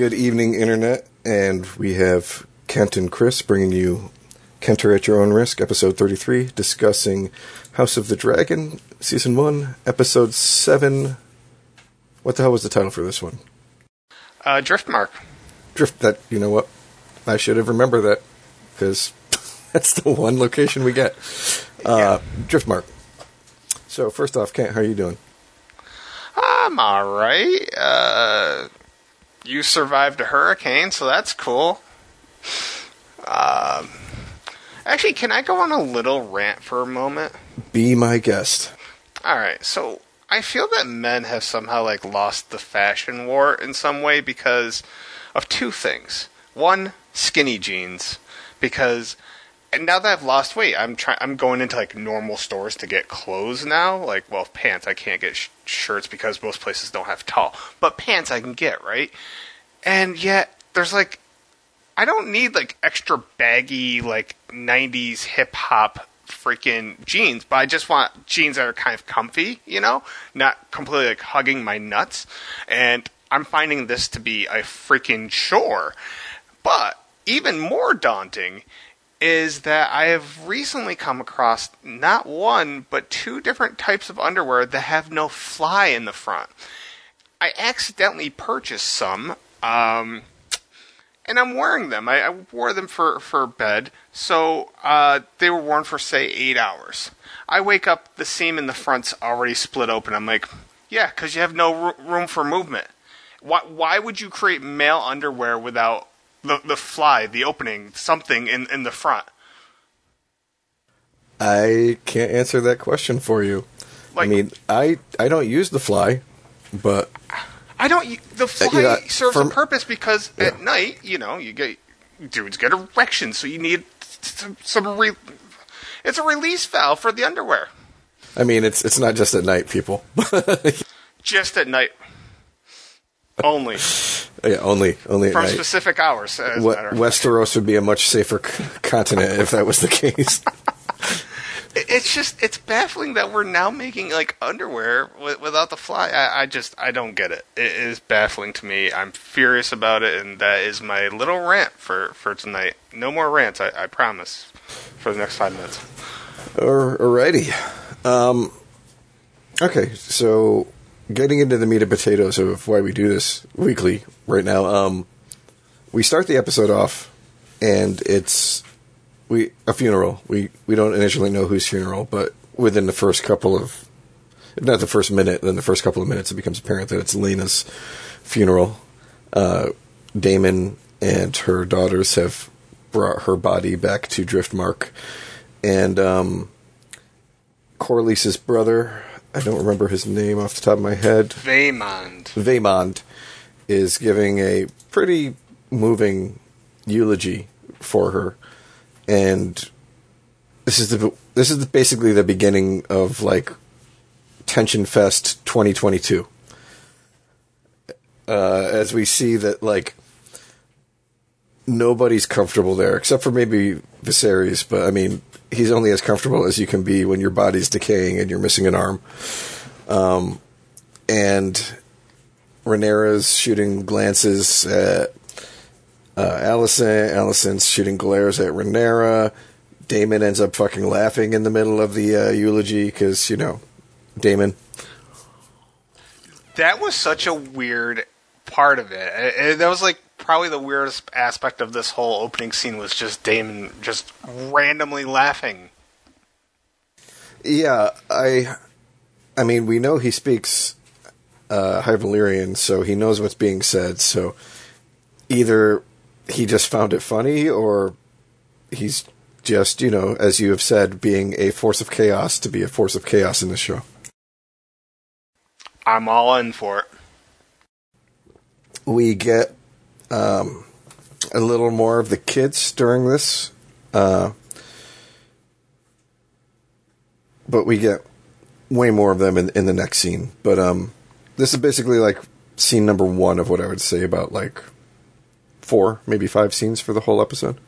Good evening, Internet. And we have Kent and Chris bringing you Kenter at Your Own Risk, episode 33, discussing House of the Dragon, season 1, episode 7. What the hell was the title for this one? Uh, Driftmark. Drift, that, you know what? I should have remembered that, because that's the one location we get. Uh, Driftmark. So, first off, Kent, how are you doing? I'm alright. Uh, you survived a hurricane, so that's cool. Um, actually, can I go on a little rant for a moment? Be my guest. Alright, so I feel that men have somehow like lost the fashion war in some way because of two things. One, skinny jeans, because and now that I've lost weight, I'm trying. I'm going into like normal stores to get clothes now. Like, well, pants I can't get sh- shirts because most places don't have tall, but pants I can get right. And yet there's like, I don't need like extra baggy like '90s hip hop freaking jeans, but I just want jeans that are kind of comfy, you know, not completely like hugging my nuts. And I'm finding this to be a freaking chore. But even more daunting is that I have recently come across not one, but two different types of underwear that have no fly in the front. I accidentally purchased some, um, and I'm wearing them. I, I, wore them for, for bed, so uh, they were worn for, say, eight hours. I wake up, the seam in the front's already split open. I'm like, yeah, because you have no r- room for movement. Why, why would you create male underwear without the the fly, the opening, something in in the front? I can't answer that question for you. Like, I mean, I I don't use the fly, but I don't. The fly uh, yeah, serves a purpose because yeah. at night, you know, you get dudes get erections, so you need some, some re, It's a release valve for the underwear. I mean, it's it's not just at night, people. just at night. Only. Yeah, only only from specific hours. Westeros would be a much safer c- continent if that was the case. it's just it's baffling that we're now making like underwear without the fly. I, I, just I don't get it. It is baffling to me. I'm furious about it, and that is my little rant for for tonight. No more rants, I, I promise, for the next five minutes. Alrighty. Um, okay, so getting into the meat and potatoes of why we do this weekly right now. Um, we start the episode off, and it's we a funeral. We we don't initially know whose funeral, but within the first couple of, if not the first minute, then the first couple of minutes, it becomes apparent that it's Laena's funeral. Uh, Daemon and her daughters have brought her body back to Driftmark, and um, Corlys's brother I don't remember his name off the top of my head. Vaemond. Vaemond is giving a pretty moving eulogy for her, and this is the this is the, basically the beginning of like Tension Fest 2022. Uh, as we see that like nobody's comfortable there except for maybe Viserys, but I mean he's only as comfortable as you can be when your body's decaying and you're missing an arm. Um, and Rhaenyra's shooting glances at uh, Alicent. Alicent's shooting glares at Rhaenyra. Daemon ends up fucking laughing in the middle of the uh, eulogy because you know, Daemon. That was such a weird part of it that was like probably the weirdest aspect of this whole opening scene was just Daemon just randomly laughing. Yeah, I I mean, we know he speaks uh, High Valyrian, so he knows what's being said. So either he just found it funny, or he's just, you know, as you have said, being a force of chaos to be a force of chaos in the show. I'm all in for it. We get um, a little more of the kids during this. Uh, but we get way more of them in, in the next scene. But um, this is basically like scene number one of what I would say about like four, maybe five scenes for the whole episode.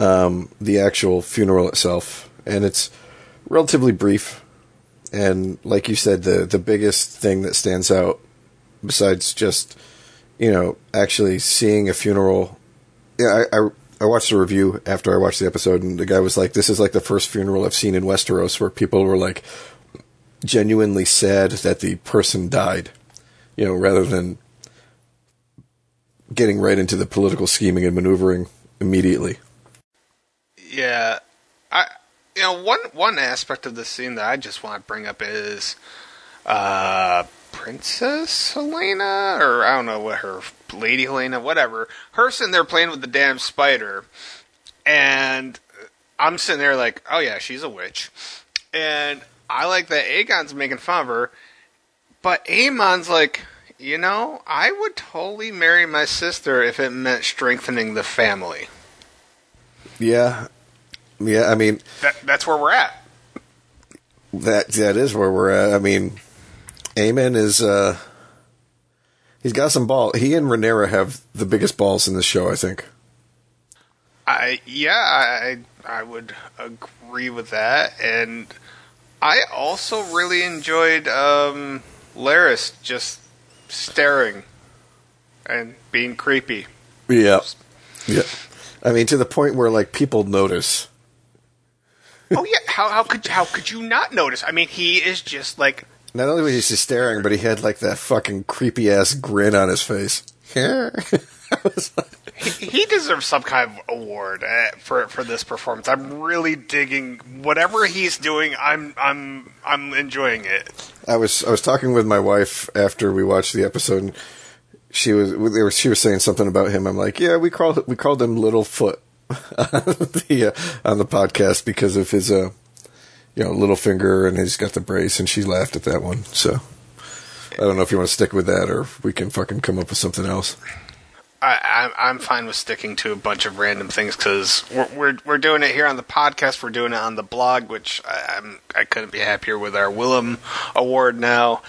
Um, the actual funeral itself, and it's relatively brief. And like you said, the the biggest thing that stands out, besides just you know, actually seeing a funeral. Yeah, I, I I watched a review after I watched the episode, and the guy was like, "This is like the first funeral I've seen in Westeros where people were like genuinely sad that the person died, you know, rather than getting right into the political scheming and maneuvering immediately." Yeah, I you know one one aspect of the scene that I just want to bring up is uh, Princess Helaena, or I don't know what her Lady Helaena, whatever. Her sitting there playing with the damn spider, and I'm sitting there like, oh yeah, she's a witch, and I like that Aegon's making fun of her, but Aemond's like. You know, I would totally marry my sister if it meant strengthening the family. Yeah, yeah. I mean, That, that's where we're at. that that is where we're at. I mean, Aemond is uh he's got some ball. He and Rhaenyra have the biggest balls in this show, I think. I yeah, I I would agree with that, and I also really enjoyed um, Larys just staring and being creepy. Yeah. Yeah. I mean, to the point where like people notice. oh yeah, how how could how could you not notice? I mean, he is just like Not only was he staring, but he had like that fucking creepy ass grin on his face. he, he deserves some kind of award uh, for for this performance. I'm really digging whatever he's doing. I'm I'm I'm enjoying it. I was I was talking with my wife after we watched the episode. And she was they were, she was saying something about him. I'm like, yeah, we called we called him Littlefoot on the uh, on the podcast because of his uh you know little finger and he's got the brace, and she laughed at that one. So I don't know if you want to stick with that or if we can fucking come up with something else. I, I'm I'm fine with sticking to a bunch of random things because we're, we're we're doing it here on the podcast. We're doing it on the blog, which I, I'm I couldn't be happier with our Willem Award now.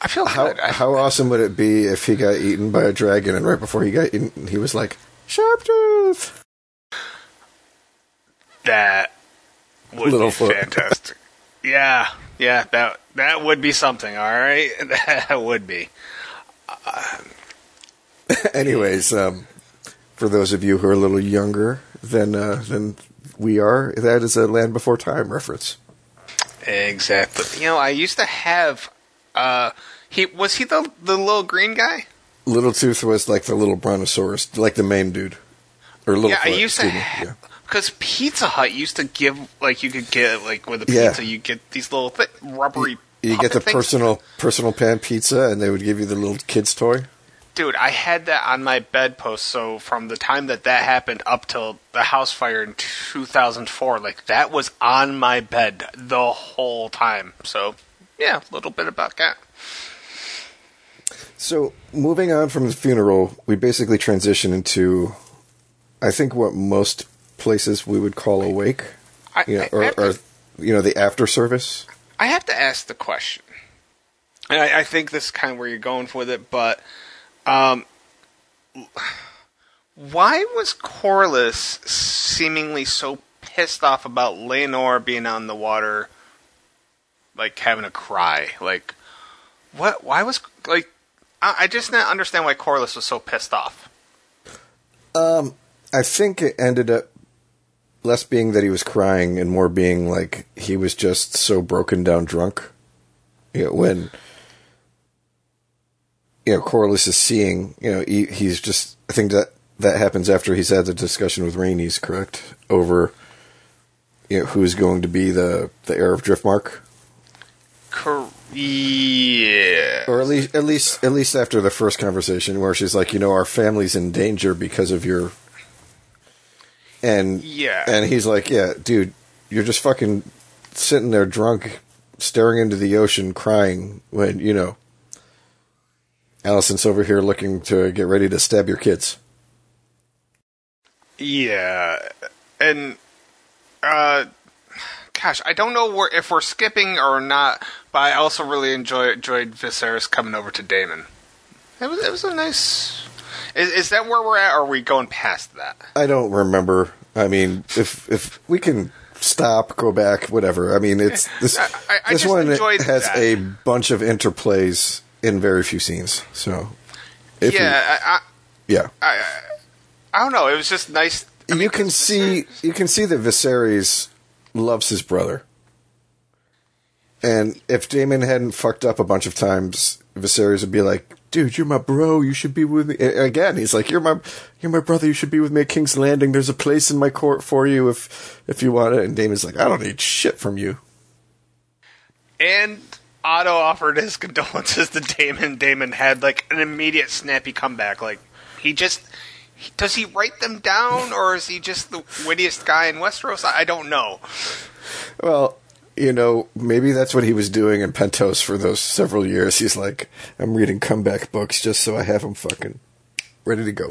I feel How good. I, how awesome would it be if he got eaten by a dragon and right before he got eaten, he was like Sharptooth. that would Little be fantastic. yeah, yeah, that that would be something. All right, that would be. Anyways, um, for those of you who are a little younger than uh, than we are, that is a Land Before Time reference. Exactly. You know, I used to have. Uh, he was he the the little green guy? Little Tooth was like the little brontosaurus, like the main dude, or little. yeah, I used to have because Pizza Hut used to give like you could get like with a Yeah. pizza you get these little th- rubbery. You get the things. personal personal pan pizza, and they would give you the little kid's toy. Dude, I had that on my bedpost. So from the time that that happened up till the house fire in 2004, like that was on my bed the whole time. So yeah, a little bit about that. So moving on from the funeral, we basically transition into, I think, what most places we would call awake, wake, I, you know, I- or, to- you know, the after service. I have to ask the question, and I, I think this is kind of where you're going with it. But um, why was Corlys seemingly so pissed off about Laenor being on the water, like having a cry? Like, what? Why was like? I, I just not understand why Corlys was so pissed off. Um, I think it ended up less being that he was crying and more being like he was just so broken down drunk. You know, when you know Corlys is seeing, you know, he, he's just. I think that that happens after he's had the discussion with Rhaenys, correct, over you know who's going to be the the heir of Driftmark, Cor- yeah. or at least at least at least after the first conversation where she's like, you know, our family's in danger because of your. And Yeah. And he's like, "Yeah, dude, you're just fucking sitting there drunk, staring into the ocean, crying when you know." Alicent's over here looking to get ready to stab your kids. Yeah, and uh, gosh, I don't know where, if we're skipping or not, but I also really enjoy, enjoyed Viserys coming over to Daemon. It was it was a nice. Is, is that where we're at, or are we going past that? I don't remember. I mean, if if we can stop, go back, whatever. I mean, it's this I- I- this one has that. a bunch of interplays in very few scenes. So If we- yeah, I, yeah. I, I, I don't know. It was just nice. I mean, you can see you can see that Viserys loves his brother. And if Daemon hadn't fucked up a bunch of times, Viserys would be like, "Dude, you're my bro. You should be with me." Again, he's like, "You're my, you're my brother. You should be with me at King's Landing. There's a place in my court for you if, if you want it." And Daemon's like, "I don't need shit from you." And Otto offered his condolences to Daemon. Daemon had like an immediate snappy comeback. Like he just he- does he write them down or is he just the wittiest guy in Westeros? I I don't know. Well, you know, maybe that's what he was doing in Pentos for those several years. He's like, "I'm reading comeback books just so I have them fucking ready to go."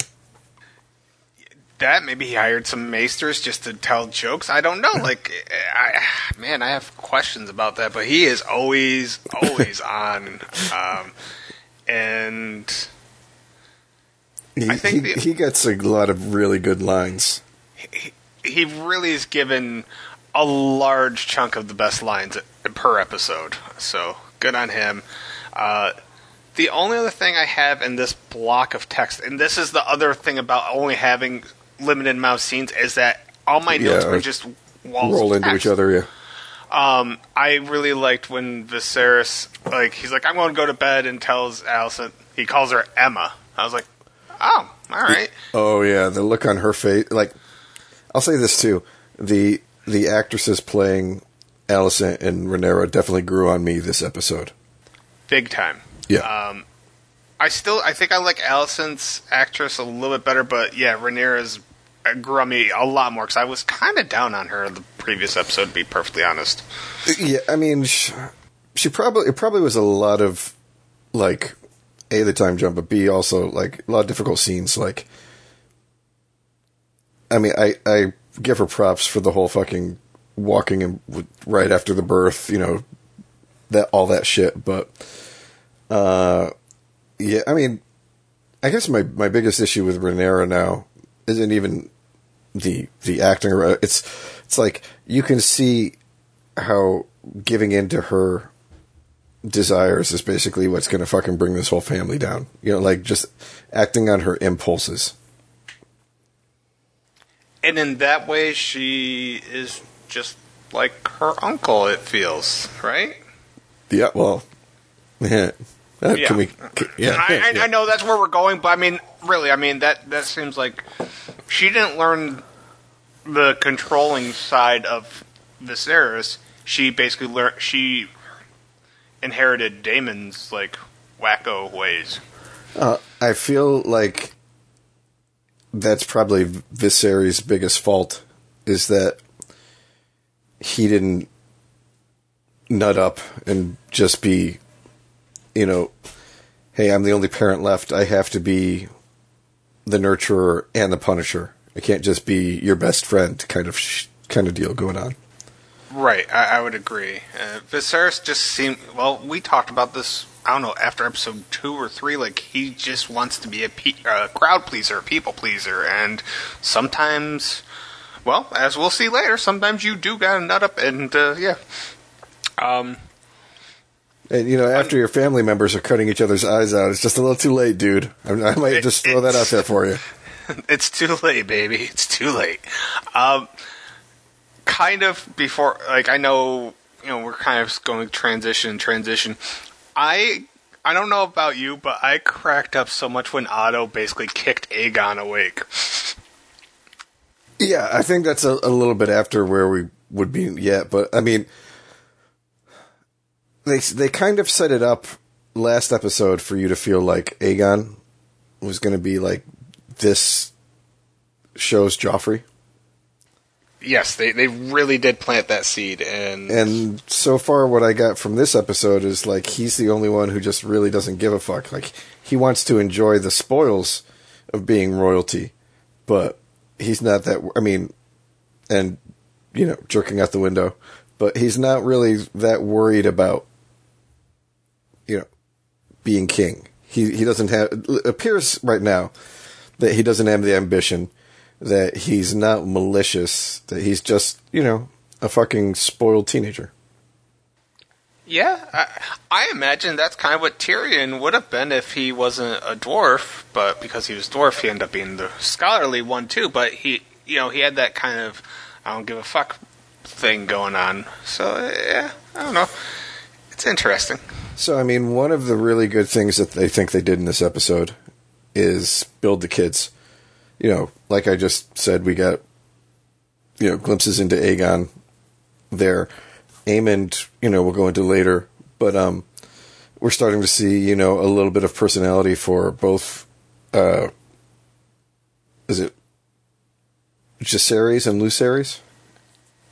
That maybe he hired some maesters just to tell jokes. I don't know. Like, I, man, I have questions about that. But he is always, always on. Um, and He, I think he, the- he gets a lot of really good lines. he, he really is given a large chunk of the best lines per episode. So good on him. Uh, the only other thing I have in this block of text, and this is the other thing about only having limited amount of scenes, is that all my notes Yeah, were just walls roll into each other. Yeah, Um, I really liked when Viserys, like, he's like, I'm going to go to bed and tells Alicent, he calls her Emma. I was like, oh, all right. Oh yeah, the look on her face. Like, I'll say this too: the the actresses playing Alicent and Rhaenyra definitely grew on me this episode. Big time. Yeah, Um, I still, I think I like Alicent's actress a little bit better, but yeah, Rhaenyra's uh, grew on me a lot more because I was kind of down on her in the previous episode, to be perfectly honest. yeah. I mean, she, she probably it probably was a lot of like a the time jump, but b also like a lot of difficult scenes. Like, I mean, I I give her props for the whole fucking walking in right after the birth. You know, that all that shit, but. Uh, yeah, I mean, I guess my, my biggest issue with Rhaenyra now isn't even the the acting. uh, It's it's like you can see how giving in to her desires is basically what's going to fucking bring this whole family down. You know, like just acting on her impulses. And in that way, she is just like her uncle, it feels, right? Yeah, well, yeah. Uh, Yeah. Can we? Can, yeah, I, I, yeah. I know that's where we're going, but I mean, really, I mean that that seems like she didn't learn the controlling side of Viserys. She basically learned she inherited Daemon's like wacko ways. Uh, I feel like that's probably Viserys' biggest fault is that he didn't nut up and just be, you know, hey, I'm the only parent left. I have to be the nurturer and the punisher. I can't just be your best friend kind of sh- kind of deal going on. Right, I, I would agree. Uh, Viserys just seemed well. We talked about this. I don't know after episode two or three. Like he just wants to be a pe- uh, crowd pleaser, a people pleaser, and sometimes, well, as we'll see later, sometimes you do gotta nut up, and uh, yeah. Um, And you know, after your family members are cutting each other's eyes out, it's just a little too late, dude. I, I might just throw that out there for you. it's too late, baby. It's too late. Um, kind of before, like I know, you know, we're kind of going transition, transition. I I don't know about you, but I cracked up so much when Otto basically kicked Aegon awake. Yeah, I think that's a, a little bit after where we would be yet, but I mean, they they kind of set it up last episode for you to feel like Aegon was going to be like this show's Joffrey, Yes, they they really did plant that seed, and and so far what I got from this episode is like he's the only one who just really doesn't give a fuck. Like he wants to enjoy the spoils of being royalty, but he's not that. I mean, and you know, jerking out the window, but he's not really that worried about you know being king. He he doesn't have. Appears right now that he doesn't have the ambition. That he's not malicious. That he's just you know a fucking spoiled teenager. Yeah, I, I imagine that's kind of what Tyrion would have been if he wasn't a dwarf, but because he was dwarf, he ended up being the scholarly one too. But he, you know, he had that kind of I don't give a fuck thing going on. So yeah, I don't know. It's interesting. So, I mean, one of the really good things that they think they did in this episode is build the kids. You know, like I just said, we got, you know, glimpses into Aegon there. Aemond, you know, we'll go into later, but um, we're starting to see, you know, a little bit of personality for both. Uh, is it Jacaerys and Lucerys?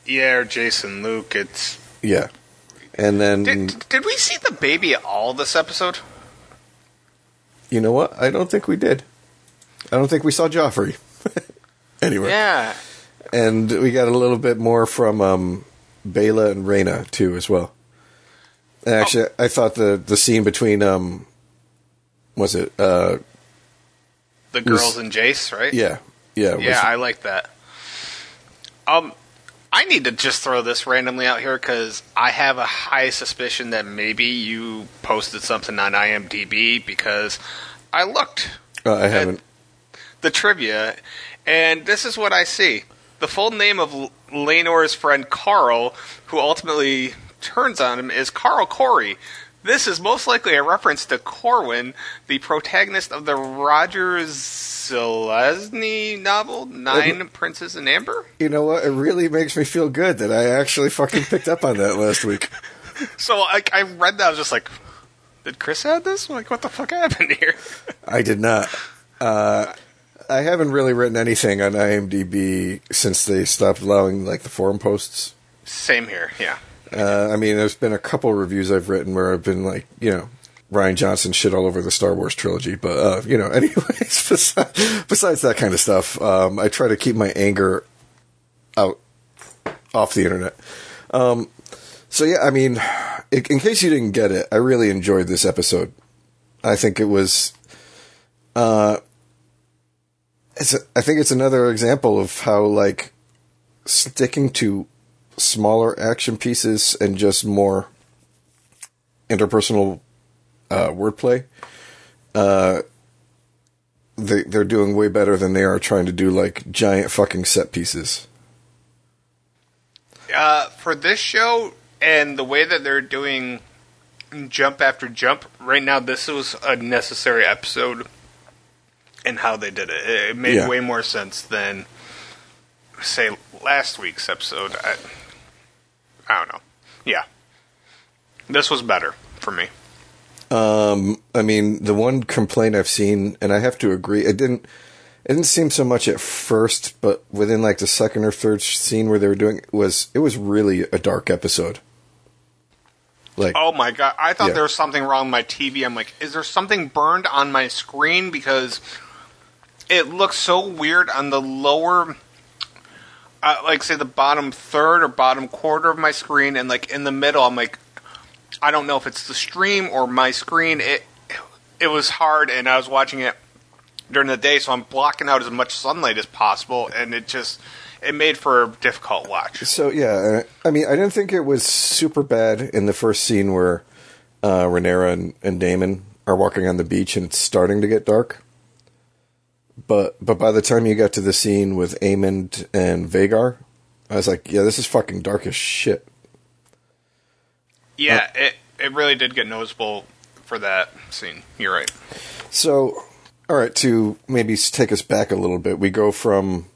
Yeah, or Jason Luke. It's Yeah, and then did, did we see the baby at all this episode? you know what? I don't think we did. I don't think we saw Joffrey. anyway, Yeah, and we got a little bit more from um, Baela and Rhaena too, as well. And actually, I thought the the scene between um, was it uh, the girls and Jace, right? yeah, yeah, was- Yeah, I like that. Um, I need to just throw this randomly out here because I have a high suspicion that maybe you posted something on IMDb because I looked uh, I haven't. The trivia, and this is what I see. The full name of L- Laenor's friend Qarl, who ultimately turns on him, is Qarl Correy. This is most likely a reference to Corwin, the protagonist of the Roger Zelazny novel, Nine Princes in Amber. You know what? It really makes me feel good that I actually fucking picked up on that last week. So I, I read that, I was just like, did Chris add this? Like, what the fuck happened here? I did not. Uh, I haven't really written anything on IMDb since they stopped allowing like the forum posts. Same here, yeah. Uh, I mean, there's been a couple reviews I've written where I've been like, you know, Rian Johnson shit all over the Star Wars trilogy. But, uh, you know, anyways, besides, besides that kind of stuff, um, I try to keep my anger out off the internet. Um, so, yeah, I mean, in, in case you didn't get it, I really enjoyed this episode. I think it was. Uh, it's a, I think it's another example of how, like, sticking to smaller action pieces and just more interpersonal uh, wordplay. Uh, they they're doing way better than they are trying to do like giant fucking set pieces. Uh, for this show and the way that they're doing jump after jump, right now this was a necessary episode in how they did it. It made Yeah. way more sense than say last week's episode. I, I don't know. Yeah, this was better for me. Um, I mean, the one complaint I've seen, and I have to agree, it didn't. It didn't seem so much at first, but within like the second or third scene where they were doing it was it was really a dark episode. Like Oh my god! I thought Yeah. there was something wrong with my TV. I'm like, is there something burned on my screen because it looks so weird on the lower, uh, like say the bottom third or bottom quarter of my screen, and like in the middle, I'm like, I don't know if it's the stream or my screen. It it was hard, and I was watching it during the day, so I'm blocking out as much sunlight as possible, and it just it made for a difficult watch. So yeah, I mean, I didn't think it was super bad in the first scene where uh, Rhaenyra and, and Daemon are walking on the beach and it's starting to get dark. But but by the time you got to the scene with Aemond and Vhagar, I was like, yeah, this is fucking dark as shit. Yeah, uh, it it really did get noticeable for that scene. You're right. So, all right, to maybe take us back a little bit, we go from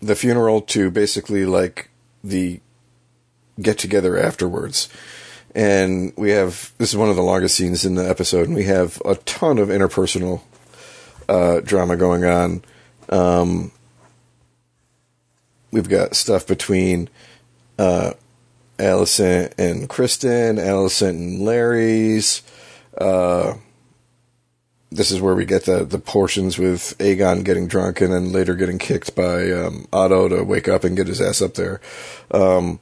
the funeral to basically like the get together afterwards. And we have this is one of the longest scenes in the episode, and we have a ton of interpersonal uh, drama going on. Um, we've got stuff between uh, Alicent and Criston, Alicent and Larys. Uh, this is where we get the the portions with Aegon getting drunk and then later getting kicked by um, Otto to wake up and get his ass up there. Um,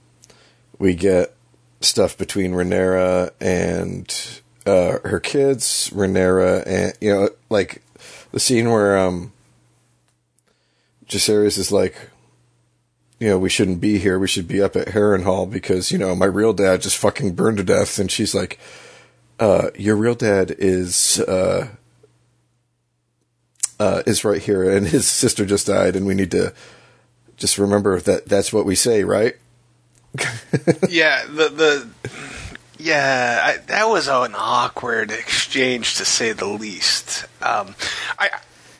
we get stuff between Rhaenyra and uh, her kids, Rhaenyra, and you know, like the scene where um, is like, you know, we shouldn't be here. We should be up at Harrenhal because, you know, my real dad just fucking burned to death. And she's like, uh, your real dad is, uh, uh, is right here and his sister just died and we need to just remember that that's what we say, right? yeah, the the yeah, I, that was an awkward exchange to say the least. Um, I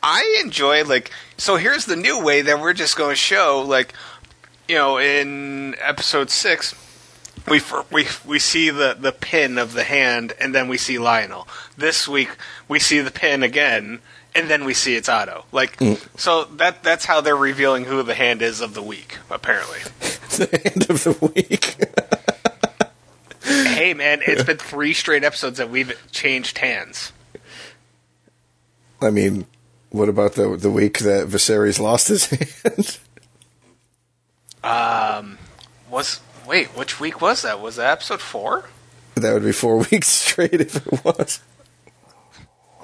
I enjoy like so. Here's the new way that we're just going to show like you know in episode six. We, we we see the, the pin of the hand, and then we see Lyonel. This week we see the pin again, and then we see it's Otto. Like mm. so that that's how they're revealing who the hand is of the week. Apparently, the hand of the week. hey man, it's been three straight episodes that we've changed hands. I mean, what about the the week that Viserys lost his hand? um, was wait, which week was that? Was that episode four? That would be four weeks straight if it was.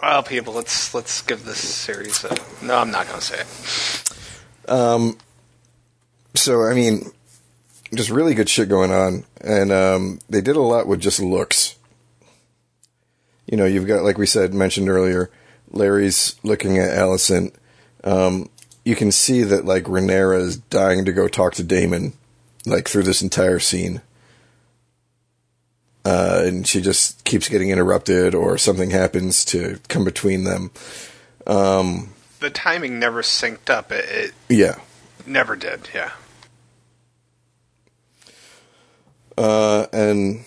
Well, people, let's let's give this series a. No, I'm not going to say it. Um. So I mean, just really good shit going on, and um, they did a lot with just looks. You know, you've got like we said mentioned earlier, Larys looking at Alicent. Um, you can see that like Rhaenyra is dying to go talk to Daemon, like through this entire scene uh, and she just keeps getting interrupted, or something happens to come between them. Um, the timing never synced up. It, it yeah, never did. Yeah. Uh, and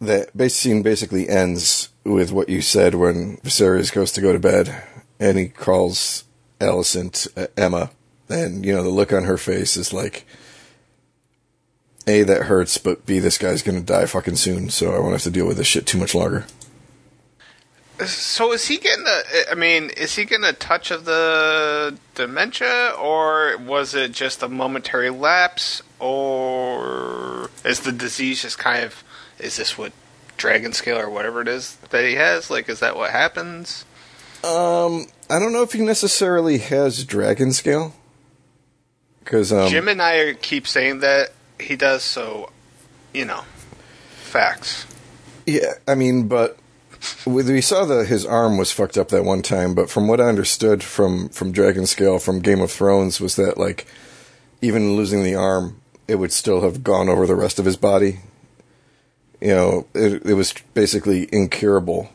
that base scene basically ends with what you said when Viserys goes to go to bed, and he calls Alicent uh, Emma, and you know the look on her face is like a, that hurts, but B, this guy's gonna die fucking soon, so I won't have to deal with this shit too much longer. So is he getting the? I mean, is he getting a touch of the dementia, or was it just a momentary lapse, or is the disease just kind of? Is this what dragon scale or whatever it is that he has? Like, is that what happens? Um, I don't know if he necessarily has dragon scale. Because um, Jim and I keep saying that he does, so you know, facts. Yeah, I mean, but we saw that his arm was fucked up that one time. But from what I understood from from Dragon Scale from Game of Thrones was that like even losing the arm, it would still have gone over the rest of his body. You know, it, it was basically incurable,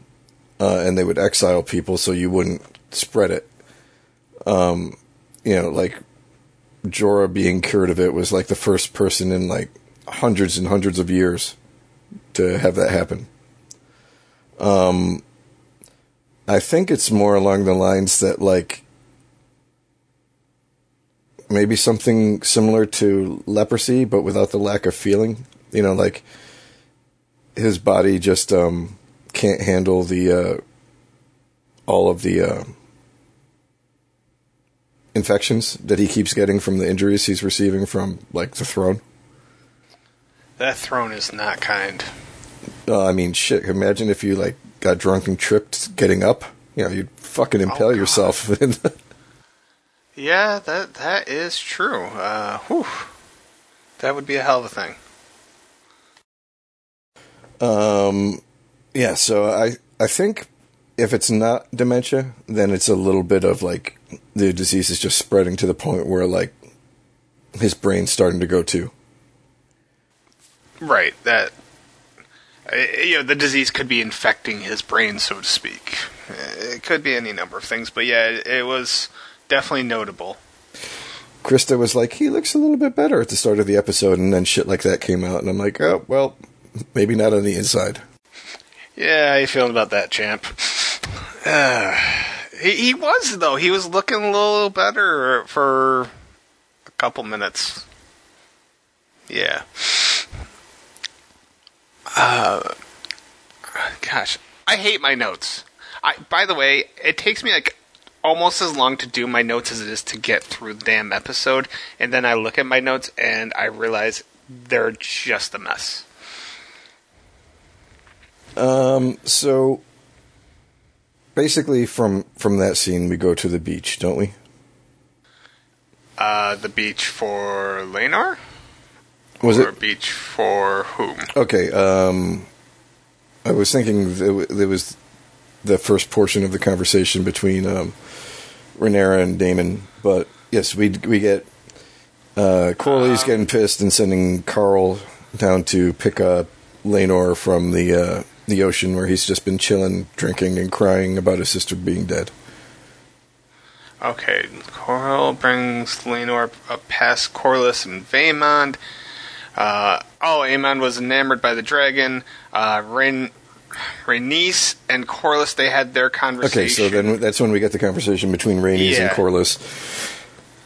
uh, and they would exile people so you wouldn't spread it. Um, you know, like Jorah being cured of it was like the first person in like hundreds and hundreds of years to have that happen. Um, I think it's more along the lines that like maybe something similar to leprosy, but without the lack of feeling. You know, like his body just um, can't handle the uh, all of the uh, infections that he keeps getting from the injuries he's receiving from like the throne. That throne is not kind. Uh, I mean, shit. Imagine if you like got drunk and tripped getting up. You know, you'd fucking impale oh, yourself. yeah, that that is true. Uh, whew. That would be a hell of a thing. Um, yeah. So I I think if it's not dementia, then it's a little bit of like the disease is just spreading to the point where like his brain's starting to go too. Right. That uh, you know the disease could be infecting his brain, so to speak. It could be any number of things, but yeah, it, it was definitely notable. Krista was like, he looks a little bit better at the start of the episode, and then shit like that came out, and I'm like, oh well, maybe not on the inside. Yeah, how you feeling about that, champ? Uh, he, he was though. He was looking a little better for a couple minutes. Yeah. Uh, gosh, I hate my notes. I, by the way, it takes me like almost as long to do my notes as it is to get through the damn episode, and then I look at my notes and I realize they're just a mess. Um. So basically from from that scene we go to the beach, don't we? uh, the beach for Laenor? Was or it beach for whom? okay? Um, I was thinking there was the first portion of the conversation between um, Rhaenyra and Daemon, but yes, we we get uh, Corlys getting pissed and sending Qarl down to pick up Laenor from the uh, the ocean where he's just been chilling, drinking, and crying about his sister being dead. Okay, Coral brings Laenor up past Corlys and Vaemond. Uh, oh, Aemond was enamored by the dragon. Uh, Rain, Rhaenys and Corlys, they had their conversation. Okay, so then that's when we get the conversation between Rhaenys and Yeah. Corlys,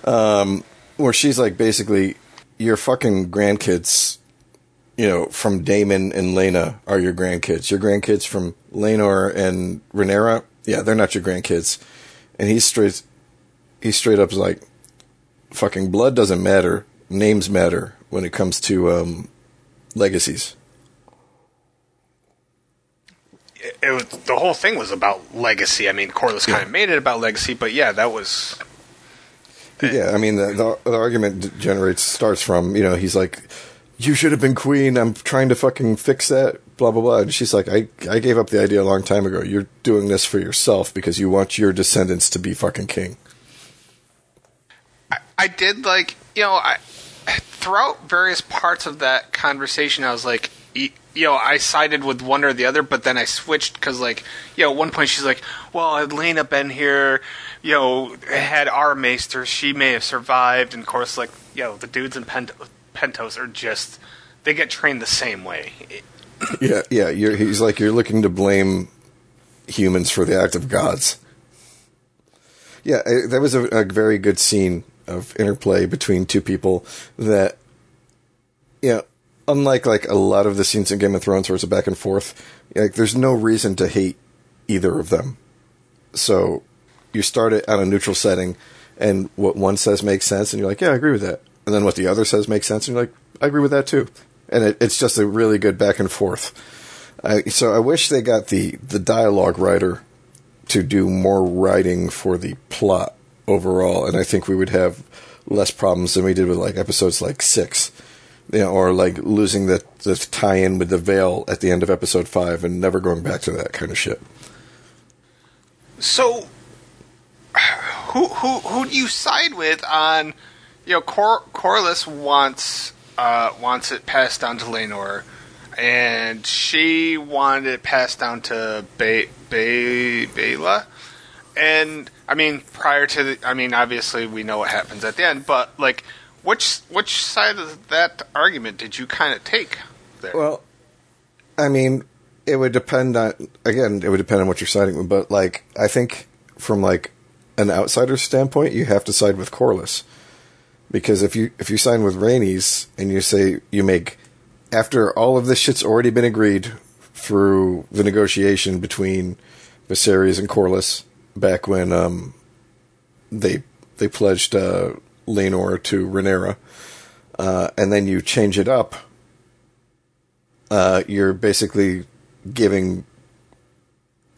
um, where she's like, basically, your fucking grandkids, you know, from Daemon and Laena are your grandkids. Your grandkids from Laenor and Rhaenyra, yeah, they're not your grandkids. And he's straight, he's straight up like, fucking blood doesn't matter, names matter when it comes to um, legacies. It, was, the whole thing was about legacy. I mean, Corlys kind of made it about legacy, but yeah, that was Yeah, I mean the, the the argument generates starts from you know he's like, you should have been queen. I'm trying to fucking fix that. Blah blah blah. And she's like, I I gave up the idea a long time ago. You're doing this for yourself because you want your descendants to be fucking king. I, I did like you know I throughout various parts of that conversation I was like you know I sided with one or the other but then I switched because like you know at one point she's like well had Laena been here you know had our maester she may have survived and of course like you know the dudes in Pent- Pentos are just they get trained the same way Yeah, yeah. He's like you're looking to blame humans for the act of gods. Yeah, I, that was a, a very good scene of interplay between two people that, yeah, unlike like a lot of the scenes in Game of Thrones where it's a back and forth, like there's no reason to hate either of them. So you start it on a neutral setting, and what one says makes sense, and you're like, yeah, I agree with that. And then what the other says makes sense, and you're like, I agree with that too. And it, it's just a really good back and forth. I, so I wish they got the the dialogue writer to do more writing for the plot overall, and I think we would have less problems than we did with like episodes like six, you know, or like losing the the tie-in with the veil at the end of episode five and never going back to that kind of shit. So, who who who do you side with on? You know, Cor- Corlys wants uh, wants it passed down to Laenor, and she wanted it passed down to Bay Bay Baela. And I mean, prior to the, I mean, obviously we know what happens at the end, but like, which which side of that argument did you kind of take there? Well, I mean, it would depend on again, it would depend on what you're siding with, but like I think from like an outsider's standpoint, you have to side with Corlys. Because if you if you sign with Rhaenys and you say you make after all of this shit's already been agreed through the negotiation between Viserys and Corlys back when um, they they pledged uh, Laenor to Rhaenyra, uh, and then you change it up uh, you're basically giving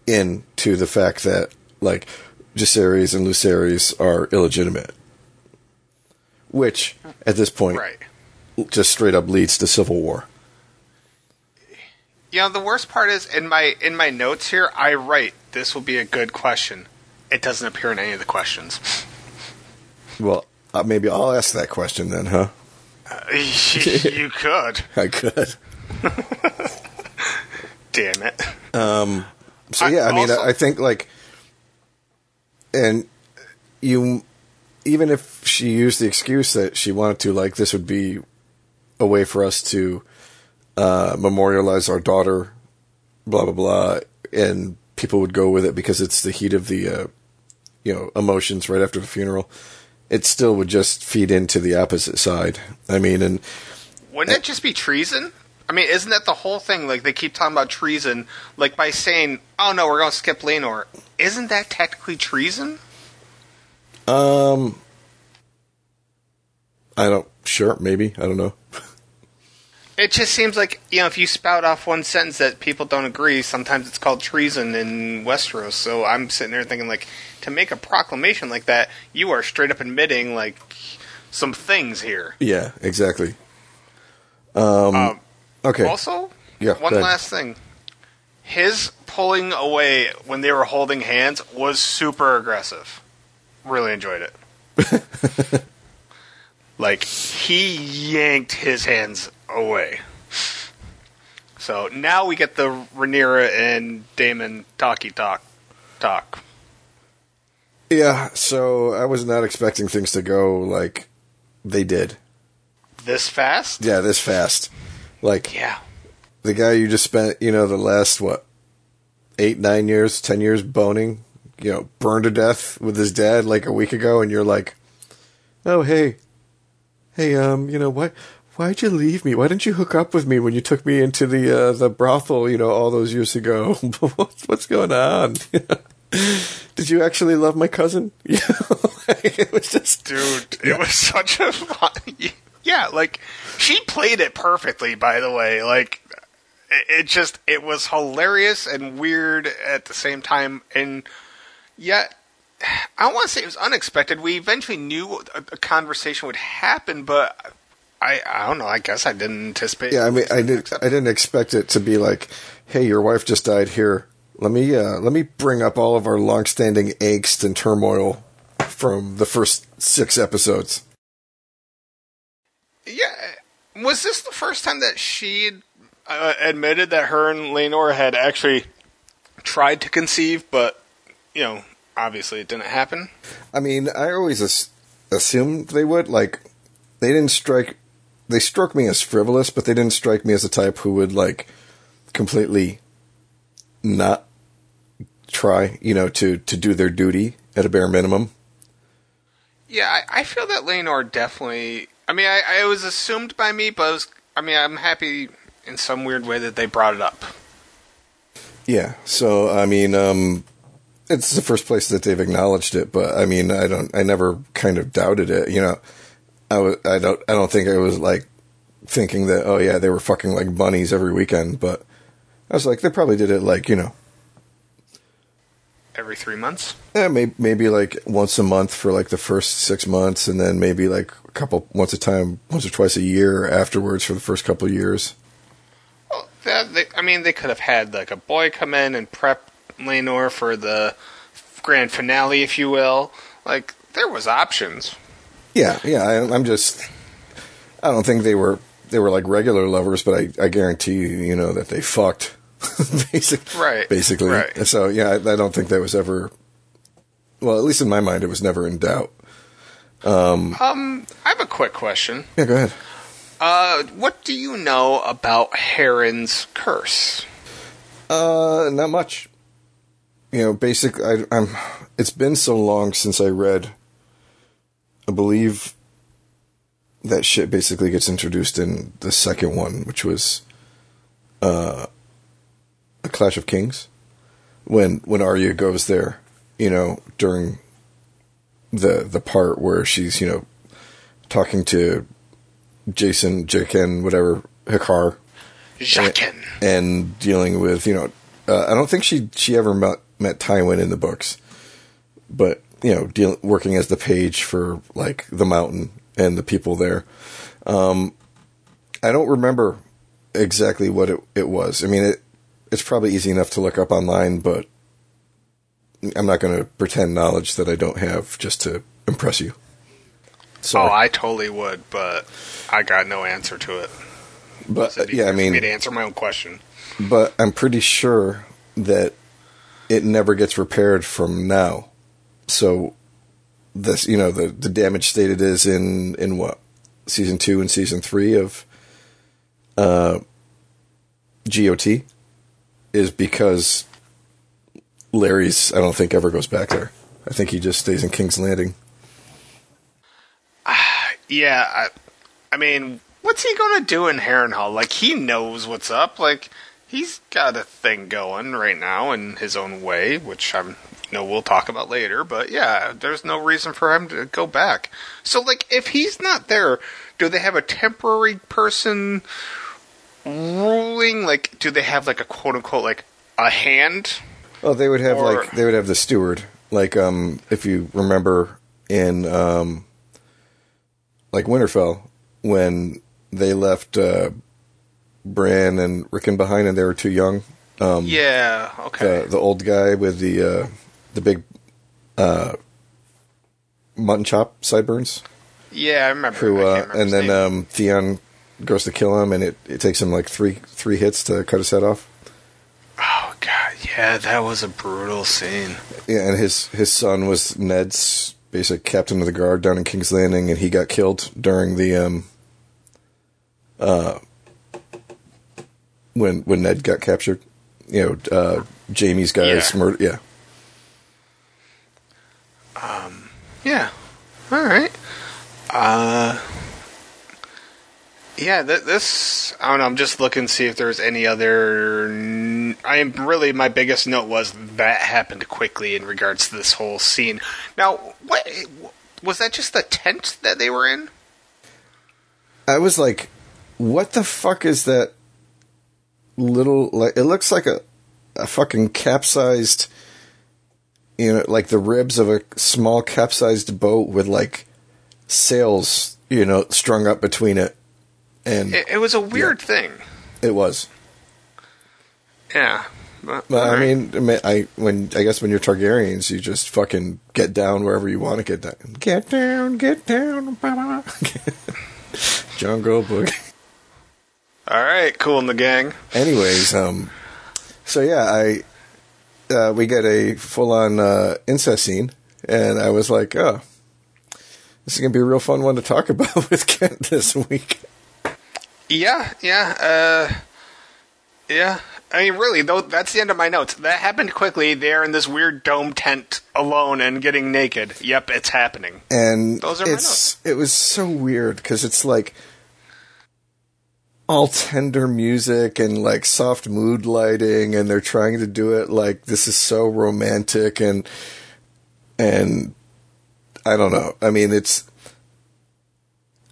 in to the fact that like Jacaerys and Lucerys are illegitimate, which at this point right. just straight up leads to civil war. You know, the worst part is in my in my notes here, I write this will be a good question. It doesn't appear in any of the questions. Well, uh, maybe I'll ask that question then, huh? you could. I could. Damn it. So I- yeah, I mean, also- I, I think like, and you, even if she used the excuse that she wanted to, like, this would be a way for us to uh, memorialize our daughter, blah blah blah, and people would go with it because it's the heat of the, uh, you know, emotions right after the funeral. It still would just feed into the opposite side. I mean, and Wouldn't it just be treason? I mean, isn't that the whole thing? Like they keep talking about treason, like by saying, "Oh no, we're going to skip Laenor." Isn't that technically treason? um, I don't. Sure, maybe I don't know. It just seems like you know, if you spout off one sentence that people don't agree, sometimes it's called treason in Westeros. So I'm sitting there thinking, like, to make a proclamation like that, you are straight up admitting, like, some things here. Yeah, exactly. Um, Okay. Also, Yeah, one last thing. His pulling away when they were holding hands was super aggressive. Really enjoyed it. like he yanked his hands away. So now we get the Rhaenyra and Daemon talky talk talk. yeah, so I was not expecting things to go like they did. This fast? Yeah, this fast. Like Yeah. the guy you just spent, you know, the last what, eight, nine years, ten years boning, you know, burned to death with his dad like a week ago, and you're like, oh hey, hey, um, you know what? Why'd you leave me? Why didn't you hook up with me when you took me into the uh, the brothel? You know, all those years ago. what's what's going on? Did you actually love my cousin? Yeah, it was just Dude, it was such a fun. Yeah, like she played it perfectly. By the way, like it, just it was hilarious and weird at the same time, and yet I don't want to say it was unexpected. We eventually knew a, a conversation would happen, but I I don't know. I guess I didn't anticipate. Yeah, I mean, I didn't, I didn't expect it to be like, "Hey, your wife just died here. Let me, uh, let me bring up all of our long-standing angst and turmoil from the first six episodes." Yeah, was this the first time that she uh, admitted that her and Laenor had actually tried to conceive, but you know, obviously it didn't happen? I mean, I always as- assumed they would. Like, they didn't strike. They struck me as frivolous, but they didn't strike me as the type who would like completely not try, you know, to to do their duty at a bare minimum. Yeah, I, I feel that Laenor definitely. I mean, I, I it was assumed by me, but it was, I mean, I'm happy in some weird way that they brought it up. Yeah. So I mean, um, it's the first place that they've acknowledged it, but I mean, I don't, I never kind of doubted it. You know, I was, I don't, I don't think I was like thinking that, oh yeah, they were fucking like bunnies every weekend, but I was like, they probably did it like, you know, Every three months. Yeah, maybe, maybe like once a month for like the first six months, and then maybe like a couple, once a time, once or twice a year afterwards for the first couple of years. Well, that, they, I mean, they could have had like a boy come in and prep Laenor for the grand finale, if you will. Like there was options. Yeah, yeah. I, I'm just. I don't think they were they were like regular lovers, but I, I guarantee you, you know, that they fucked. basically, Right, Basically. right. So yeah, I, I don't think that was ever. Well, at least in my mind, it was never in doubt. Um, I have a quick question. Yeah, go ahead. Uh, what do you know about Harren's curse? Uh, not much. You know, basic. I, I'm. It's been so long since I read. I believe that shit basically gets introduced in the second one, which was uh, a Clash of Kings, when when Arya goes there, you know, during the the part where she's you know talking to Jason, Jaqen, whatever H'ghar, Jaqen. and dealing with you know uh, I don't think she she ever met met Tywin in the books, but you know deal, working as the page for like the mountain and the people there. Um, I don't remember exactly what it it was. I mean it it's probably easy enough to look up online, but I'm not going to pretend knowledge that I don't have just to impress you. So, Oh, I totally would, but I got no answer to it. but It'd yeah, I mean, me to answer my own question. but I'm pretty sure that it never gets repaired from now. So this, you know, the the damage state it is in in what season two and season three of uh, GOT is because Larys. I don't think ever goes back there. I think he just stays in King's Landing. Yeah, I, I mean, what's he gonna do in Harrenhal? Like, he knows what's up. Like, he's got a thing going right now in his own way, which I'm, you know, we'll talk about later. But yeah, there's no reason for him to go back. So, like, if he's not there, do they have a temporary person ruling? Like, do they have like a quote unquote like a hand? Oh, they would have Or- like they would have the steward. Like um if you remember in um like Winterfell when they left uh, Bran and Rickon behind, and they were too young. Um, Yeah. Okay. the the old guy with the uh, the big uh, mutton chop sideburns. yeah, I remember. Who I uh, remember and then um, Theon goes to kill him, and it, it takes him like three three hits to cut his head off. oh god, yeah, that was a brutal scene. Yeah, and his his son was Ned's basic captain of the guard down in King's Landing, and he got killed during the um uh when when Ned got captured. You know, uh Jaime's guys Yeah. murder. Yeah, Yeah. All right. Uh. Yeah, th- this I don't know. I'm just looking to see if there's any other. n- I am really my biggest note was that happened quickly in regards to this whole scene. Now, what was that? Just the tent that they were in? I was like, "What the fuck is that little? Like, it looks like a a fucking capsized." You know, like the ribs of a small capsized boat with like sails, you know, strung up between it, and It, it was a weird thing. It was. Yeah. But, But I mean, I mean, I when I guess when you're Targaryens, you just fucking get down wherever you want to get down. Get down, get down. Jungle Book. all right, cool in the gang. Anyways, um, so yeah, I uh, we get a full on uh, incest scene, and I was like, oh, this is gonna be a real fun one to talk about with Kent this week. Yeah, yeah, uh, yeah. I mean, really, though, that's the end of my notes. That happened quickly. They're in this weird dome tent alone and getting naked. Yep, it's happening. and Those are my it's it was so weird because it's like all tender music and like soft mood lighting and they're trying to do it like this is so romantic and and I don't know. I mean, it's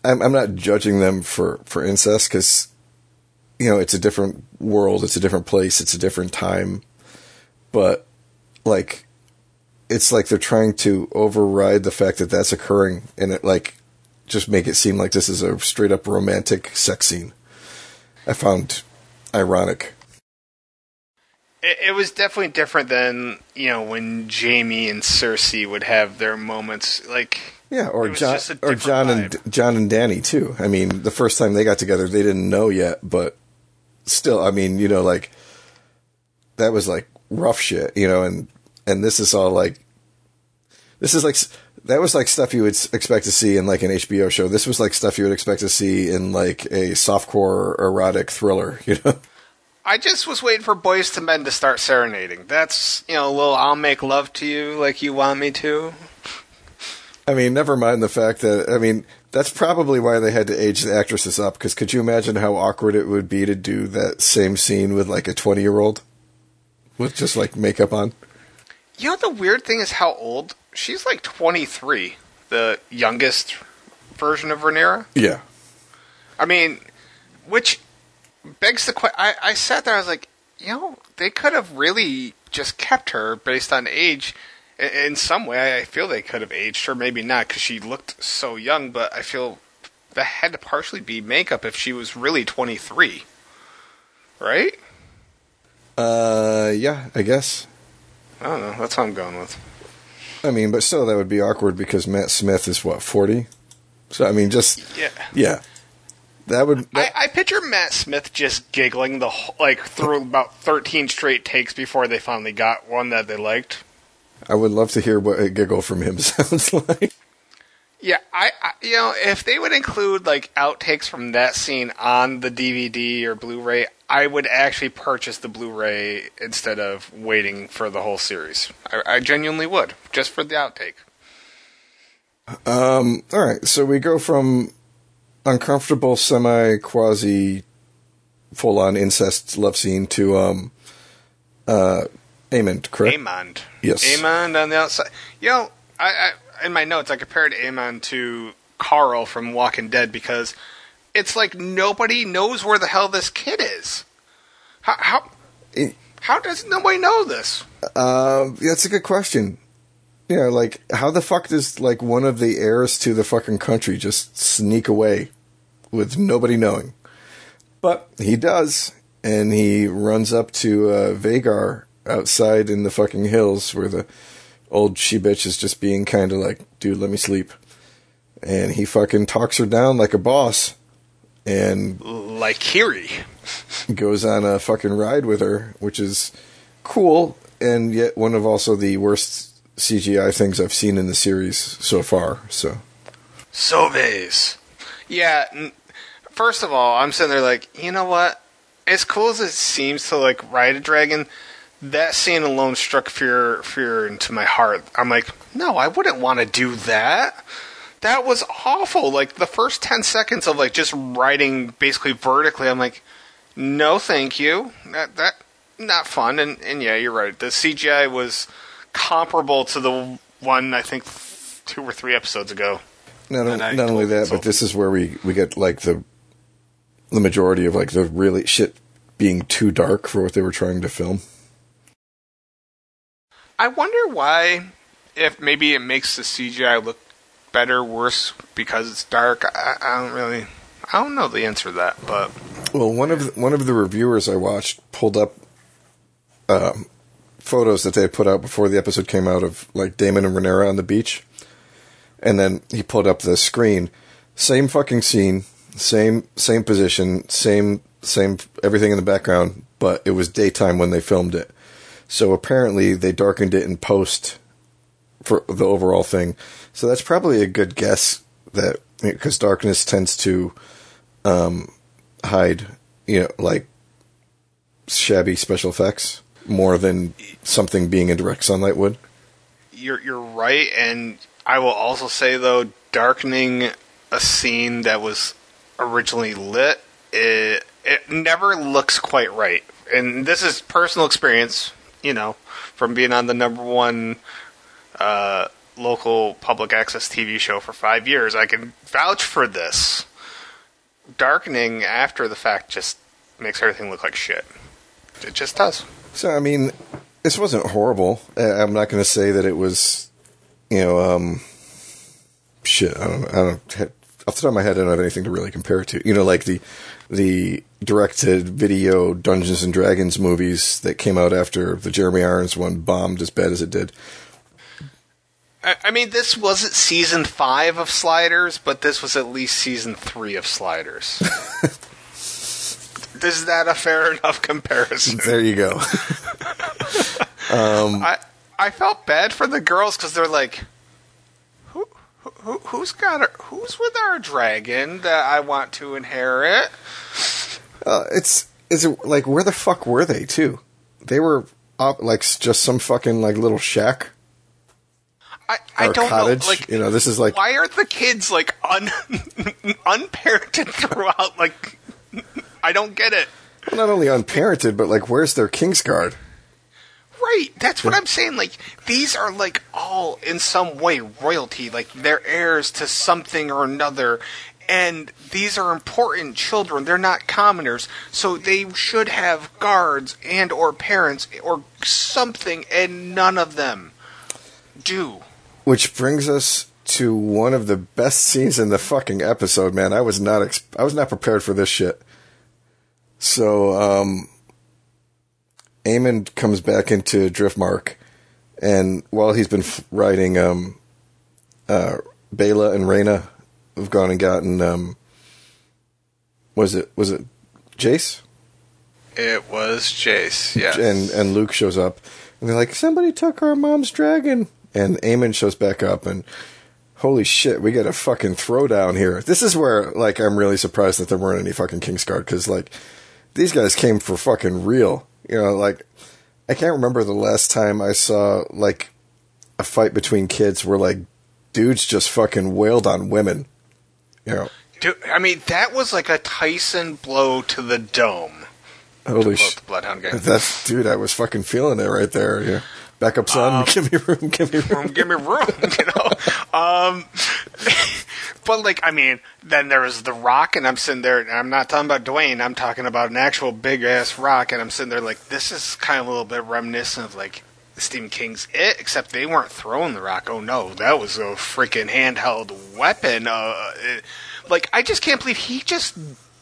I'm I'm not judging them for for incest cuz you know, it's a different world, it's a different place, it's a different time. But like it's like they're trying to override the fact that that's occurring and it like just make it seem like this is a straight up romantic sex scene. I found ironic. It, it was definitely different than you know when Jaime and Cersei would have their moments. Like, Yeah, or Jon or Jon and. Jon and Dany too. I mean, the first time they got together, they didn't know yet, but still, I mean, you know, like that was like rough shit, you know, and and this is all like this is like that was like stuff you would expect to see in like an HBO show. This was like stuff you would expect to see in like a softcore erotic thriller, you know. I just was waiting for Boyz II Men to start serenading. That's you know a little "I'll make love to you like you want me to." I mean, never mind the fact that I mean that's probably why they had to age the actresses up. Because could you imagine how awkward it would be to do that same scene with like a twenty-year-old with just like makeup on? You know the weird thing is how old she's like 23, the youngest version of Rhaenyra. Yeah, I mean, which begs the question. I, sat there, I was like, you know, they could have really just kept her based on age. In, in some way, I feel they could have aged her. Maybe not because she looked so young, but I feel that had to partially be makeup if she was really 23. Right? uh, yeah, I guess. I don't know. That's how I'm going with. I mean, but still, that would be awkward because Matt Smith is what forty. So I mean, just Yeah. yeah, that would. I, I picture Matt Smith just giggling the whole, like through about thirteen straight takes before they finally got one that they liked. I would love to hear what a giggle from him sounds like. Yeah, I, I you know if they would include like outtakes from that scene on the DVD or Blu-ray, I would actually purchase the Blu-ray instead of waiting for the whole series. I, I genuinely would just for the outtake. All right, so we go from uncomfortable, semi quasi, full on incest love scene to um, uh, Aemond, correct? Aemond, Yes. Aemond on the outside. You know, I, I in my notes I compared Aemond to Carl from Walking Dead because it's like nobody knows where the hell this kid is. How how It- how does nobody know this? Uh, that's a good question. Yeah, like how the fuck does like one of the heirs to the fucking country just sneak away with nobody knowing? But he does, and he runs up to uh, Vhagar outside in the fucking hills where the old she bitch is just being kind of like, dude, let me sleep. And he fucking talks her down like a boss and Like Kiri. goes on a fucking ride with her, which is cool and yet one of also the worst CGI things I've seen in the series so far. So Soves. Yeah. n- First of all, I'm sitting there like, you know what? As cool as it seems to like ride a dragon, that scene alone struck fear fear into my heart. I'm like, no, I wouldn't want to do that. That was awful. Like the first ten seconds of like just riding basically vertically, I'm like, no, thank you. That that not fun. And and yeah, you're right. The CGI was comparable to the one I think two or three episodes ago. not, I not only that, but this is where we we get like the the majority of like the really shit being too dark for what they were trying to film. I wonder why, if maybe it makes the CGI look better, worse because it's dark. I, I don't really, I don't know the answer to that, but Well, one of the, one of the reviewers I watched pulled up um, photos that they had put out before the episode came out of like Daemon and Rhaenyra on the beach, and then he pulled up the screen, same fucking scene, same same position, same same everything in the background, but it was daytime when they filmed it. So apparently they darkened it in post for the overall thing. So that's probably a good guess that because darkness tends to um, hide, you know, like shabby special effects more than something being in direct sunlight would. you're you're right. And I will also say though, darkening a scene that was originally lit, it it never looks quite right. And this is personal experience, you know, from being on the number one uh, local public access TV show for five years. I can vouch for this. Darkening after the fact just makes everything look like shit. It just does. So I mean, this wasn't horrible. I'm not going to say that it was, you know, um, shit. I don't. I don't. Off the top of my head, I don't have anything to really compare it to. You know, like the the directed video Dungeons and Dragons movies that came out after the Jeremy Irons one bombed as bad as it did. I, I mean, this wasn't season five of Sliders, but this was at least season three of Sliders. Is that a fair enough comparison? There you go. I I felt bad for the girls because they're like, who, who who's got her? Who's with our dragon that I want to inherit? Uh, it's is it like where the fuck were they too? They were up like just some fucking like little shack I, I don't cottage. know. Like, you know, this is like why are the kids like un unparented throughout? Like, I don't get it. not only unparented, but like where's their Kingsguard? Right, that's what I'm saying. Like these are like all in some way royalty, like they're heirs to something or another, and these are important children. They're not commoners, so they should have guards and or parents or something, and none of them do. Which brings us to one of the best scenes in the fucking episode, man. I was not ex- I was not prepared for this shit. So, um Aemond comes back into Driftmark and while he's been f- riding um uh Baela and Rhaena have gone and gotten um was it was it Jace? It was Jace, yes. and and Luke shows up, and they're like, "Somebody took our mom's dragon." And Aemond shows back up, and holy shit, we get a fucking throwdown here. This is where like I'm really surprised that there weren't any fucking Kingsguard because like these guys came for fucking real. You know, like I can't remember the last time I saw like a fight between kids where like dudes just fucking wailed on women. You know, Dude, I mean, that was like a Tyson blow to the dome. holy shit. Bloodhound. That's dude, I was fucking feeling it right there. Yeah. Back up, son. give me room. Give me room. room, give me room, you know. Um, but like, I mean, then there was the Rock, and I'm sitting there. And I'm not talking about Dwayne. I'm talking about an actual big ass rock, and I'm sitting there like, this is kind of a little bit reminiscent of like Stephen King's It, except they weren't throwing the rock. Oh no, that was a freaking handheld weapon. Uh, it, like I just can't believe he just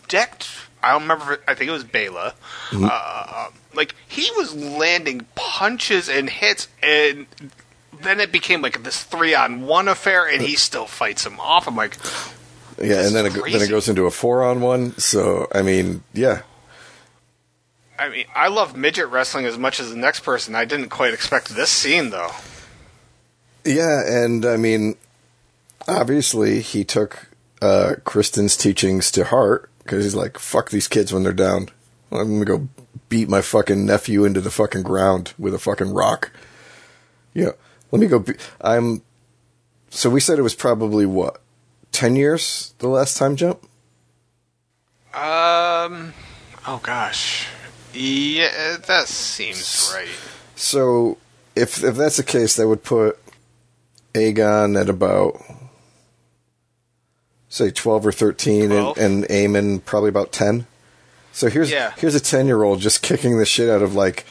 decked. I don't remember. I think it was Baela. Mm-hmm. Uh, like he was landing punches and hits, and then it became like this three on one affair, and he still fights him off. I'm like, Yeah, and then it, then it goes into a four on one. So I mean, yeah, I mean, I love midget wrestling as much as the next person. I didn't quite expect this scene though. yeah, and I mean, obviously he took uh, Criston's teachings to heart because he's like, "Fuck these kids when they're down. I'm gonna go beat my fucking nephew into the fucking ground with a fucking rock." Yeah, let me go. Be- I'm. So we said it was probably what ten years the last time jump. Um. Oh gosh. Yeah, that seems right. So if if that's the case, that would put Aegon at about say twelve or thirteen, 12. and, and Aemond probably about ten. So here's Yeah. here's a ten year old just kicking the shit out of like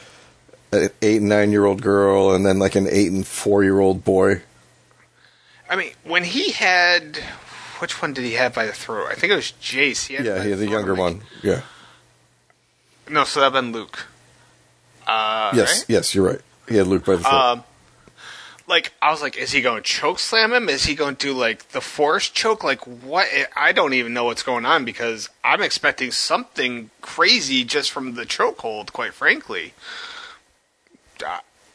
an eight and nine year old girl, and then like an eight and four year old boy. I mean, when he had, which one did he have by the throat? I think it was Jace. He had Yeah, he the throat, younger like- one. Yeah. No, so that'd been Luke. Uh, Yes, right? yes, you're right. He had Luke by the throat. Um, like I was like, is he going to choke slam him? Is he going to do like the force choke? Like what? I don't even know what's going on because I'm expecting something crazy just from the chokehold. Quite frankly,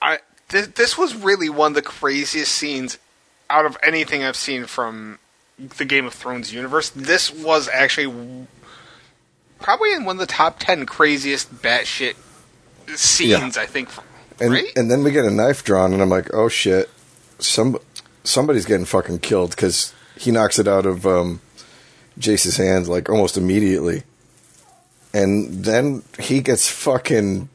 I th- this was really one of the craziest scenes out of anything I've seen from the Game of Thrones universe. This was actually probably in one of the top ten craziest batshit scenes. I think. And right? and then we get a knife drawn, and I'm like, oh shit, some somebody's getting fucking killed because he knocks it out of um, Jace's hands like almost immediately, and then he gets fucking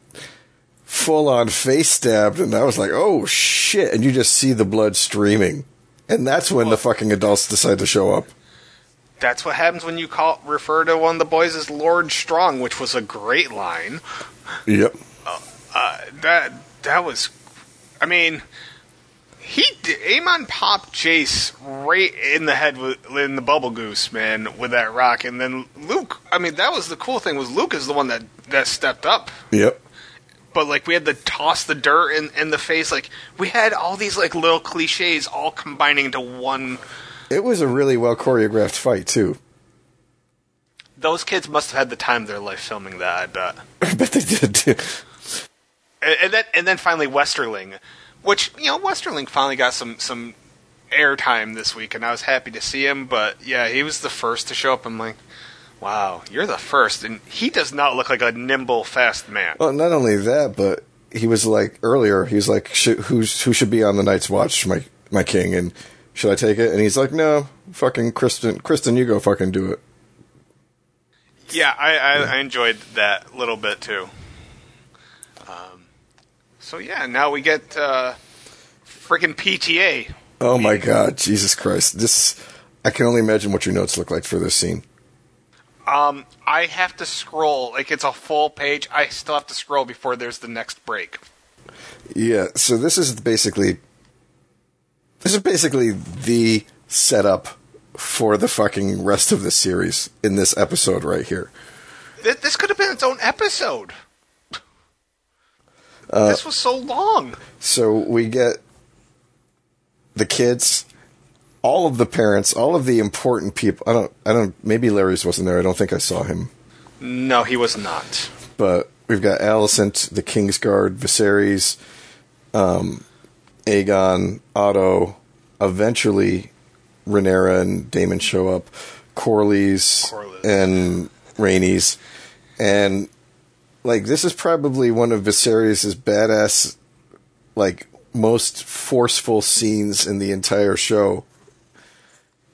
full on face stabbed, and I was like, oh shit, and you just see the blood streaming, and that's when the fucking adults decide to show up. That's what happens when you call refer to one of the boys as Lord Strong, which was a great line. Yep. Uh, that that was, I mean, he Aemond popped Jace right in the head with in the bubble goose man with that rock, and then Luke. I mean, that was the cool thing was Luke is the one that that stepped up. Yep. But like we had to toss the dirt in, in the face, like we had all these like little cliches all combining into one. It was a really well choreographed fight too. Those kids must have had the time of their life filming that. I bet. I bet they did too. And, and then and then finally Westerling, which you know Westerling finally got some some airtime this week, and I was happy to see him. But yeah, he was the first to show up. I'm like, wow, you're the first, and he does not look like a nimble, fast man. Well, not only that, but he was like earlier. He was like, "Sh- "Who's who should be on the Night's Watch, my my king?" And should I take it? And he's like, "No, fucking Criston, Criston, you go fucking do it." Yeah, I, I, I enjoyed that little bit too. So yeah, now we get uh, freaking PTA. Oh my god, Jesus Christ! This I can only imagine what your notes look like for this scene. Um, I have to scroll like it's a full page. I still have to scroll before there's the next break. Yeah, so this is basically this is basically the setup for the fucking rest of the series in this episode right here. This could have been its own episode. Uh, this was so long. So we get the kids, all of the parents, all of the important people. I don't, I don't. Maybe Larys wasn't there. I don't think I saw him. No, he was not. But we've got Alicent, the Kingsguard, Viserys, um, Aegon, Otto. Eventually, Rhaenyra and Daemon show up. Corlys Corlys. and Rhaenys, and like this is probably one of Viserys' badass, like most forceful scenes in the entire show.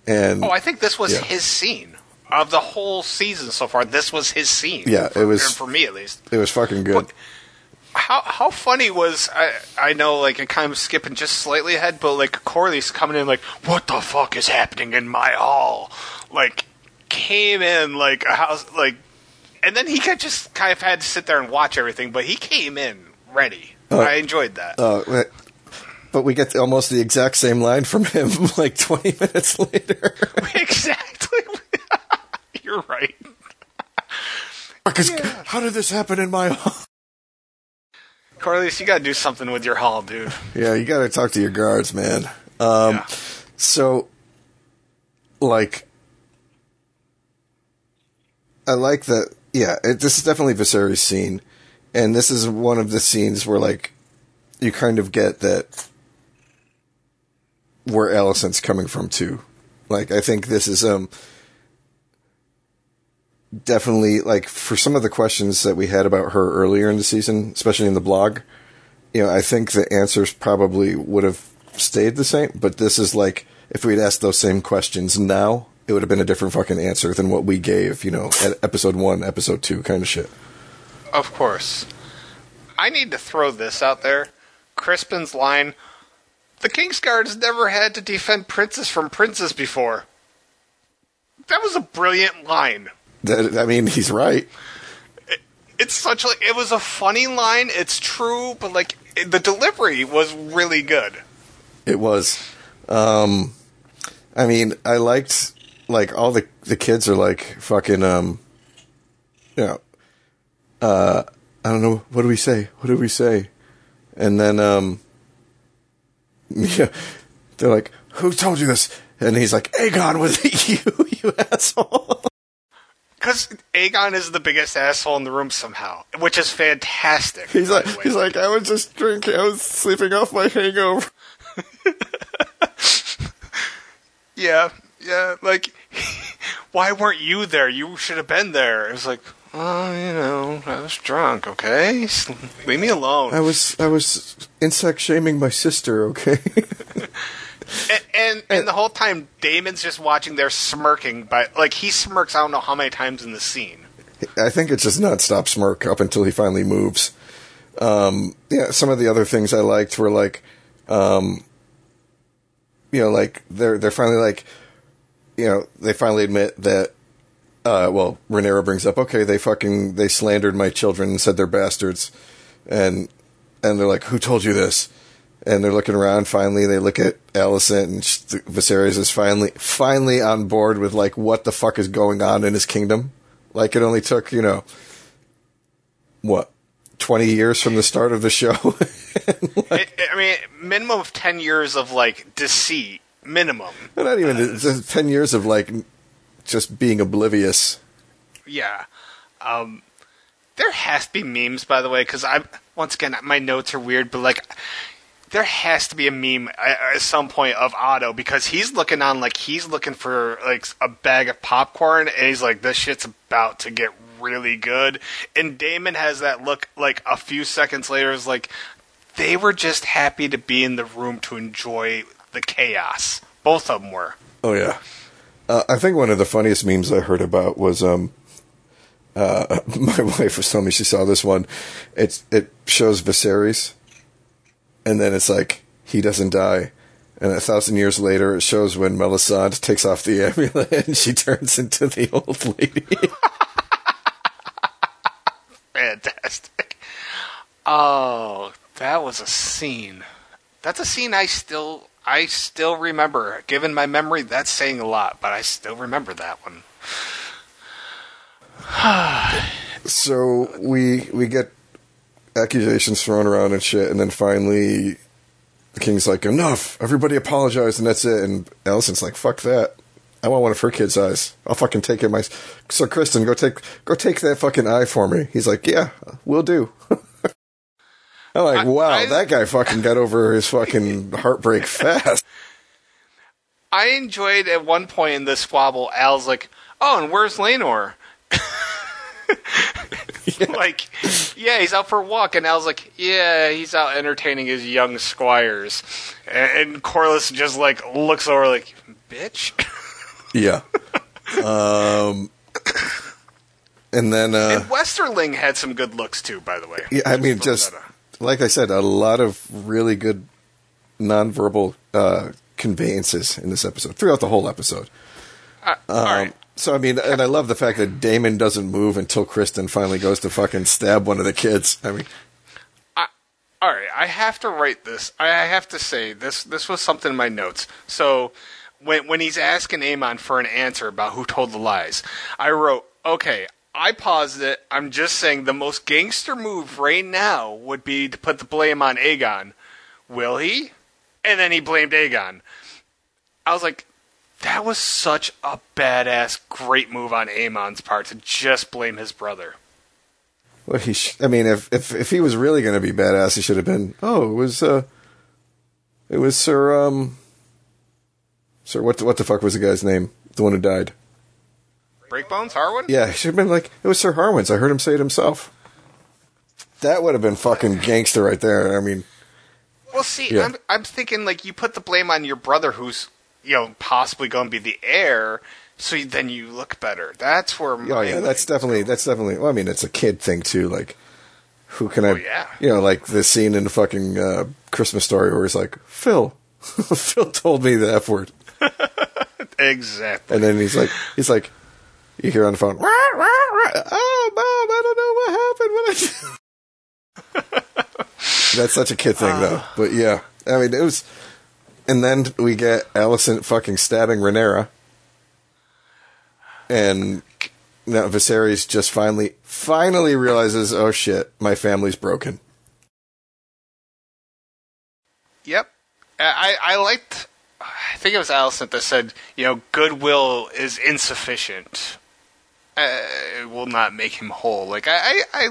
And Oh, I think this was Yeah. his scene of the whole season so far. This was his scene. Yeah, for, it was- for me at least. it was fucking good. But how how funny was I? I know like I'm kind of skipping just slightly ahead, but like Corlys coming in like, what the fuck is happening in my hall? Like came in like a house like, and then he could just kind of had to sit there and watch everything, but he came in ready. I enjoyed that. Uh, but- but we get almost the exact same line from him like 20 minutes later. exactly. You're right. Because Yeah. how did this happen in my home? Corlys, you gotta do something with your hall, dude. Yeah, you got to talk to your guards, man. Um, Yeah. So, like, I like that. Yeah, it, this is definitely Viserys' scene, and this is one of the scenes where, like, you kind of get that where Alicent's coming from too. Like, I think this is um definitely like for some of the questions that we had about her earlier in the season, especially in the blog. You know, I think the answers probably would have stayed the same, but this is like if we'd asked those same questions now, it would have been a different fucking answer than what we gave. You know, at episode one, episode two, kind of shit. Of course. I need to throw this out there. Crispin's line The Kingsguard has never had to defend princes from princes before. That was a brilliant line. That, I mean, he's right. It's such like it was a funny line. It's true, but like it, the delivery was really good. It was. Um, I mean, I liked like all the the kids are like fucking um, you know, uh, I don't know what do we say? What do we say? And then um, yeah, they're like, "Who told you this?" And he's like, "Aegon, was it you, you asshole?" Because Aegon is the biggest asshole in the room somehow, which is fantastic. He's like, he's like, I was just drinking, I was sleeping off my hangover. Yeah, yeah. Like, why weren't you there? You should have been there. It was like, oh, you know, I was drunk. Okay, leave me alone. I was, I was insect shaming my sister. Okay. and, and and the whole time, Daemon's just watching there smirking. but like, he smirks. I don't know how many times in the scene. I think it's just nonstop smirk up until he finally moves. Um, yeah, some of the other things I liked were like, um, you know, like they're they're finally like, you know, they finally admit that. Uh, well, Rhaenyra brings up, okay, they fucking they slandered my children and said they're bastards, and and they're like, who told you this? And they're looking around. Finally, they look at Alicent, and Viserys is finally finally on board with like what the fuck is going on in his kingdom. Like it only took you know what twenty years from the start of the show. It, I mean, minimum of ten years of like deceit. Minimum. Not even just ten years of like just being oblivious. Yeah. Um, there has to be memes, by the way, because I once again my notes are weird, but like there has to be a meme at, at some point of Otto because he's looking on like he's looking for like a bag of popcorn, and he's like, "This shit's about to get really good." And Daemon has that look like a few seconds later is like they were just happy to be in the room to enjoy the chaos. Both of them were. Oh yeah. Uh, I think one of the funniest memes I heard about was um, uh, my wife was telling me she saw this one. It's it shows Viserys, and then it's like he doesn't die, and a thousand years later it shows when Melisandre takes off the amulet and she turns into the old lady. Fantastic. Oh, that was a scene. That's a scene I still I still remember. Given my memory, that's saying a lot, but I still remember that one. so we we get accusations thrown around and shit, and then finally the king's like, "Enough! Everybody apologize, and that's it." And Alicent's like, "Fuck that! I want one of her kids' eyes. I'll fucking take it my." So Criston, go take go take that fucking eye for me. He's like, "Yeah, we'll do." I'm like, I- "Wow, I- that guy fucking got over his fucking heartbreak fast." I enjoyed at one point in this squabble, Al's like, "Oh, and where's Laenor?" Like, yeah, he's out for a walk, and Al's like, "Yeah, he's out entertaining his young squires," and, and Corlys just like looks over, like, "Bitch." Yeah. Um. And then, uh, and Westerling had some good looks too, by the way. Yeah, I mean, just. Like I said, a lot of really good nonverbal uh, conveyances in this episode throughout the whole episode. Uh, right. So I mean, and I love the fact that Daemon doesn't move until Criston finally goes to fucking stab one of the kids. I mean, all right, I have to write this. I have to say this. This was something in my notes. So when when he's asking Aemond for an answer about who told the lies, I wrote, okay. I paused it. I'm just saying the most gangster move right now would be to put the blame on Aegon. Will he? And then he blamed Aegon. I was like, that was such a badass, great move on Aemond's part to just blame his brother. Well, he. Sh- I mean, if if if he was really going to be badass, he should have been. Oh, it was. uh It was Sir. Um. Sir, what what the fuck was the guy's name? The one who died. Breakbones, Harwin? Yeah, he should have been like it was Sir Harwin's. I heard him say it himself. That would have been fucking gangster right there. I mean, Well, see, Yeah. I'm I'm thinking like you put the blame on your brother, who's you know possibly going to be the heir, so you, then you look better. That's where. oh yeah, that's definitely that's definitely. Well, I mean, it's a kid thing too. Like, who can I? Oh, yeah. You know, like the scene in the fucking uh, Christmas story where he's like, Phil, Phil told me the f word. exactly. And then he's like, he's like, you hear on the phone, "Rah, rah, rah. oh, mom, I don't know what happened. What I That's such a kid thing, though. Ah. But yeah, I mean, it was. And then we get Alicent fucking stabbing Rhaenyra, and now Viserys just finally, finally realizes, oh shit, my family's broken. Yep. I I liked. I think it was Alicent that said, you know, goodwill is insufficient. Uh, it will not make him whole. Like I, I, I,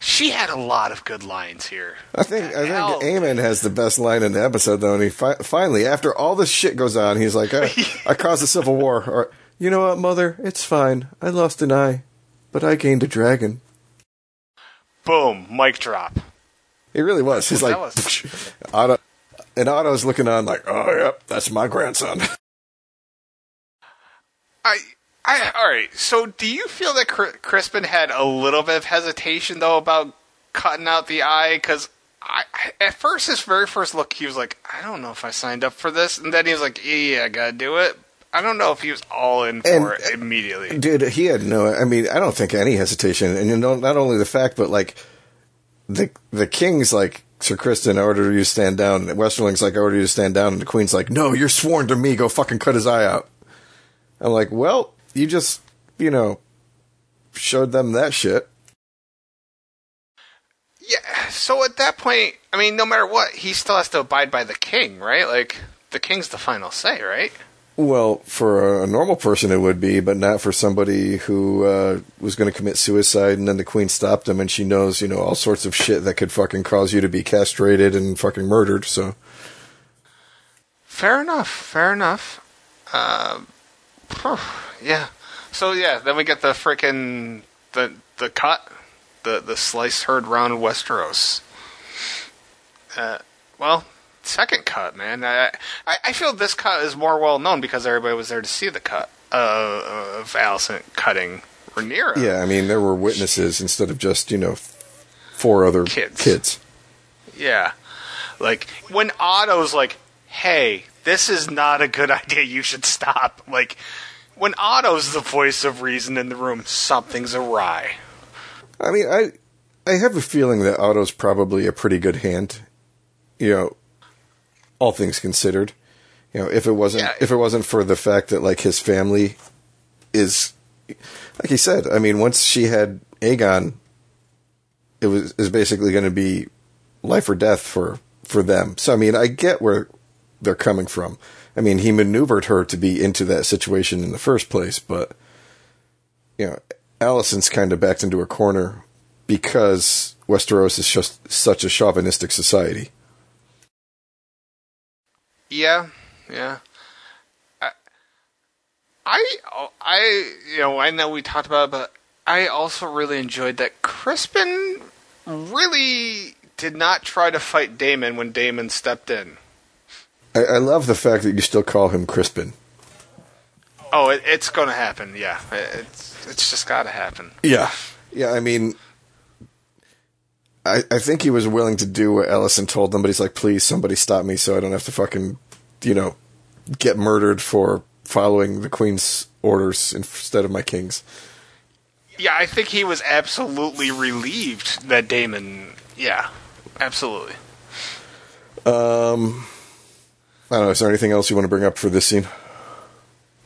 she had a lot of good lines here. I think I think Aemond has the best line in the episode though, and he fi- finally, after all this shit goes on, he's like, "I, I caused a civil war." Or, you know what, mother? It's fine. I lost an eye, but I gained a dragon. Boom, mic drop. He really was. He's like, was- Otto, and Otto's looking on like, "Oh, yep, that's my grandson." I, I, all right. So, do you feel that Cri- Crispin had a little bit of hesitation though about cutting out the eye? Because at first, his very first look, he was like, "I don't know if I signed up for this," and then he was like, "Yeah, I gotta do it." I don't know if he was all in for And- it uh, immediately. Dude, he had no. I mean, I don't think any hesitation, and you know, not only the fact, but like the the king's like Sir Criston, I order you to stand down. Westerling's like, I order you to stand down, and the queen's like, No, you're sworn to me. Go fucking cut his eye out. I'm like, well, you just you know showed them that shit. Yeah. So at that point, I mean, no matter what, he still has to abide by the king, right? Like the king's the final say, right? Well, for a normal person, it would be, but not for somebody who uh, was going to commit suicide, and then the queen stopped him, and she knows, you know, all sorts of shit that could fucking cause you to be castrated and fucking murdered. So, Fair enough. Fair enough. Um, yeah. So yeah, then we get the freaking the the cut, the the slice heard round Westeros. Uh, well, second cut, man. I, I I feel this cut is more well known because everybody was there to see the cut uh, of Alicent cutting Rhaenyra. yeah, I mean, there were witnesses instead of just you know four other Kids. kids. Yeah. Like when Otto's like, "Hey, this is not a good idea. You should stop." Like when Otto's the voice of reason in the room, something's awry. I mean, I I have a feeling that Otto's probably a pretty good hand. You know, all things considered. You know, if it wasn't Yeah. if it wasn't for the fact that like his family is like he said, I mean, once she had Aegon, it was is basically going to be life or death for for them. So I mean, I get where they're coming from. I mean, he maneuvered her to be into that situation in the first place, but you know, Alicent's kind of backed into a corner because Westeros is just such a chauvinistic society. Yeah, yeah. I, I, I, you know, I know we talked about it, but I also really enjoyed that Crispin really did not try to fight Daemon when Daemon stepped in. I, I love the fact that you still call him Crispin. Oh, it, it's going to happen. Yeah, It- it's it's just got to happen. Yeah. Yeah, I mean, I, I think he was willing to do what Alicent told them, but he's like, please, somebody stop me so I don't have to fucking, you know, get murdered for following the Queen's orders instead of my King's. Yeah, I think he was absolutely relieved that Daemon. Yeah, absolutely. Um, I don't know. Is there anything else you want to bring up for this scene?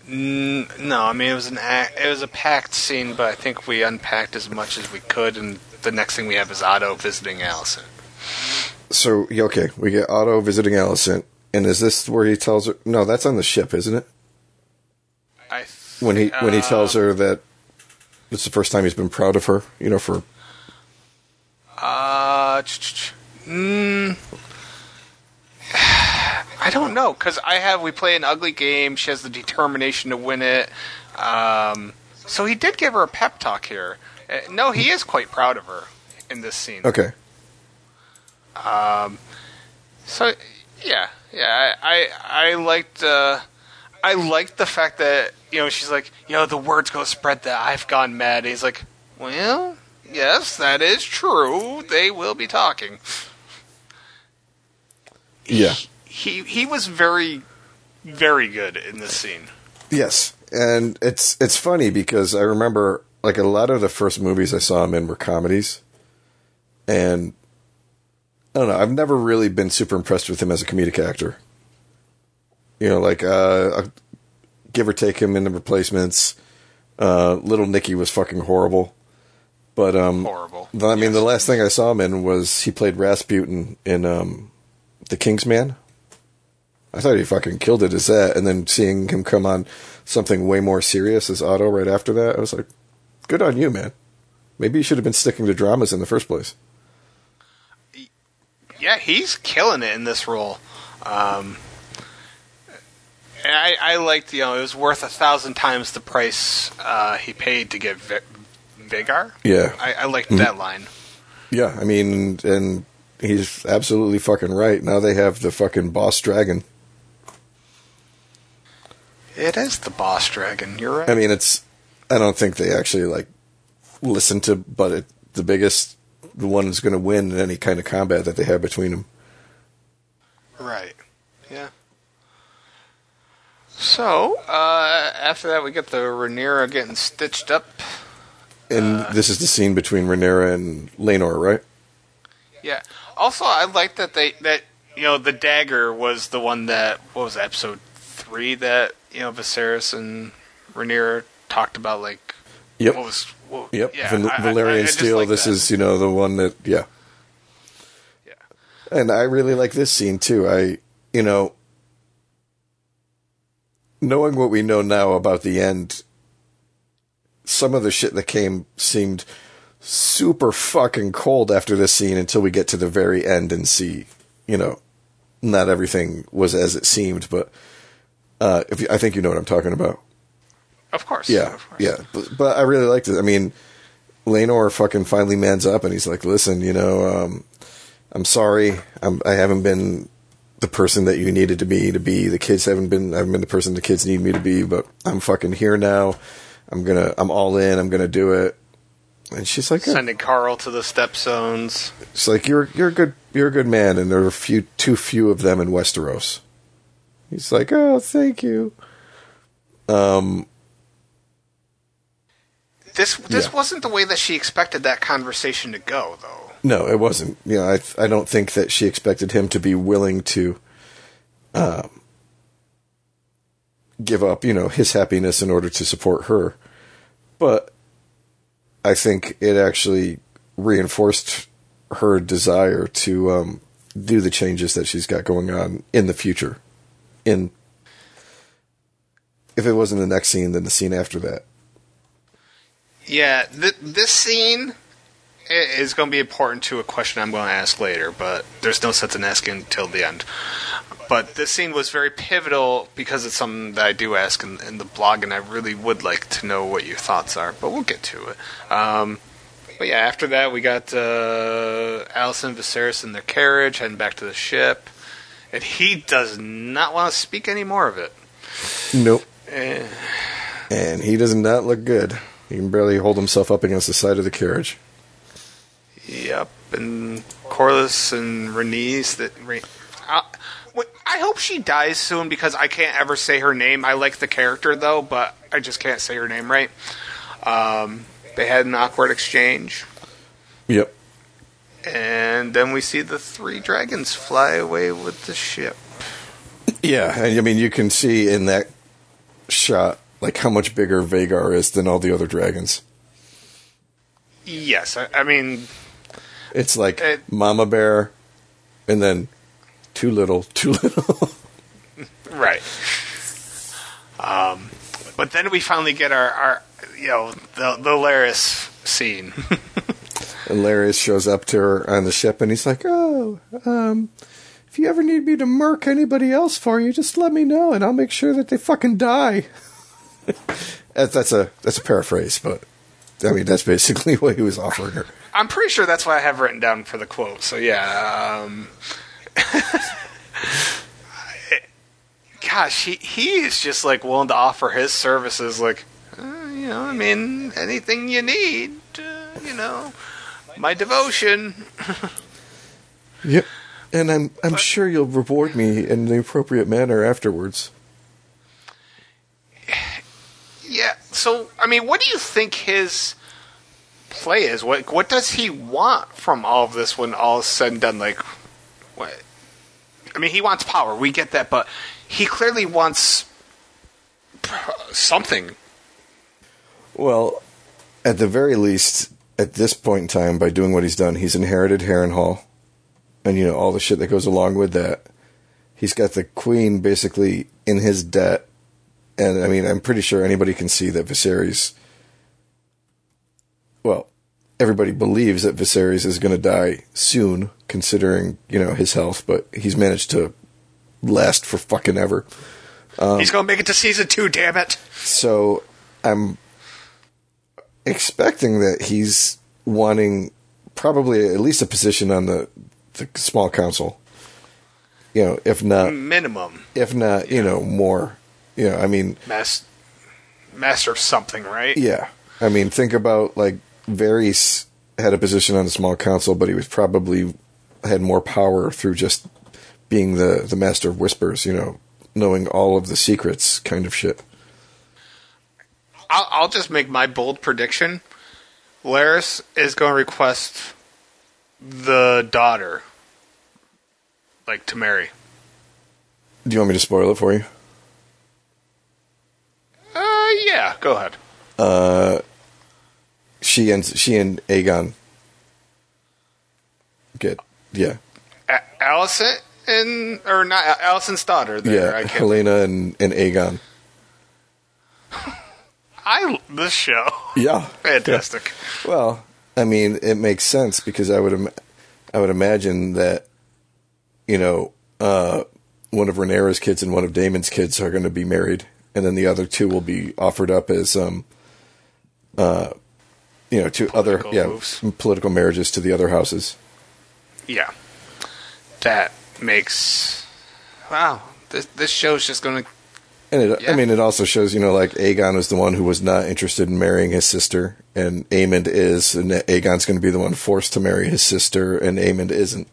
No, I mean it was an act, it was a packed scene, but I think we unpacked as much as we could, and the next thing we have is Otto visiting Alicent. So yeah, okay, we get Otto visiting Alicent, and is this where he tells her? No, that's on the ship, isn't it? I th- When he when he tells her that it's the first time he's been proud of her, you know, for Uh, ch- ch- mm, I don't know because I have we play an ugly game. She has the determination to win it. Um, so he did give her a pep talk here. Uh, no, he is quite proud of her in this scene. okay, Um. So yeah, yeah, I I, I liked uh, I liked the fact that you know she's like, you know, the word's gonna spread that I've gone mad. And he's like, well, yes, that is true. They will be talking. yeah, He he he was very very good in this scene. yes, and it's it's funny because I remember like a lot of the first movies I saw him in were comedies, and I don't know. I've never really been super impressed with him as a comedic actor. You know, like uh, give or take him in the replacements. Uh, Little Nicky was fucking horrible, but um, Horrible. I mean, Yes. the last thing I saw him in was he played Rasputin in um, The King's Man. I thought he fucking killed it as that, and then seeing him come on something way more serious as Otto right after that, I was like, good on you, man. Maybe you should have been sticking to dramas in the first place. Yeah, he's killing it in this role. Um, I, I liked, you know, it was worth a thousand times the price uh, he paid to get Vi- Vhagar. Yeah. I, I liked that line. Yeah, I mean, and he's absolutely fucking right. Now they have the fucking boss dragon. It is the boss dragon. You're right. I mean, it's. I don't think they actually like listen to, but it, the biggest, the one who's going to win in any kind of combat that they have between them. right. Yeah. So uh, after that, we get the Rhaenyra getting stitched up. And this is the scene between Rhaenyra and Laenor, right? Yeah. Also, I like that they that you know the dagger was the one that what was it, episode three that you know Viserys and Rhaenyra talked about like Yep. what was what, Yep. yeah Val- I- I- Valyrian I Steel. like this that. is, you know, the one that, yeah. yeah And I really like this scene too. I, you know, knowing what we know now about the end, some of the shit that came seemed super fucking cold after this scene until we get to the very end and see, you know, not everything was as it seemed, but uh, if you, I think you know what I'm talking about. of course Yeah, of course. yeah. But, but I really liked it. I mean, Laenor fucking finally mans up and he's like, "Listen, you know, um, I'm sorry. I'm, I haven't been the person that you needed to be to be. The kids haven't been. I haven't been the person the kids need me to be. But I'm fucking here now. I'm gonna. I'm all in. I'm gonna do it." And she's like, sending Qarl to the stepstones "It's like you're you're a good you're a good man, and there are few too few of them in Westeros." He's like, "Oh, thank you." Um, this this Yeah. wasn't the way that she expected that conversation to go though No, it wasn't. You know, I I don't think that she expected him to be willing to um, give up, you know, his happiness in order to support her. But I think it actually reinforced her desire to um, do the changes that she's got going on in the future. In if it wasn't the next scene, then the scene after that. yeah th- this scene is going to be important to a question I'm going to ask later but there's no sense in asking until the end but this scene was very pivotal because it's something that I do ask in, in the blog, and I really would like to know what your thoughts are. But we'll get to it. Um, but yeah, after that we got uh, Alicent and Viserys in their carriage heading back to the ship, and he does not want to speak any more of it. Nope. Eh, And he does not look good. He can barely hold himself up against the side of the carriage. Yep, and Corlys and Rhaenys that. I, I hope she dies soon because I can't ever say her name. I like the character though, but I just can't say her name right. Um, they had an awkward exchange, Yep. And then we see the three dragons fly away with the ship. Yeah, and I mean you can see in that shot like how much bigger Vhagar is than all the other dragons. Yes, I, I mean, It's like It- Mama Bear, and then too little, too little. right. Um, but then we finally get our, our you know, the, the Larys scene. and Larys shows up to her on the ship, and he's like, "Oh, um, if you ever need me to murk anybody else for you, just let me know, and I'll make sure that they fucking die." that's, a that's a paraphrase, but I mean that's basically what he was offering her. I'm pretty sure that's what I have written down for the quote. So yeah. Um, gosh, he he is just like willing to offer his services. Like, uh, you know, I mean, anything you need, uh, you know, my devotion. Yep. And I'm I'm sure you'll reward me in the appropriate manner afterwards. Yeah. So, I mean, what do you think his play is? What what does he want from all of this when all is said and done? Like, what? I mean, he wants power. We get that, but he clearly wants something. Well, at the very least, at this point in time, by doing what he's done, he's inherited Harrenhal, and you know all the shit that goes along with that. He's got the queen basically in his debt, and I mean, I'm pretty sure anybody can see that Viserys. Well, everybody believes that Viserys is going to die soon, considering you know his health, but he's managed to last for fucking ever. He's gonna make it to season two. Damn it! So I'm expecting that he's wanting probably at least a position on the the small council. You know, if not Minimum if not, you know, more. You know, I mean, mas- master of something, right? yeah. I mean, think about like Varys had a position on the small council, but he was probably had more power through just being the the master of whispers, you know, knowing all of the secrets kind of shit. I'll, I'll just make my bold prediction. Larys is going to request the daughter, like to marry. Do you want me to spoil it for you? Uh, yeah. Go ahead. Uh, she and she and Aegon get yeah A- Alicent and or not Alicent's daughter. There, yeah I can't. Helaena and, and Aegon I this show. yeah Fantastic. well I mean it makes sense because I would Im- I would imagine that you know uh, one of Rhaenyra's kids and one of Daemon's kids are going to be married and then the other two will be offered up as um uh you know to other Political yeah moves. political marriages to the other houses Yeah. That makes. Wow. This this show's just going to. And it, Yeah. I mean, it also shows, you know, like Aegon was the one who was not interested in marrying his sister, and Aemond is, and Aegon's going to be the one forced to marry his sister, and Aemond isn't.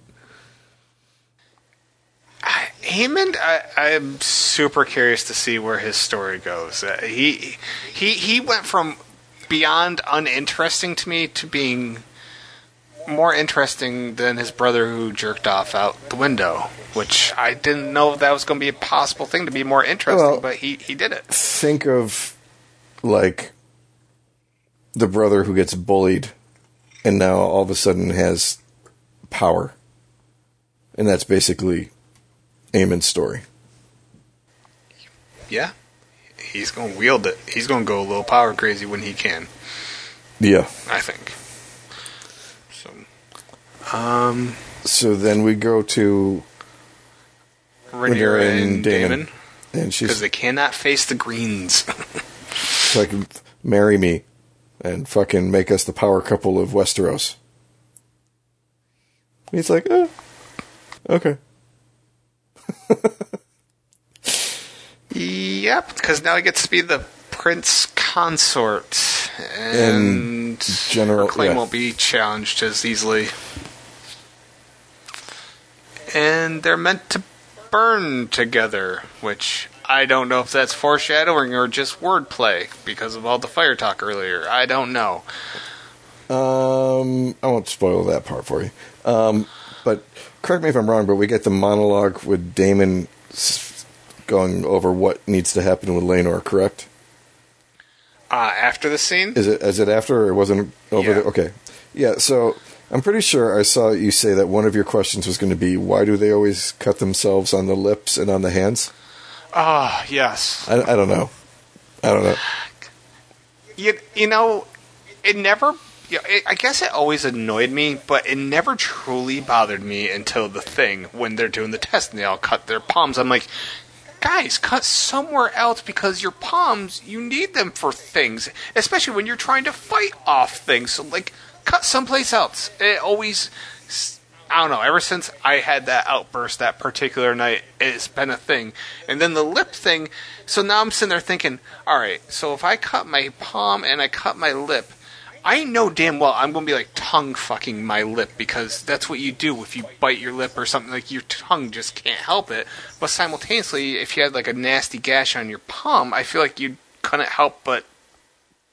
Aemond, I, I'm super curious to see where his story goes. Uh, he he he went from beyond uninteresting to me to being more interesting than his brother who jerked off out the window, which I didn't know that was going to be a possible thing to be more interesting, Well- but he he did it. Think of like the brother who gets bullied, and now all of a sudden has power, and that's basically Aemond's story. Yeah, he's going to wield it. He's going to go a little power crazy when he can. Yeah. I think. So, um, So then we go to Rhaenyra Rhaenyra and Daemon. and she's because they cannot face the greens. like, marry me and fucking make us the power couple of Westeros. He's like, eh, okay. yep, because now he gets to be the prince consort, and, general- her claim yeah. won't be challenged as easily. And they're meant to burn together, which I don't know if that's foreshadowing or just wordplay because of all the fire talk earlier. I don't know. Um, I won't spoil that part for you. Um, But correct me if I'm wrong, but we get the monologue with Daemon going over what needs to happen with Laenor, correct? Uh, after the scene, Is it is it after or it wasn't over Yeah. there? Okay. Yeah, so I'm pretty sure I saw you say that one of your questions was going to be why do they always cut themselves on the lips and on the hands? ah, yes. I, I don't know. I don't know. You, you know, it never. It, I guess it always annoyed me, but it never truly bothered me until the thing when they're doing the test and they all cut their palms. I'm like, guys, cut somewhere else because your palms, you need them for things, especially when you're trying to fight off things. So, like, cut someplace else. It always. I don't know. Ever since I had that outburst that particular night, it's been a thing. And then the lip thing. So now I'm sitting there thinking, all right. So if I cut my palm and I cut my lip, I know damn well I'm going to be like tongue fucking my lip because that's what you do if you bite your lip or something. Like your tongue just can't help it. But simultaneously, if you had like a nasty gash on your palm, I feel like you couldn't help but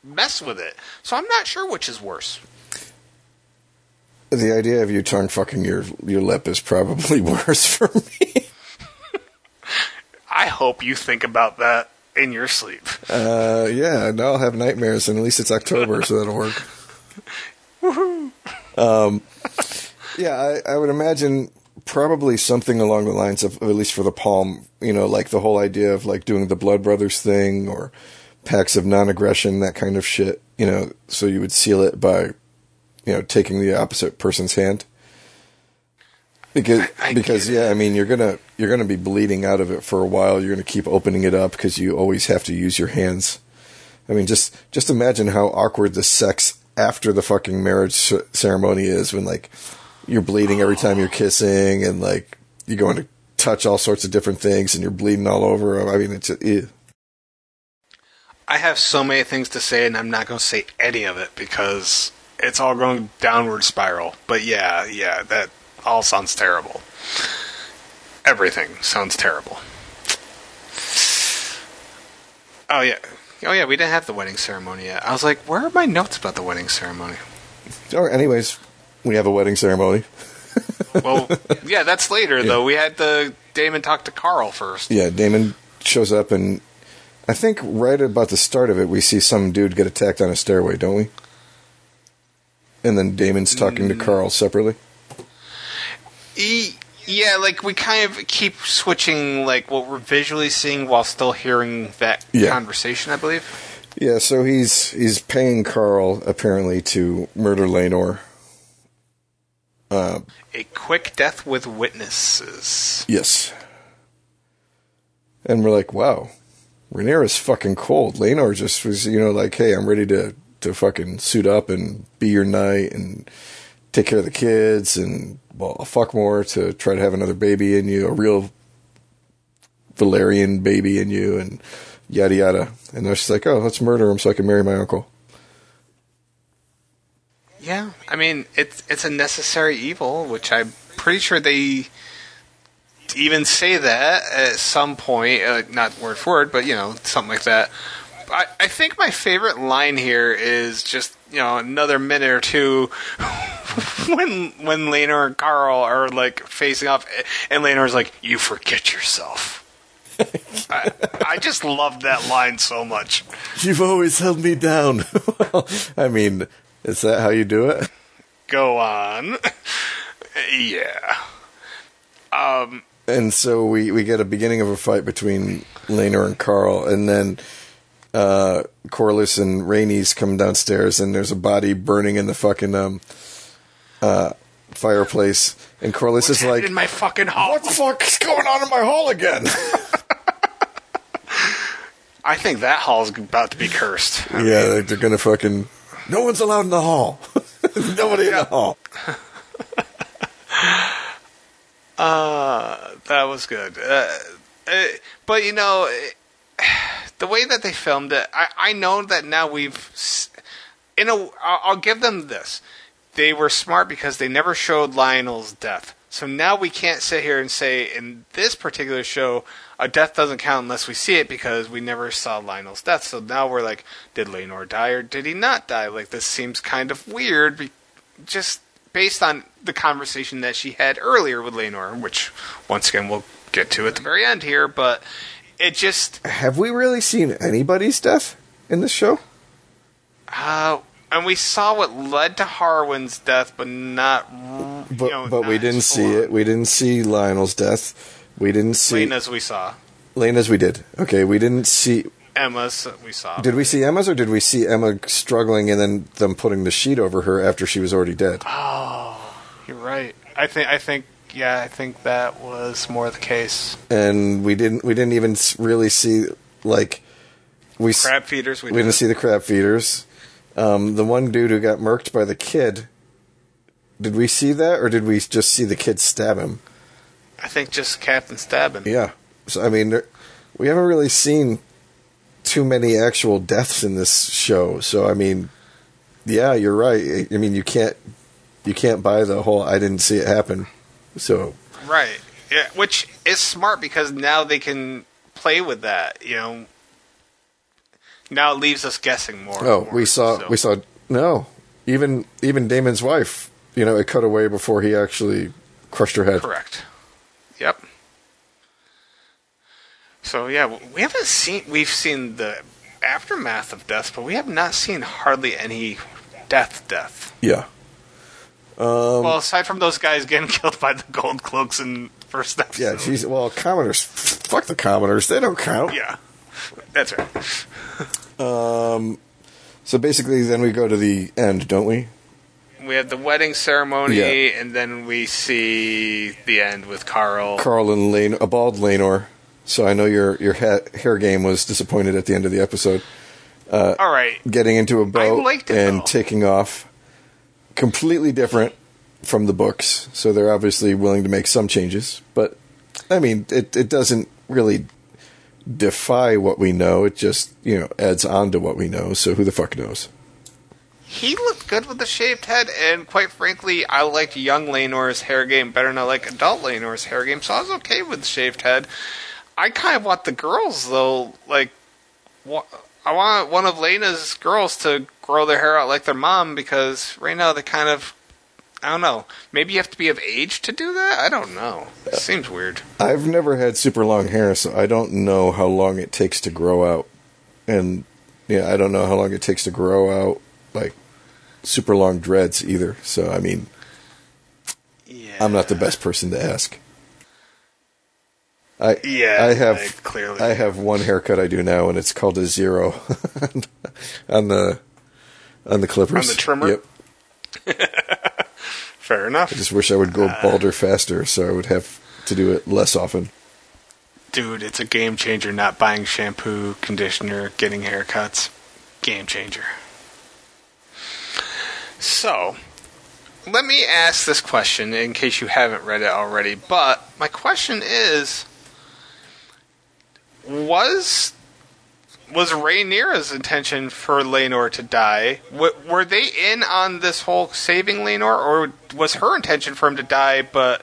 mess with it. So I'm not sure which is worse. The idea of you tongue fucking your your lip is probably worse for me. I hope you think about that in your sleep. Uh, yeah, now I'll have nightmares, and at least it's October, so that'll work. Um, yeah, I, I would imagine probably something along the lines of, at least for the palm, you know, like the whole idea of like doing the Blood Brothers thing or pacts of non-aggression, that kind of shit. You know, so you would seal it by, you know, taking the opposite person's hand. Because, I- I because yeah, I mean, you're gonna you're gonna be bleeding out of it for a while. You're gonna keep opening it up because you always have to use your hands. I mean, just just imagine how awkward the sex after the fucking marriage c- ceremony is when like you're bleeding every time you're kissing and like you're going to touch all sorts of different things and you're bleeding all over. I mean, it's ew. I have so many things to say, and I'm not going to say any of it because it's all going downward spiral. But yeah, yeah, that all sounds terrible. Everything sounds terrible. Oh yeah, oh yeah, we didn't have the wedding ceremony yet. I was like, where are my notes about the wedding ceremony? Or anyways, we have a wedding ceremony. Well, yeah, that's later though. We had the Daemon talk to Qarl first. Yeah, Daemon shows up and I think right about the start of it, we see some dude get attacked on a stairway, don't we? And then Daemon's talking to Qarl separately. E- yeah, like we kind of keep switching like what we're visually seeing while still hearing that Yeah. conversation. I believe. Yeah, so he's he's paying Qarl apparently to murder Laenor. Uh, A quick death with witnesses. yes. And we're like, wow, Rhaenyra's fucking cold. Laenor just was, you know, like, hey, I'm ready to to fucking suit up and be your knight and take care of the kids and well, fuck more to try to have another baby in you, a real Valyrian baby in you, and yada yada. And then she's like, oh, let's murder him so I can marry my uncle. Yeah, I mean it's it's a necessary evil, which I'm pretty sure they even say that at some point, uh, not word for word, but you know something like that. I, I think my favorite line here is just you know another minute or two when when Lena and Qarl are like facing off, and Lena's like, "You forget yourself." I, I just love that line so much. You've always held me down. well, I mean, is that how you do it? Go on, yeah. Um, And so we, we get a beginning of a fight between Laenor and Qarl, and then uh, Corlys and Rhaenys come downstairs, and there's a body burning in the fucking um, uh, fireplace. And Corlys is like, in my fucking hall. "What the fuck is going on in my hall again?" I think that hall's about to be cursed. yeah, like they're gonna fucking. No one's allowed in the hall. Nobody in the hall. Uh, that was good. Uh, uh, but you know, uh, the way that they filmed it, I, I know that now we've, in a, I'll, give them this. They were smart because they never showed Lyonel's death. So now we can't sit here and say in this particular show a death doesn't count unless we see it because we never saw Lyonel's death. So now we're like, did Laenor die or did he not die? Like this seems kind of weird. Just based on the conversation that she had earlier with Laenor, which once again we'll get to at the very end here, but it just Have we really seen anybody's death in this show? uh and we saw what led to Harwin's death, but not. But know, but we didn't see it. We didn't see Lyonel's death. We didn't see Laena's we saw. Laena's. We did. Okay, we didn't see. Aemma's we saw. Did we see Aemma's or did we see Aemma struggling and then them putting the sheet over her after she was already dead? Oh, you're right. I think. I think. Yeah, I think that was more the case. And we didn't. We didn't even really see like we s- Crab feeders. We, we didn't see the crab feeders. Um, the one dude who got murked by the kid. Did we see that, or did we just see the kid stab him? I think just Captain Stabbing. Yeah. So I mean, there, we haven't really seen too many actual deaths in this show. So I mean, yeah, you're right. I mean, you can't you can't buy the whole "I didn't see it happen." So Right. Yeah, which is smart because now they can play with that. You know. Now it leaves us guessing more. oh, more, we saw so- we saw no even even Daemon's wife. You know, it cut away before he actually crushed her head. Correct. Yep. So yeah, we haven't seen. We've seen the aftermath of death, but we have not seen hardly any death. Death. Yeah. Um, well, aside from those guys getting killed by the gold cloaks in first episode. Yeah. Geez. Well, commoners. Fuck the commoners. They don't count. Yeah. That's right. um, So basically, then we go to the end, don't we? We have the wedding ceremony, Yeah. and then we see the end with Qarl. Qarl and Lane, a bald Laenor. So I know your your ha- hair game was disappointed at the end of the episode. All right. Getting into a boat and though. taking off, completely different from the books. So they're obviously willing to make some changes, but I mean, it it doesn't really defy what we know. It just you know adds on to what we know. So who the fuck knows? He looked good with the shaved head, and quite frankly, I liked young Laenor's hair game better than I like adult Laenor's hair game, so I was okay with the shaved head. I kind of want the girls, though, like, wa- I want one of Laena's girls to grow their hair out like their mom, because right now they kind of, I don't know, maybe you have to be of age to do that? I don't know. It seems weird. I've never had super long hair, so I don't know how long it takes to grow out. And yeah, I don't know how long it takes to grow out like super long dreads either. So I mean, Yeah. I'm not the best person to ask. I Yeah, I have like, clearly. I have one haircut I do now, and it's called a zero on the on the clippers. On the trimmer? Yep. Fair enough. I just wish I would go uh, balder faster, so I would have to do it less often. Dude, it's a game changer not buying shampoo, conditioner, getting haircuts. Game changer. So, let me ask this question in case you haven't read it already. But my question is was was Rhaenyra's intention for Laenor to die? W- were they in on this whole saving Laenor, or was her intention for him to die? But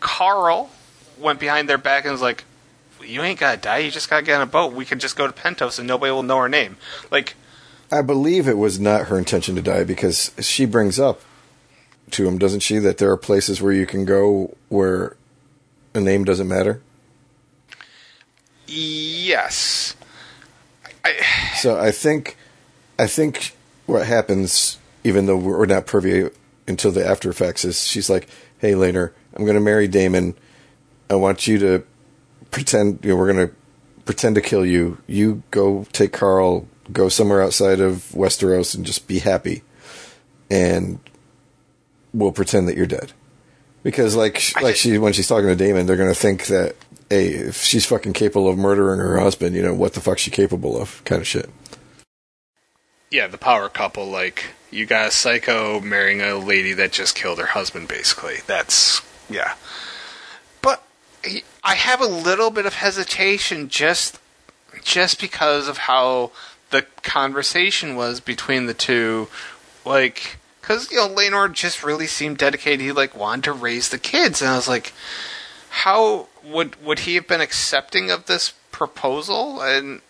Qarl went behind their back and was like, "You ain't gotta die. You just gotta get on a boat. We could just go to Pentos and nobody will know her name." Like, I believe it was not her intention to die because she brings up to him, doesn't she, that there are places where you can go where a name doesn't matter. Yes, I, So I think, I think what happens, even though we're not privy until the after effects, is she's like, "Hey, later, I'm going to marry Daemon. I want you to pretend. You know, we're going to pretend to kill you. You go take Qarl, go somewhere outside of Westeros, and just be happy, and we'll pretend that you're dead." Because like I like she when she's talking to Daemon, they're going to think that. Hey, if she's fucking capable of murdering her husband, you know what the fuck's she capable of? Kind of shit. yeah, the power couple. Like, you got a psycho marrying a lady that just killed her husband. Basically, that's yeah. But I have a little bit of hesitation just just because of how the conversation was between the two. Like, because you know, Laenor just really seemed dedicated. He like wanted to raise the kids, and I was like, how would would he have been accepting of this proposal? And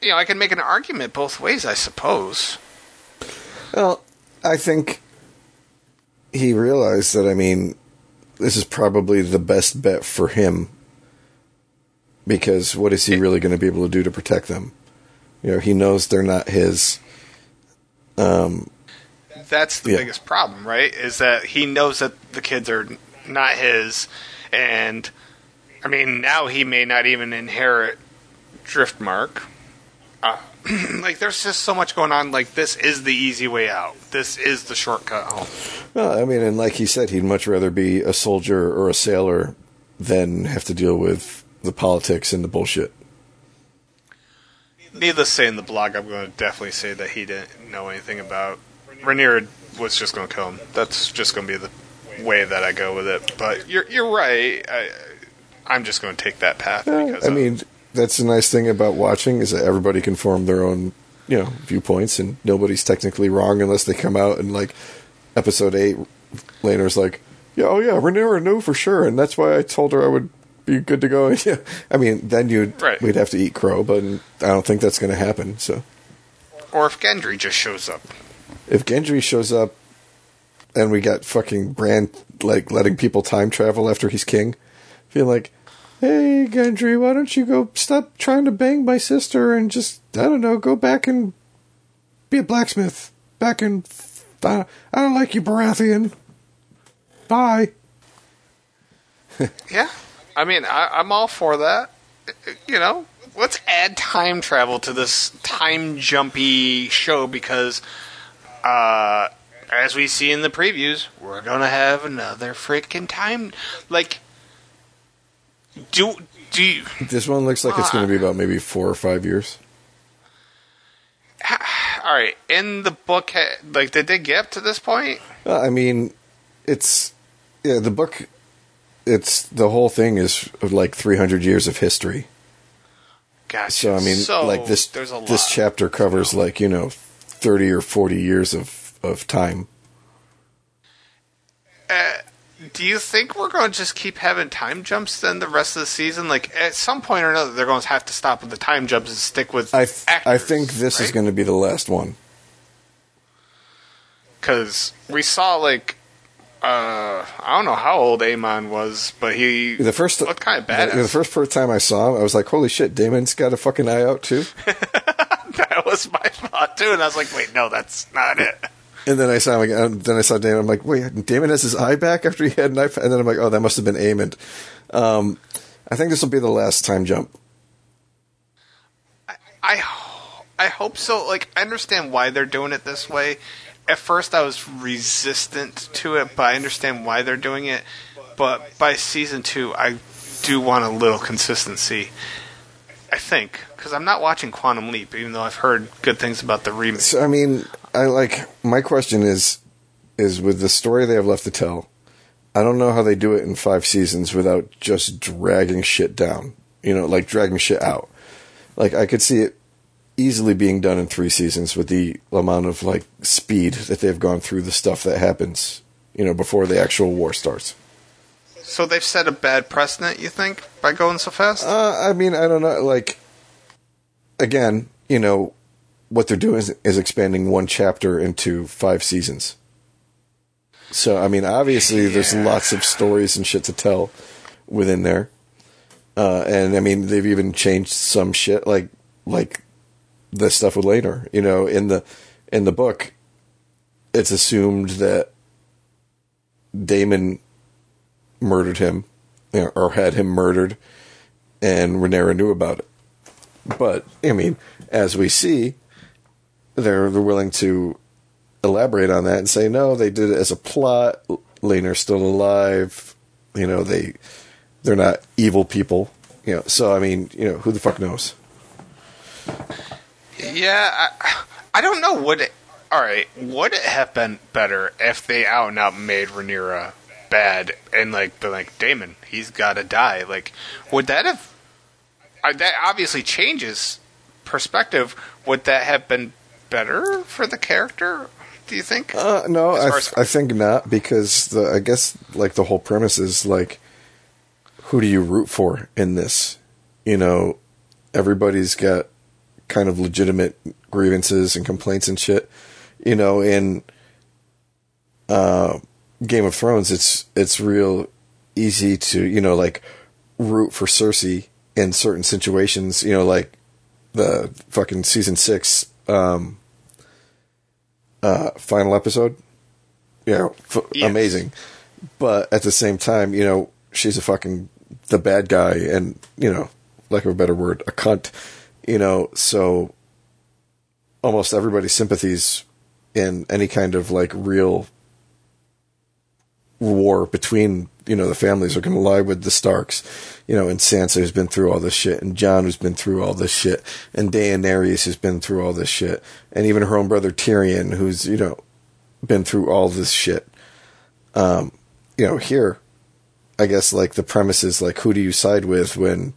you know, I can make an argument both ways, I suppose. Well, I think he realized that I mean, this is probably the best bet for him because what is he really going to be able to do to protect them? You know, he knows they're not his. Um, That's the Yeah. biggest problem, right? Is that he knows that the kids are not his, and I mean now he may not even inherit Driftmark. Uh, like there's just so much going on. Like this is the easy way out. This is the shortcut home. well, I mean, and like he said, he'd much rather be a soldier or a sailor than have to deal with the politics and the bullshit. Needless to say, in the blog, I'm going to definitely say that he didn't know anything about. Rhaenyra was just going to kill him. That's just going to be the way that I go with it. But you're you're right. I, I'm just going to take that path Yeah, because I of- mean, that's the nice thing about watching is that everybody can form their own, you know, viewpoints, and nobody's technically wrong unless they come out and like episode eight, Laenor's like, yeah, oh yeah, Rhaenyra knew for sure, and that's why I told her I would be good to go. yeah, I mean, then you'd Right. we'd have to eat crow, but I don't think that's going to happen. So or if Gendry just shows up. if Gendry shows up, and we got fucking Bran like letting people time travel after he's king, feel like. Hey Gendry, why don't you go stop trying to bang my sister and just I don't know, go back and be a blacksmith. Back in I don't like you, Baratheon. Bye. Yeah, I mean, I, I'm all for that. You know, let's add time travel to this time jumpy show because, uh, as we see in the previews, we're gonna have another freaking time. Like, do do you, This one looks like it's going to be about maybe four or five years. all right in the book? Like, did they get up to this point? Uh, I mean, it's yeah. The book, it's the whole thing is like three hundred years of history. Gotcha. So I mean, So, like this There's a lot. this chapter covers like you know thirty or forty years of of time. Do you think we're going to just keep having time jumps then the rest of the season? Like at some point or another, they're going to have to stop with the time jumps and stick with I th- actors. I think this is going to be the last one. because we saw like uh, I don't know how old Aemond was, but he The first looked kind of the, badass. the first first time I saw him, I was like, "Holy shit, Daemon's got a fucking eye out too." that was my thought too, and I was like, wait, no, that's not it. And then I saw him again. Then I saw Daemon. I'm like, wait, Daemon has his eye back after he had an eye. And then I'm like, oh, that must have been Aemond. Um, I think this will be the last time jump. I ho- I hope so. Like I understand why they're doing it this way. At first, I was resistant to it, but I understand why they're doing it. But by season two, I do want a little consistency. I think because I'm not watching Quantum Leap, even though I've heard good things about the remake. So I mean, I like my question is is with the story they have left to tell. I don't know how they do it in five seasons without just dragging shit down. You know, like dragging shit out. Like I could see it easily being done in three seasons with the amount of like speed that they've gone through the stuff that happens. You know, before the actual war starts. So they've set a bad precedent, you think, by going so fast? Uh, I mean, I don't know. Like, again, you know, what they're doing is, is expanding one chapter into five seasons. So, I mean, obviously, there's lots of stories and shit to tell within there. Uh, and I mean, they've even changed some shit, like like the stuff with Later. You know, in the in the book, it's assumed that Daemon murdered him, you know, or had him murdered, and Rhaenyra knew about it. But I mean, as we see, they're they're willing to elaborate on that and say no, they did it as a plot. Laenor's still alive. You know, they they're not evil people. You know, so I mean, you know, who the fuck knows? Yeah, I, I don't know. Would it? All right, would it have been better if they out and out made Rhaenyra bad and like been like Daemon, he's got to die? Like, would that have? That obviously changes perspective. Would that have been better for the character? Do you think? Uh, no, I, th- I think not because the I guess like the whole premise is like, who do you root for in this? You know, everybody's got kind of legitimate grievances and complaints and shit. You know, and uh, Game of Thrones, it's it's real easy to you know like root for Cersei in certain situations. You know, like the fucking season six um, uh, final episode. You know, f- Yes. amazing. But at the same time, you know, she's a fucking the bad guy, and you know, lack of a better word, a cunt. You know, so almost everybody's sympathies in any kind of like real war between you know the families are going to lie with the Starks, you know, and Sansa who's been through all this shit, and Jon who's been through all this shit, and Daenerys who's been through all this shit, and even her own brother Tyrion who's you know been through all this shit. Um, you know, here, I guess like the premise is like who do you side with when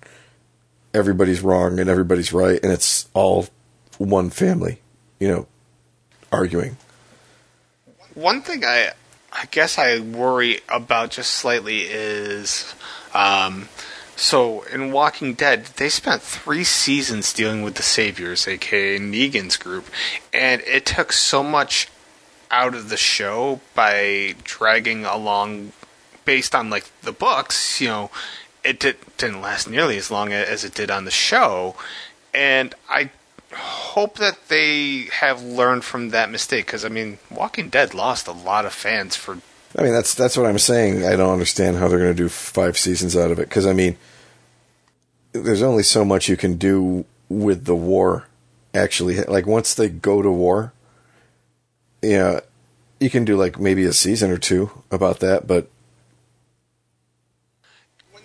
everybody's wrong and everybody's right, and it's all one family, you know, arguing. One thing I, I guess I worry about just slightly is, um, so in Walking Dead, they spent three seasons dealing with the Saviors, aka Negan's group, and it took so much out of the show by dragging along, based on like the books. You know, it did, didn't last nearly as long as it did on the show, and I hope that they have learned from that mistake because I mean, Walking Dead lost a lot of fans for. I mean, that's that's what I'm saying. I don't understand how they're going to do five seasons out of it because I mean, there's only so much you can do with the war. Actually, like once they go to war, yeah, you can do like maybe a season or two about that. But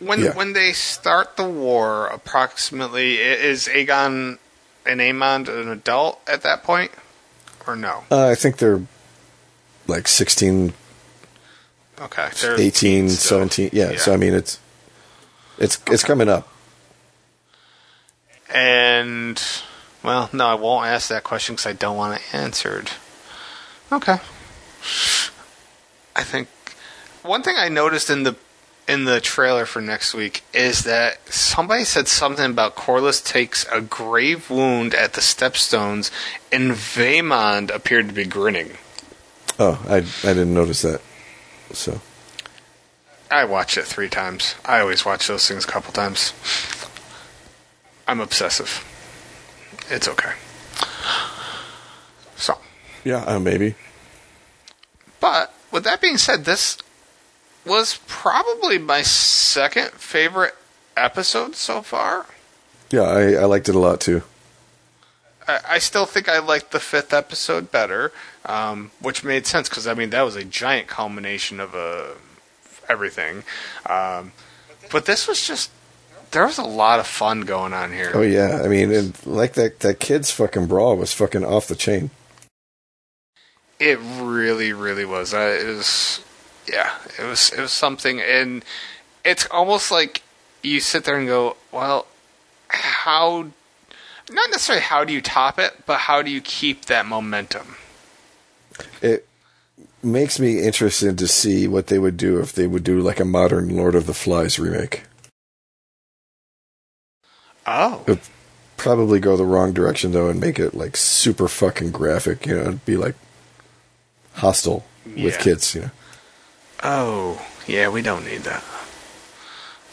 When Yeah. when they start the war, approximately is Aegon and Aemond an adult at that point, or no? uh, I think they're like 16, Okay, they're 18, still. 17. Yeah, so I mean, it's it's it's coming up. And well, no, I won't ask that question because I don't want it answered. Okay. I think one thing I noticed in the in the trailer for next week is that somebody said something about Corlys takes a grave wound at the Stepstones, and Vaemond appeared to be grinning. Oh, I I didn't notice that. So I watched it three times. I always watch those things a couple times. I'm obsessive. It's okay. So, yeah, uh, maybe. but with that being said, this was probably my second favorite episode so far. Yeah, I, I liked it a lot too. I, I still think I liked the fifth episode better, um, which made sense because I mean that was a giant culmination of uh, everything. Um, but this was just there was a lot of fun going on here. Oh yeah, I mean, and like that that kid's fucking brawl was fucking off the chain. It really, really was. Uh, it was, yeah, it was. It was something, and it's almost like you sit there and go, "Well, how?" Not necessarily how do you top it, but how do you keep that momentum? It makes me interested to see what they would do if they would do like a modern Lord of the Flies remake. Oh, It probably go the wrong direction though and make it like super fucking graphic. You know, it'd be like hostile with kids. You know. Oh, yeah, we don't need that.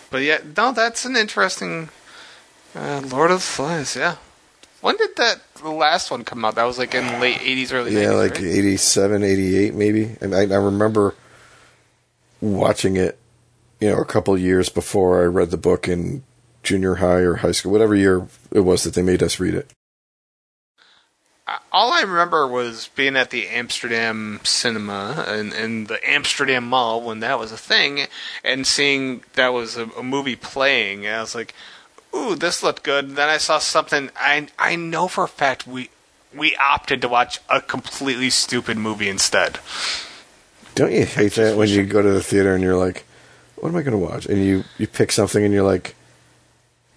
But yeah, no, that's an interesting uh, Lord of the Flies. Yeah, when did that the last one come out? That was like in late '80s, early Yeah, 90s, like right? 87, 88 maybe. And I, I remember watching it, you know, a couple years before I read the book in junior high or high school, whatever year it was that they made us read it. All I remember was being at the Amsterdam cinema and in the Amsterdam Mall when that was a thing, and seeing that was a, a movie playing. And I was like, "Ooh, this looked good." Then I saw something. I I know for a fact we we opted to watch a completely stupid movie instead. Don't you hate that when you go to the theater and you're like, what am I going to watch? And you, you pick something and you're like,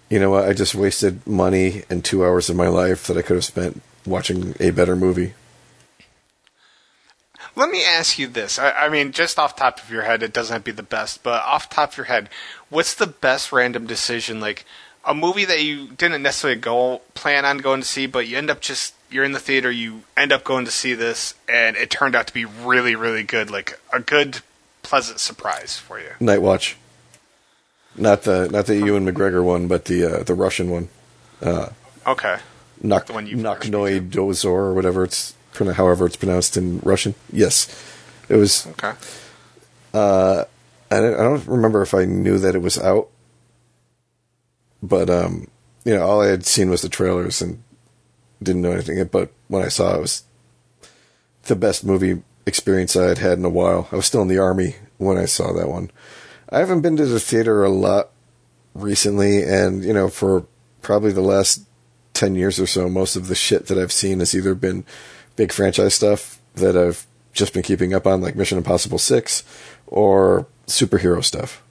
you know what? I just wasted money and two hours of my life that I could have spent watching a better movie. Let me ask you this. I, I mean, just off top of your head, it doesn't have to be the best, but off top of your head, what's the best random decision? Like a movie that you didn't necessarily go plan on going to see, but you end up just you're in the theater, you end up going to see this, and it turned out to be really, really good. Like a good pleasant surprise for you? Night Watch. Not the not the Ewan McGregor one, but the uh, the Russian one. Uh, Okay. Nok The one you first Nokhnoy Dozor or whatever it's however it's pronounced in Russian. Yes, it was. Okay. I don't, I don't remember if I knew that it was out, but um, you know, all I had seen was the trailers and didn't know anything. But when I saw it, it was the best movie experience I had had in a while. I was still in the army when I saw that one. I haven't been to the theater a lot recently, and you know, for probably the last ten years or so, most of the shit that I've seen has either been big franchise stuff that I've just been keeping up on, like Mission Impossible Six, or superhero stuff.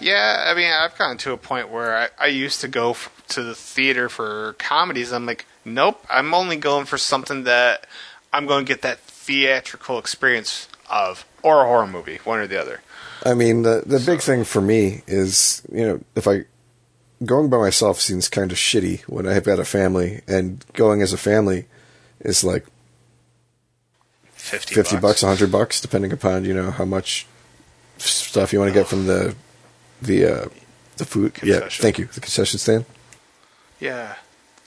Yeah, I mean, I've gotten to a point where I, I used to go f- to the theater for comedies. I'm like, nope, I'm only going for something that I'm going to get that theatrical experience of, or a horror movie, one or the other. I mean, the the big thing for me is, you know, if I going by myself seems kind of shitty when I've got a family, and going as a family is like 50, fifty bucks. bucks, hundred bucks, depending upon you know how much stuff you want to get from the the uh, the food. Yeah, thank you, the concession stand. Yeah.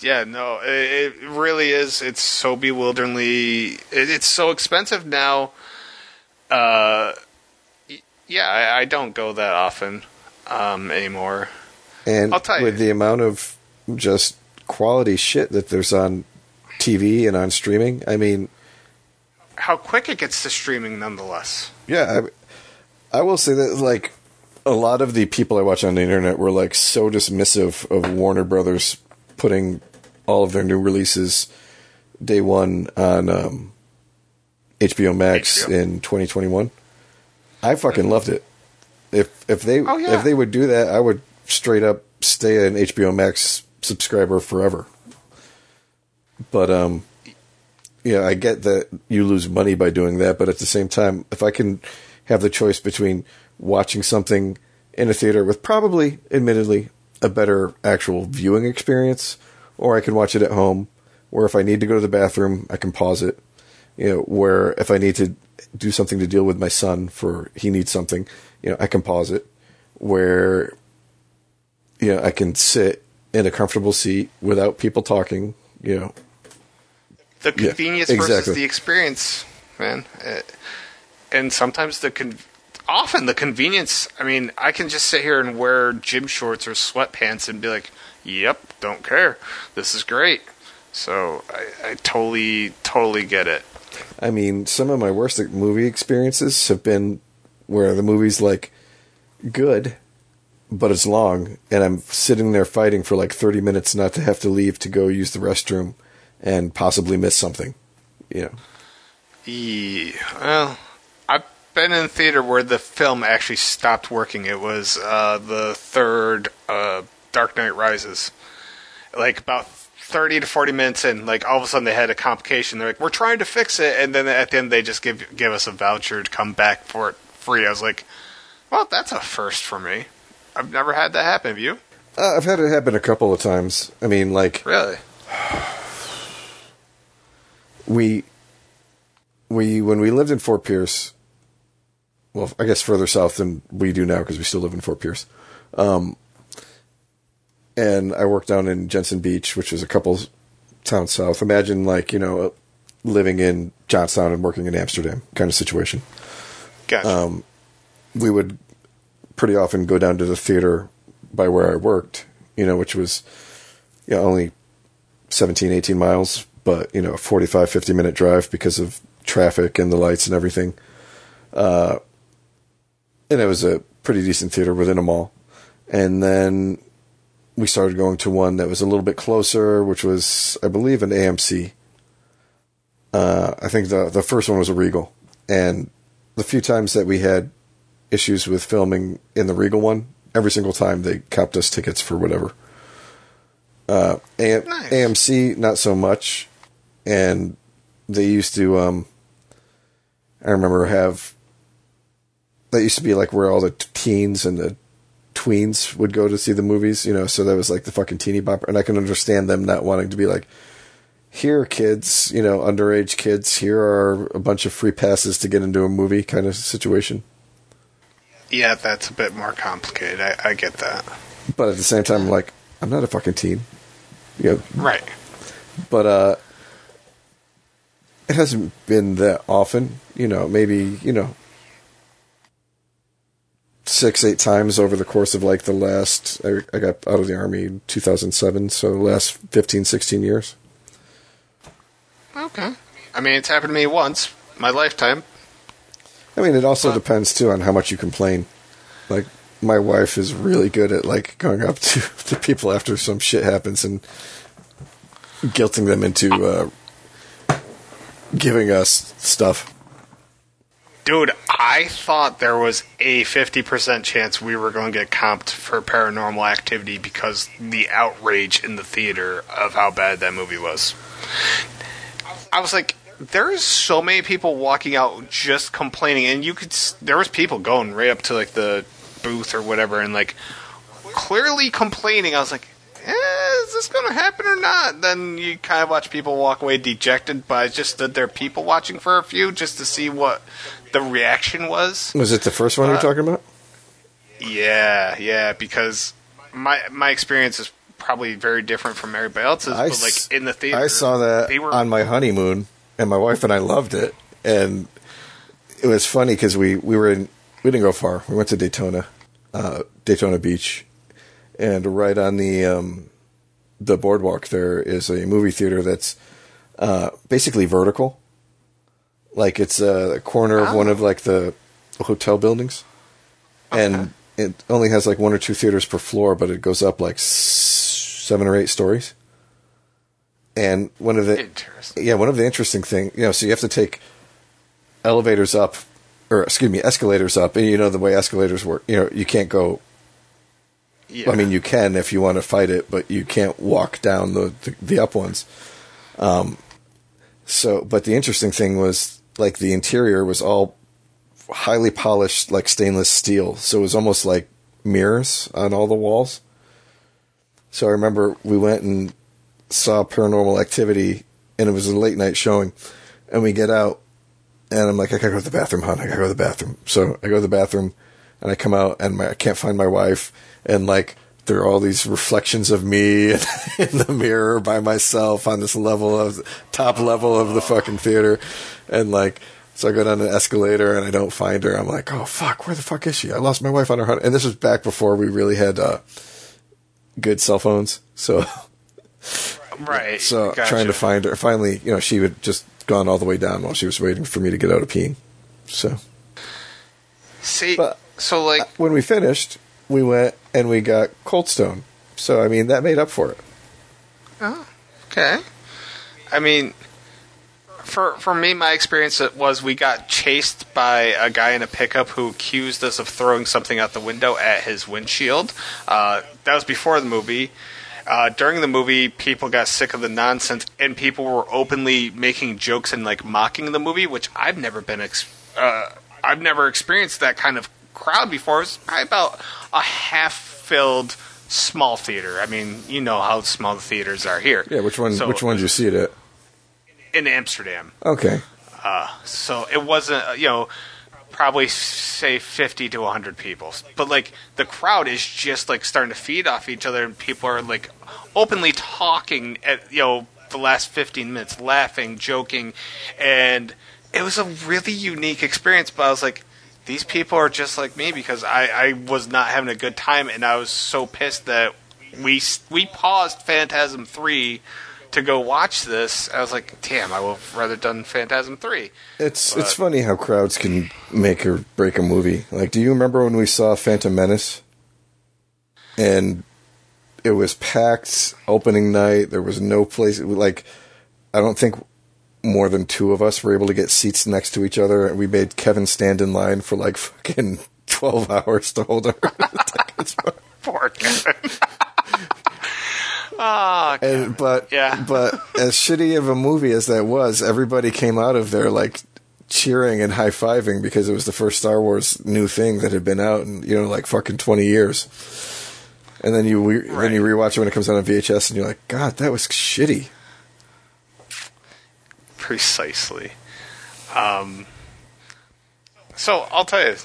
Yeah, no, it, it really is. It's so bewilderingly. It, it's so expensive now. Uh, yeah, I, I don't go that often um, anymore. And I'll tell you. with the amount of just quality shit that there's on TV and on streaming, I mean, How quick it gets to streaming, nonetheless. Yeah, I, I will say that like a lot of the people I watch on the internet were like so dismissive of Warner Brothers putting all of their new releases day one on um, HBO Max HBO. in 2021. I fucking loved it. If if they Oh, yeah. if they would do that, I would straight up stay an HBO Max subscriber forever. But um yeah, I get that you lose money by doing that, but at the same time, if I can have the choice between watching something in a theater with probably, admittedly, a better actual viewing experience, or I can watch it at home, where if I need to go to the bathroom, I can pause it. You know, where if I need to do something to deal with my son for he needs something, you know, I can pause it. Where you know, I can sit in a comfortable seat without people talking, you know, The Yeah, convenience exactly. versus the experience, man. Uh, and sometimes the con- often the convenience. I mean, I can just sit here and wear gym shorts or sweatpants and be like, "Yep, don't care. This is great." So I, I totally, totally get it. I mean, some of my worst movie experiences have been where the movie's like good, but it's long, and I'm sitting there fighting for like 30 minutes not to have to leave to go use the restroom and possibly miss something. You know, Yeah, well, I've been in theater where the film actually stopped working. It was uh, the third uh, Dark Knight Rises. Like about thirty to forty minutes in, like all of a sudden they had a complication. They're like, "We're trying to fix it," and then at the end they just give give us a voucher to come back for it free. I was like, "Well, that's a first for me. I've never had that happen. Have you? uh, I've had it happen a couple of times. I mean, like Really? we we when we lived in Fort Pierce, well, I guess further south than we do now because we still live in Fort Pierce. Um, and I worked down in Jensen Beach, which is a couple towns south. Imagine like you know living in Johnstown and working in Amsterdam kind of situation. Gotcha. Um, we would pretty often go down to the theater by where I worked, you know, which was you know, only 17, 18 miles, but, you know, a 45, 50 minute drive because of traffic and the lights and everything. Uh, and it was a pretty decent theater within a mall. And then we started going to one that was a little bit closer, which was, I believe, an AMC. Uh, I think the the first one was a Regal, and the few times that we had issues with filming in the Regal one, every single time they copped us tickets for whatever. Uh, A- Nice. AMC, not so much, and they used to. Um, I remember have that used to be like where all the teens and the tweens would go to see the movies, you know. So that was like the fucking teeny bopper, and I can understand them not wanting to be like, here, kids, you know, underage kids, here are a bunch of free passes to get into a movie kind of situation. Yeah, that's a bit more complicated. I, I get that. But at the same time, I'm like, I'm not a fucking teen. You know, Right. but uh it hasn't been that often you know maybe you know six eight times over the course of like the last i, I got out of the army in 2007 so the last 15 16 years Okay. I mean, it's happened to me once, my lifetime. I mean it also depends too on how much you complain like my wife is really good at like going up to, to people after some shit happens and guilting them into uh giving us stuff Dude, I thought there was a 50% chance we were going to get comped for paranormal activity because the outrage in the theater of how bad that movie was. I was like, there's so many people walking out just complaining, and you could. There was people going right up to like the booth or whatever, and like clearly complaining. I was like, eh, is this going to happen or not? Then you kind of watch people walk away dejected, but I just stood there people watching for a few just to see what the reaction was. was it the first one you're Uh, talking about Yeah, yeah, because my my experience is probably very different from everybody else's. I but like in the theater, I saw that they were on my honeymoon, and my wife and I loved it. And it was funny because we, we were in, we didn't go far. We went to Daytona, uh, Daytona Beach, and right on the um, the boardwalk there is a movie theater that's uh, basically vertical. Like it's a corner of one of like the hotel buildings, and it only has like one or two theaters per floor, but it goes up like s- seven or eight stories. And one of the Interesting. yeah, one of the interesting thing, you know, so you have to take elevators up, or excuse me, escalators up, and you know the way escalators work. You know, you can't go. Yeah. I mean, you can if you want to fight it, but you can't walk down the the, the up ones. Um, so, but the interesting thing was like the interior was all highly polished, like stainless steel. So it was almost like mirrors on all the walls. So I remember we went and saw Paranormal Activity, and it was a late night showing. And we get out, and I'm like, I gotta go to the bathroom, hon. I gotta go to the bathroom. So I go to the bathroom, and I come out, and my, I can't find my wife, and like there are all these reflections of me in the mirror by myself on this level of top level of the fucking theater, and like. So I go down the escalator and I don't find her. I'm like, oh fuck, where the fuck is she? I lost my wife on her hunt. And this was back before we really had uh, good cell phones. So right. so gotcha. trying to find her. Finally, you know, she had just gone all the way down while she was waiting for me to get out of peeing. So see. but- so like, when we finished, we went and we got Cold Stone. So I mean, that made up for it. oh, okay. I mean, for for me, my experience was we got chased by a guy in a pickup who accused us of throwing something out the window at his windshield. Uh, that was before the movie. Uh, during the movie, people got sick of the nonsense, and people were openly making jokes and like mocking the movie, which I've never been. Ex- uh, I've never experienced that kind of crowd before. It was probably about a half-filled small theater. I mean, you know how small the theaters are here. Yeah, which one? So, which one did you see it at? in Amsterdam? Okay, So it wasn't, uh, you know, probably say 50 to 100 people. But like the crowd is just like starting to feed off each other and people are like openly talking at, you know, the last 15 minutes, laughing, joking. And it was a really unique experience, but I was like, these people are just like me because I, I was not having a good time and I was so pissed that we we paused Phantasm 3 to go watch this. I was like, damn, I would have rather done Phantasm 3. it's it's funny how crowds can make or break a movie. Like, do you remember when we saw Phantom Menace? And it was packed opening night. There was no place. Like, I don't think more than two of us were able to get seats next to each other. And we made Kevin stand in line for like fucking twelve hours to hold our tickets. Poor Kevin. Ah, And but Yeah. but as shitty of a movie as that was, everybody came out of there like cheering and high fiving because it was the first Star Wars new thing that had been out in you know like fucking twenty years. And then you re- then you rewatch it when it comes out on VHS, and you're like, God, that was shitty. Precisely. Um, so I'll tell you,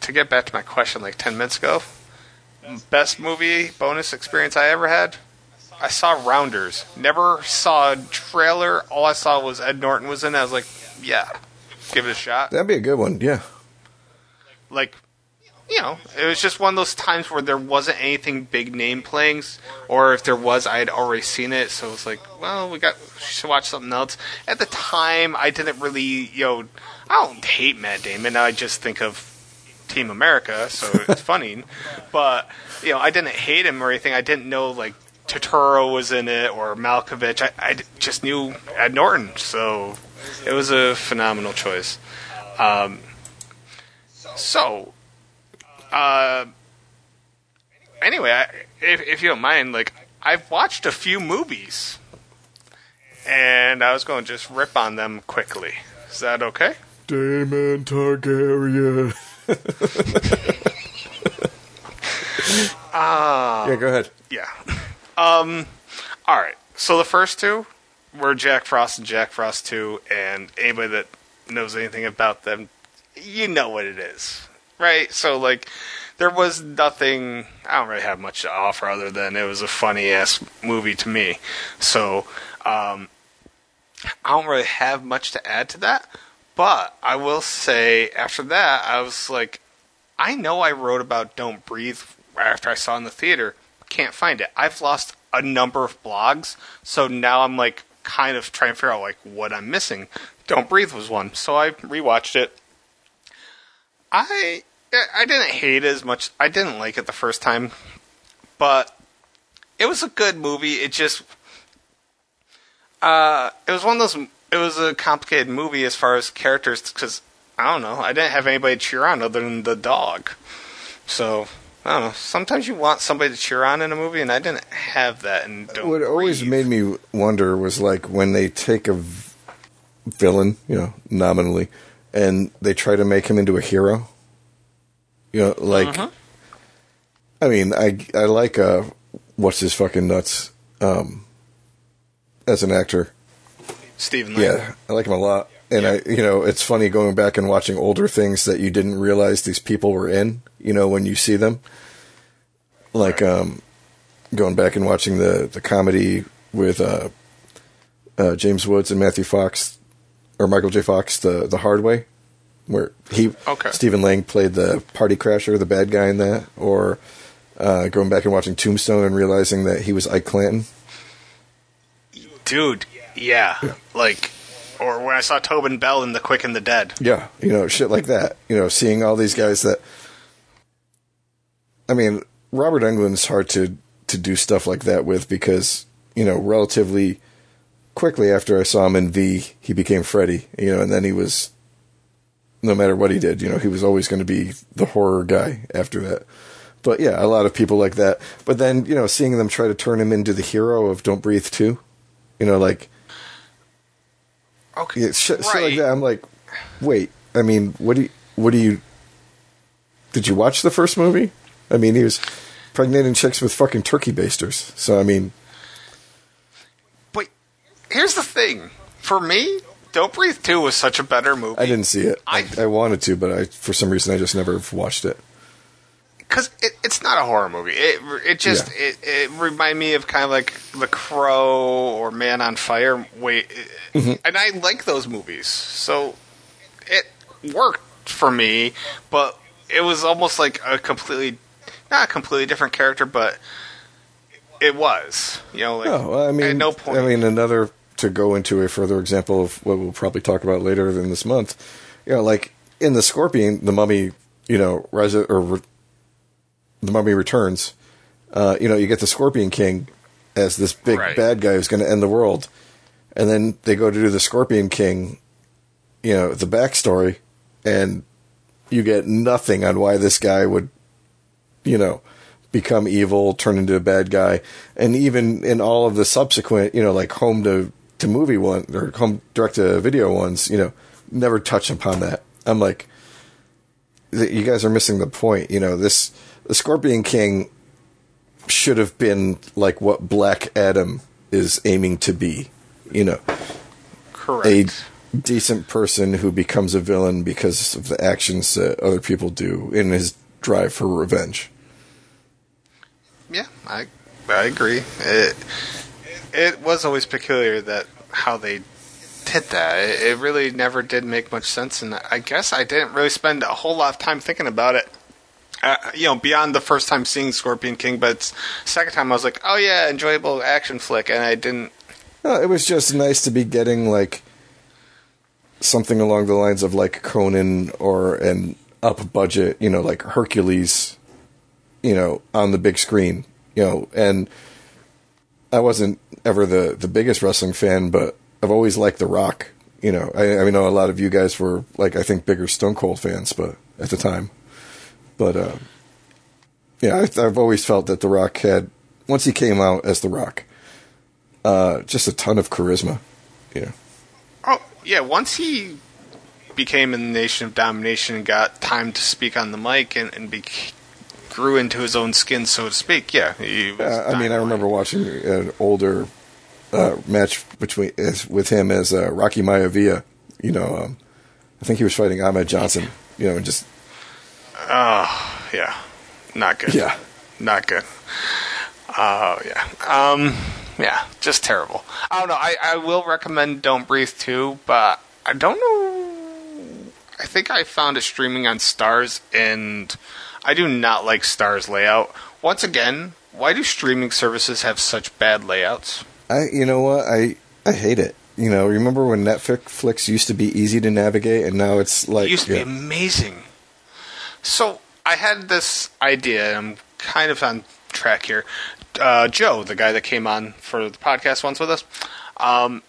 to get back to my question like 10 minutes ago, best movie bonus experience I ever had? I saw Rounders. Never saw a trailer. All I saw was Ed Norton was in it. I was like, yeah, give it a shot. That'd be a good one. Yeah. Like, you know, it was just one of those times where there wasn't anything big name playing, or if there was, I had already seen it. So it was like, well, we got we should watch something else. At the time, I didn't really, you know, I don't hate Matt Damon. I just think of Team America, so it's funny. But you know, I didn't hate him or anything. I didn't know like Turturro was in it or Malkovich. I, I just knew Ed Norton, so it was a phenomenal choice. Um, so, uh, anyway, I, if, if you don't mind, like I've watched a few movies, and I was going to just rip on them quickly. Is that okay? Daemon Targaryen. Ah. yeah, go ahead. Yeah. Um. All right. So the first two were Jack Frost and Jack Frost Two, and anybody that knows anything about them, you know what it is, right? So like, there was nothing. I don't really have much to offer other than it was a funny ass movie to me. So, um, I don't really have much to add to that. But I will say, after that, I was like, I know I wrote about Don't Breathe after I saw in the theater. Can't find it. I've lost a number of blogs, so now I'm like kind of trying to figure out like what I'm missing. Don't Breathe was one, so I rewatched it. I I didn't hate it as much. I didn't like it the first time, but it was a good movie. It just uh, it was one of those. It was a complicated movie as far as characters because I don't know. I didn't have anybody to cheer on other than the dog. So I don't know. Sometimes you want somebody to cheer on in a movie, and I didn't have that. And What always Breathe. made me wonder was like when they take a v- villain, you know, nominally, and they try to make him into a hero. You know, like, Mhm. I mean, I I like uh, what's his fucking nuts, um, as an actor. Stephen Lang. Yeah, I like him a lot. And I, you know, it's funny going back and watching older things that you didn't realize these people were in. You know, when you see them, like um, going back and watching the the comedy with uh, uh, James Woods and Matthew Fox or Michael J. Fox, the the Hard Way, where he Okay. Stephen Lang played the party crasher, the bad guy in that, or uh, going back and watching Tombstone and realizing that he was Ike Clanton. Dude, yeah. Like, or when I saw Tobin Bell in The Quick and the Dead. Yeah, you know, shit like that. You know, seeing all these guys that. I mean, Robert Englund's hard to to do stuff like that with because you know, relatively quickly after I saw him in V, he became Freddy. You know, and then he was. No matter what he did, you know, he was always going to be the horror guy after that. But yeah, a lot of people like that. But then, you know, seeing them try to turn him into the hero of Don't Breathe too, you know, like Okay. yeah, shit, shit right. like that. I'm like, wait. I mean, what do you? What do you? Did you watch the first movie? I mean, he was pregnating chicks with fucking turkey basters. So I mean, But here's the thing. For me, Don't Breathe 2 was such a better movie. I didn't see it. I, I- I wanted to, but I for some reason I just never watched it. because it, it's not a horror movie. It it just Yeah. it, it reminded me of kind of like The Crow or Man on Fire. Wait, Mm-hmm. and I like those movies, so it worked for me. But it was almost like a completely not a completely different character, but it was. You know, like No, I mean, at no point. I mean, another to go into a further example of what we'll probably talk about later in this month. You know, like in the Scorpion, the Mummy, you know, rise or re- the Mummy returns. Uh, you know, you get the Scorpion King as this big Right. bad guy who's going to end the world, and then they go to do the Scorpion King. You know, the backstory, and you get nothing on why this guy would you know, become evil, turn into a bad guy, and even in all of the subsequent, you know, like home to to movie one or home direct to video ones, you know, never touch upon that. I'm like, you guys are missing the point. You know, this the Scorpion King should have been like what Black Adam is aiming to be. You know, Correct. a decent person who becomes a villain because of the actions that other people do in his drive for revenge. Yeah, I I agree. It it was always peculiar that how they did that. It, it really never did make much sense, and I guess I didn't really spend a whole lot of time thinking about it. Uh, you know, beyond the first time seeing Scorpion King, but second time I was like, oh yeah, enjoyable action flick, and I didn't. No, it was just nice to be getting like something along the lines of like Conan or an up budget, you know, like Hercules, you know, on the big screen, you know, and I wasn't ever the the biggest wrestling fan, but I've always liked The Rock. You know, I, I know a lot of you guys were like I think bigger Stone Cold fans, but at the time, but uh, yeah, I, I've always felt that The Rock had once he came out as The Rock, uh, just a ton of charisma. Know, Oh yeah, once he became in the Nation of Domination and got time to speak on the mic and, and be, grew into his own skin, so to speak. Yeah, he was uh, I mean, I remember watching an older uh, match between as, with him as uh, Rocky Maivia. You know, um, I think he was fighting Ahmed Johnson. You know, and just Oh yeah, not good. yeah. not good. Oh yeah, um, yeah, just terrible. I don't know. I, I will recommend Don't Breathe too, but I don't know. I think I found it streaming on Starz, and I do not like Starz layout. Once again, why do streaming services have such bad layouts? I you know what I I hate it. You know, remember when Netflix used to be easy to navigate, and now it's like it used to yeah. be amazing. So I had this idea, and I'm kind of on track here. Uh, Joe, the guy that came on for the podcast once with us, um,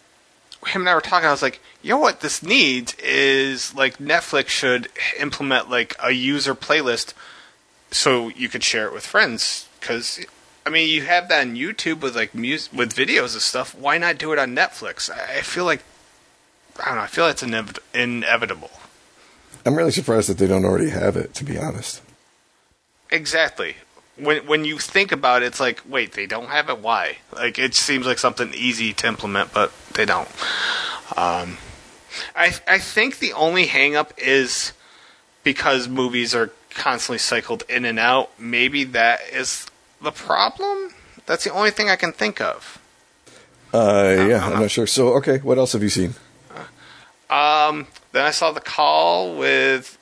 him and I were talking. I was like, you know what this needs is like Netflix should implement like a user playlist so you could share it with friends. Because I mean, you have that on YouTube with like music with videos and stuff. Why not do it on Netflix? I feel like I don't know. I feel it's inevit- inevitable. I'm really surprised that they don't already have it. To be honest, Exactly. When when you think about it, it's like, wait, they don't have it. Why? Like, it seems like something easy to implement, but they don't. Um, I I think the only hangup is because movies are constantly cycled in and out. Maybe that is the problem. That's the only thing I can think of. uh, yeah, I'm not sure. So, okay, what else have you seen? Um, then I saw the call with,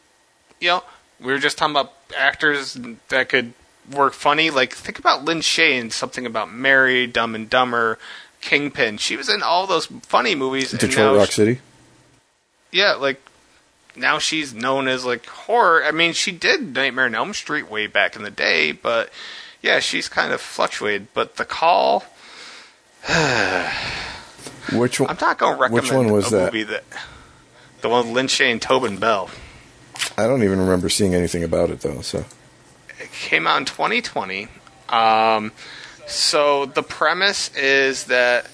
you know, we were just talking about actors that could work funny. Like, think about Lin Shaye in something about Mary, Dumb and Dumber, Kingpin. She was in all those funny movies. Detroit Rock she- City. Yeah, like now she's known as like horror. I mean, she did Nightmare on Elm Street way back in the day, but yeah, she's kind of fluctuated. But the call, Which one? I'm not going to recommend Which one was that? movie that the one with Lin Shaye and Tobin Bell. I don't even remember seeing anything about it though. So, It came out in 2020. Um, so the premise is that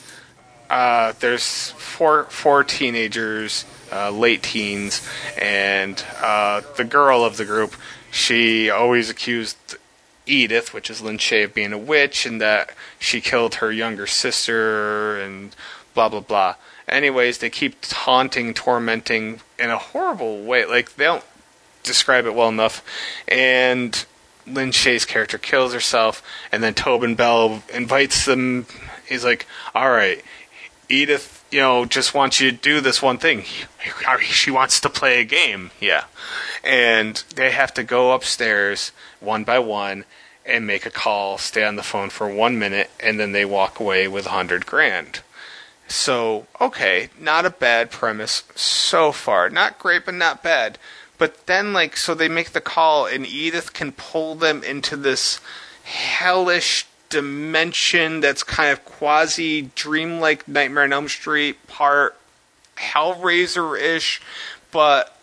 uh, there's four four teenagers, uh, late teens, and uh, the girl of the group. She always accused Edith, which is Lin Shaye, of being a witch, and that she killed her younger sister, and blah blah blah. Anyways, they keep taunting, tormenting in a horrible way. Like they don't describe it well enough. And Lin Shaye's character kills herself, and then Tobin Bell invites them. He's like, "All right, Edith, you know, just wants you to do this one thing. She wants to play a game, yeah." And they have to go upstairs one by one and make a call, stay on the phone for one minute, and then they walk away with a hundred grand. So, okay, not a bad premise so far. Not great, but not bad. But then, like, so they make the call, and Edith can pull them into this hellish dimension that's kind of quasi dreamlike Nightmare on Elm Street, part Hellraiser ish, but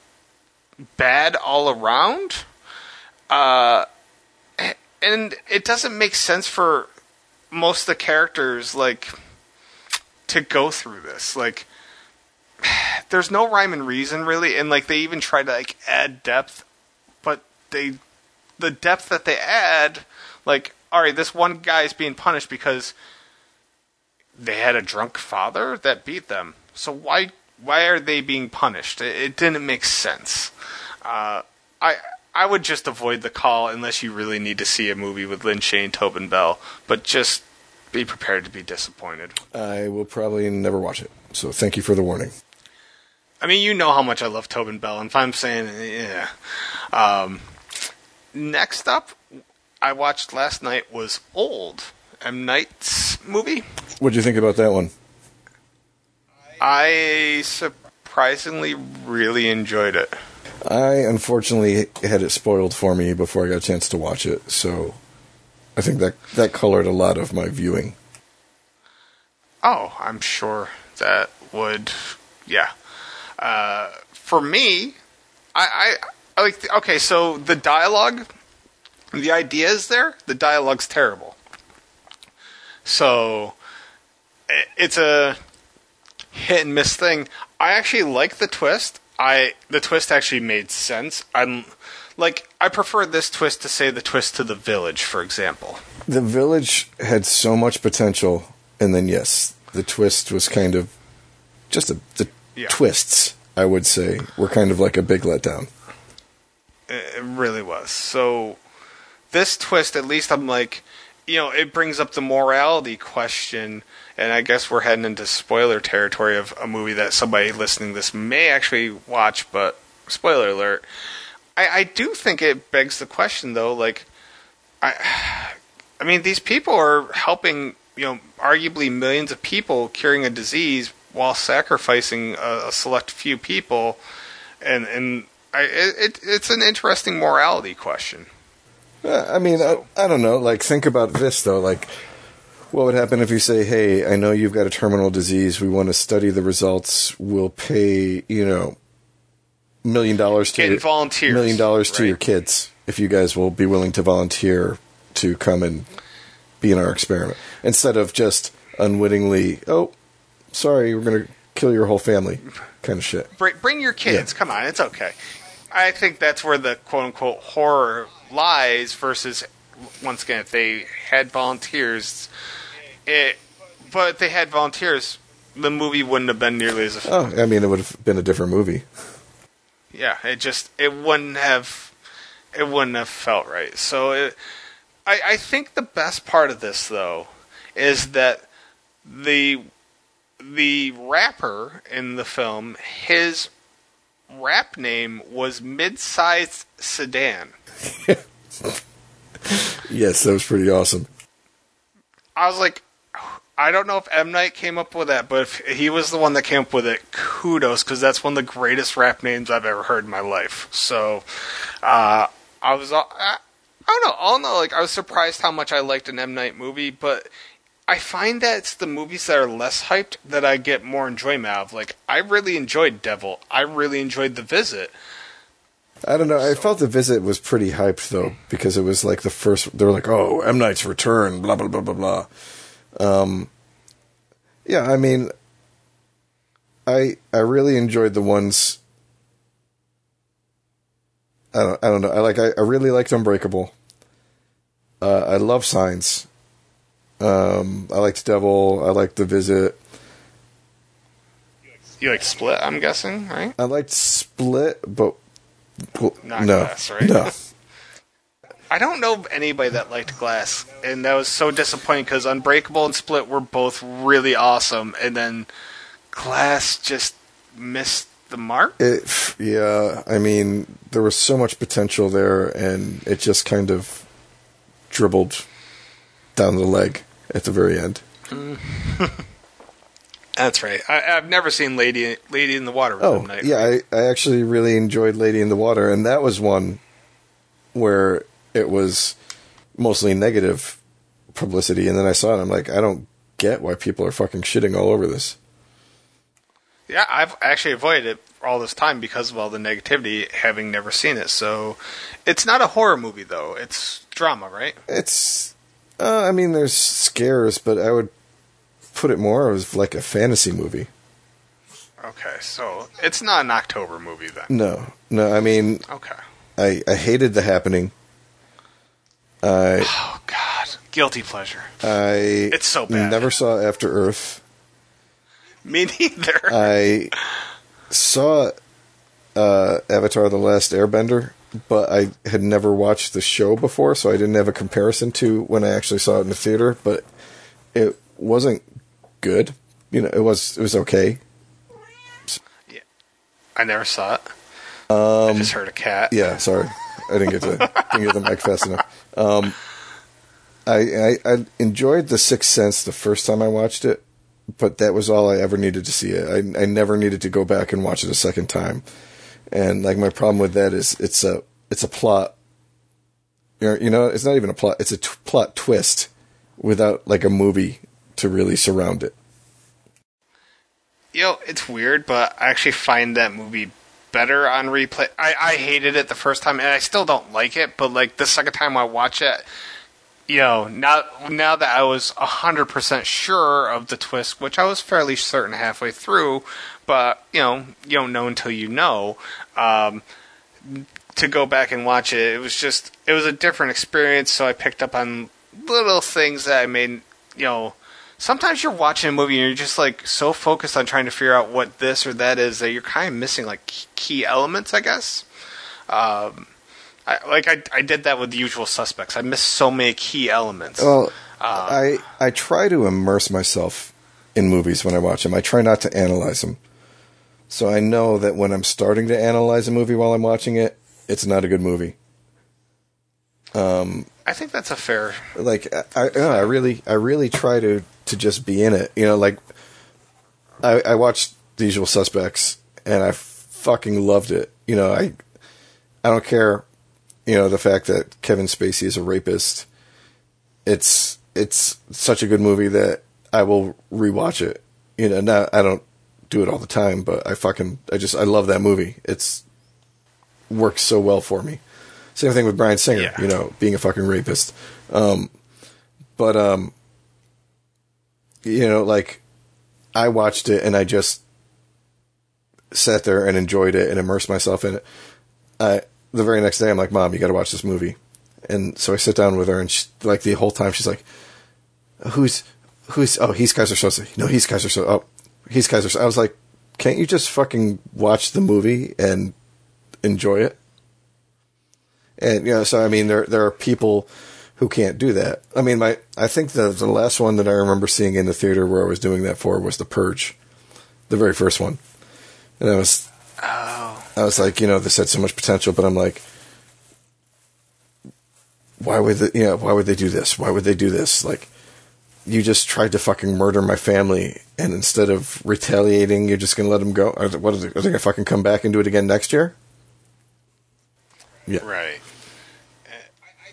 bad all around. Uh, and it doesn't make sense for most of the characters, like, to go through this. Like, there's no rhyme and reason really, and like they even try to like add depth, but they, the depth that they add, like, all right, this one guy is being punished because they had a drunk father that beat them. So why why are they being punished? It, it didn't make sense. Uh, I I would just avoid the call unless you really need to see a movie with Shaye and Tobin Bell. But just be prepared to be disappointed. I will probably never watch it. So thank you for the warning. I mean, you know how much I love Tobin Bell, and if I'm saying, yeah. Um, next up, I watched last night was Old, M Night's movie. What do you think about that one? I surprisingly really enjoyed it. I unfortunately had it spoiled for me before I got a chance to watch it, so I think that that colored a lot of my viewing. Oh, I'm sure that would, yeah. Uh, for me, I, I, I like. The, okay, so the dialogue, the idea is there. The dialogue's terrible. So it's a hit and miss thing. I actually like the twist. I the twist actually made sense. I'm like I prefer this twist to say the twist to the village, for example. The village had so much potential, and then yes, the twist was kind of just a, the Yeah. twists. I would say were kind of like a big letdown. It really was. So this twist, at least, I'm like, you know, it brings up the morality question, and I guess we're heading into spoiler territory of a movie that somebody listening this may actually watch, but spoiler alert. I, I do think it begs the question, though, like, I, I mean, these people are helping, you know, arguably millions of people curing a disease while sacrificing a, a select few people, and and I, it, it's an interesting morality question. I mean, So- I, I don't know. Like, think about this though. Like, what would happen if you say, "Hey, I know you've got a terminal disease. We want to study the results. We'll pay, you know, million dollars to your, volunteers, million dollars to right? your kids if you guys will be willing to volunteer to come and be in our experiment instead of just unwittingly, oh, sorry, we're going to kill your whole family, kind of shit." Bring, bring your kids. Yeah. Come on, it's okay. I think that's where the quote unquote horror lies. Versus, once again, if they had volunteers, it, but if they had volunteers, the movie wouldn't have been nearly as. Oh, I mean, it would have been a different movie. yeah, it just it wouldn't have it wouldn't have felt right. So it, I I think the best part of this though is that the the rapper in the film his rap name was mid-sized sedan. Yes, that was pretty awesome. I was like I don't know if M Night came up with that, but if he was the one that came up with it, kudos because that's one of the greatest rap names I've ever heard in my life. So, uh, I was, I, I don't know, all in all, like I was surprised how much I liked an M Night movie, but I find that it's the movies that are less hyped that I get more enjoyment out of. Like I really enjoyed Devil, I really enjoyed The Visit. I don't know. I felt the visit was pretty hyped though because it was like the first. They were like, "Oh, M Night's return," blah blah blah blah blah. Um, yeah, I mean, I I really enjoyed the ones. I don't I don't know. I like I, I really liked Unbreakable. Uh, I love Signs. Um, I liked Devil. I liked The Visit. You like Split? I'm guessing, right? I liked Split, but Not no, Glass, right? no. I don't know anybody that liked Glass, and that was so disappointing because Unbreakable and Split were both really awesome, and then Glass just missed the mark. It, yeah, I mean, there was so much potential there, and it just kind of dribbled down the leg at the very end. Mm. That's right. I, I've never seen Lady Lady in the Water Oh. Night. yeah, I, I actually really enjoyed Lady in the Water, and that was one where it was mostly negative publicity, and then I saw it, I'm like, I don't get why people are fucking shitting all over this. Yeah, I've actually avoided it all this time because of all the negativity, having never seen it. So, it's not a horror movie though; it's drama, right? It's, uh, I mean, there's scares, but I would put it more as like a fantasy movie. Okay, so it's not an October movie then. No, no, I mean, Okay. I, I hated the happening. I Oh God, guilty pleasure. I It's so bad. never saw After Earth. Me neither. I saw uh, Avatar: The Last Airbender, but I had never watched the show before, so I didn't have a comparison to when I actually saw it in the theater. But it wasn't good. You know, it was it was okay. Yeah. I never saw it. Um, I just heard a cat. Yeah, sorry, I didn't get to didn't get the mic fast enough. Um, I, I I enjoyed the Sixth Sense the first time I watched it, but that was all I ever needed to see it. I I never needed to go back and watch it a second time. And like my problem with that is it's a it's a plot. You know, you know it's not even a plot. It's a t- plot twist without like a movie to really surround it. You know, it's weird, but I actually find that movie better on replay. I, I hated it the first time, and I still don't like it. But like the second time I watch it, you know, now now that I was hundred percent sure of the twist, which I was fairly certain halfway through, but you know, you don't know until you know. Um, to go back and watch it, it was just it was a different experience. So I picked up on little things that I made, you know. Sometimes you're watching a movie and you're just like so focused on trying to figure out what this or that is that you're kind of missing like key elements, I guess. Um, I, like I, I did that with the usual suspects. I missed so many key elements. Well, I I try to immerse myself in movies when I watch them. I try not to analyze them. So I know that when I'm starting to analyze a movie while I'm watching it, it's not a good movie. Um, I think that's a fair. Like I, I, I really, I really try to to just be in it. You know, like I, I watched The Usual Suspects and I fucking loved it. You know, I, I don't care. You know, the fact that Kevin Spacey is a rapist. It's it's such a good movie that I will rewatch it. You know, now I don't do it all the time, but I fucking I just I love that movie. It's works so well for me. Same thing with Bryan Singer, Yeah. you know, being a fucking rapist. Um, but um, you know, like I watched it and I just sat there and enjoyed it and immersed myself in it. I the very next day, I'm like, "Mom, you got to watch this movie." And so I sit down with her, and she, like the whole time, she's like, "Who's who's? Oh, he's Keyser Soze. No, he's Keyser Soze. Oh, he's Keyser." Soze. I was like, "Can't you just fucking watch the movie and enjoy it?" And you know, so I mean, there there are people who can't do that. I mean, my I think the the last one that I remember seeing in the theater where I was doing that for was The Purge, the very first one, and I was Oh, I was like, you know, this had so much potential, but I'm like, why would they, you know, why would they do this? Why would they do this? Like, you just tried to fucking murder my family, and instead of retaliating, you're just gonna let them go. Are they, what are they, are they gonna fucking come back and do it again next year? Yeah, right.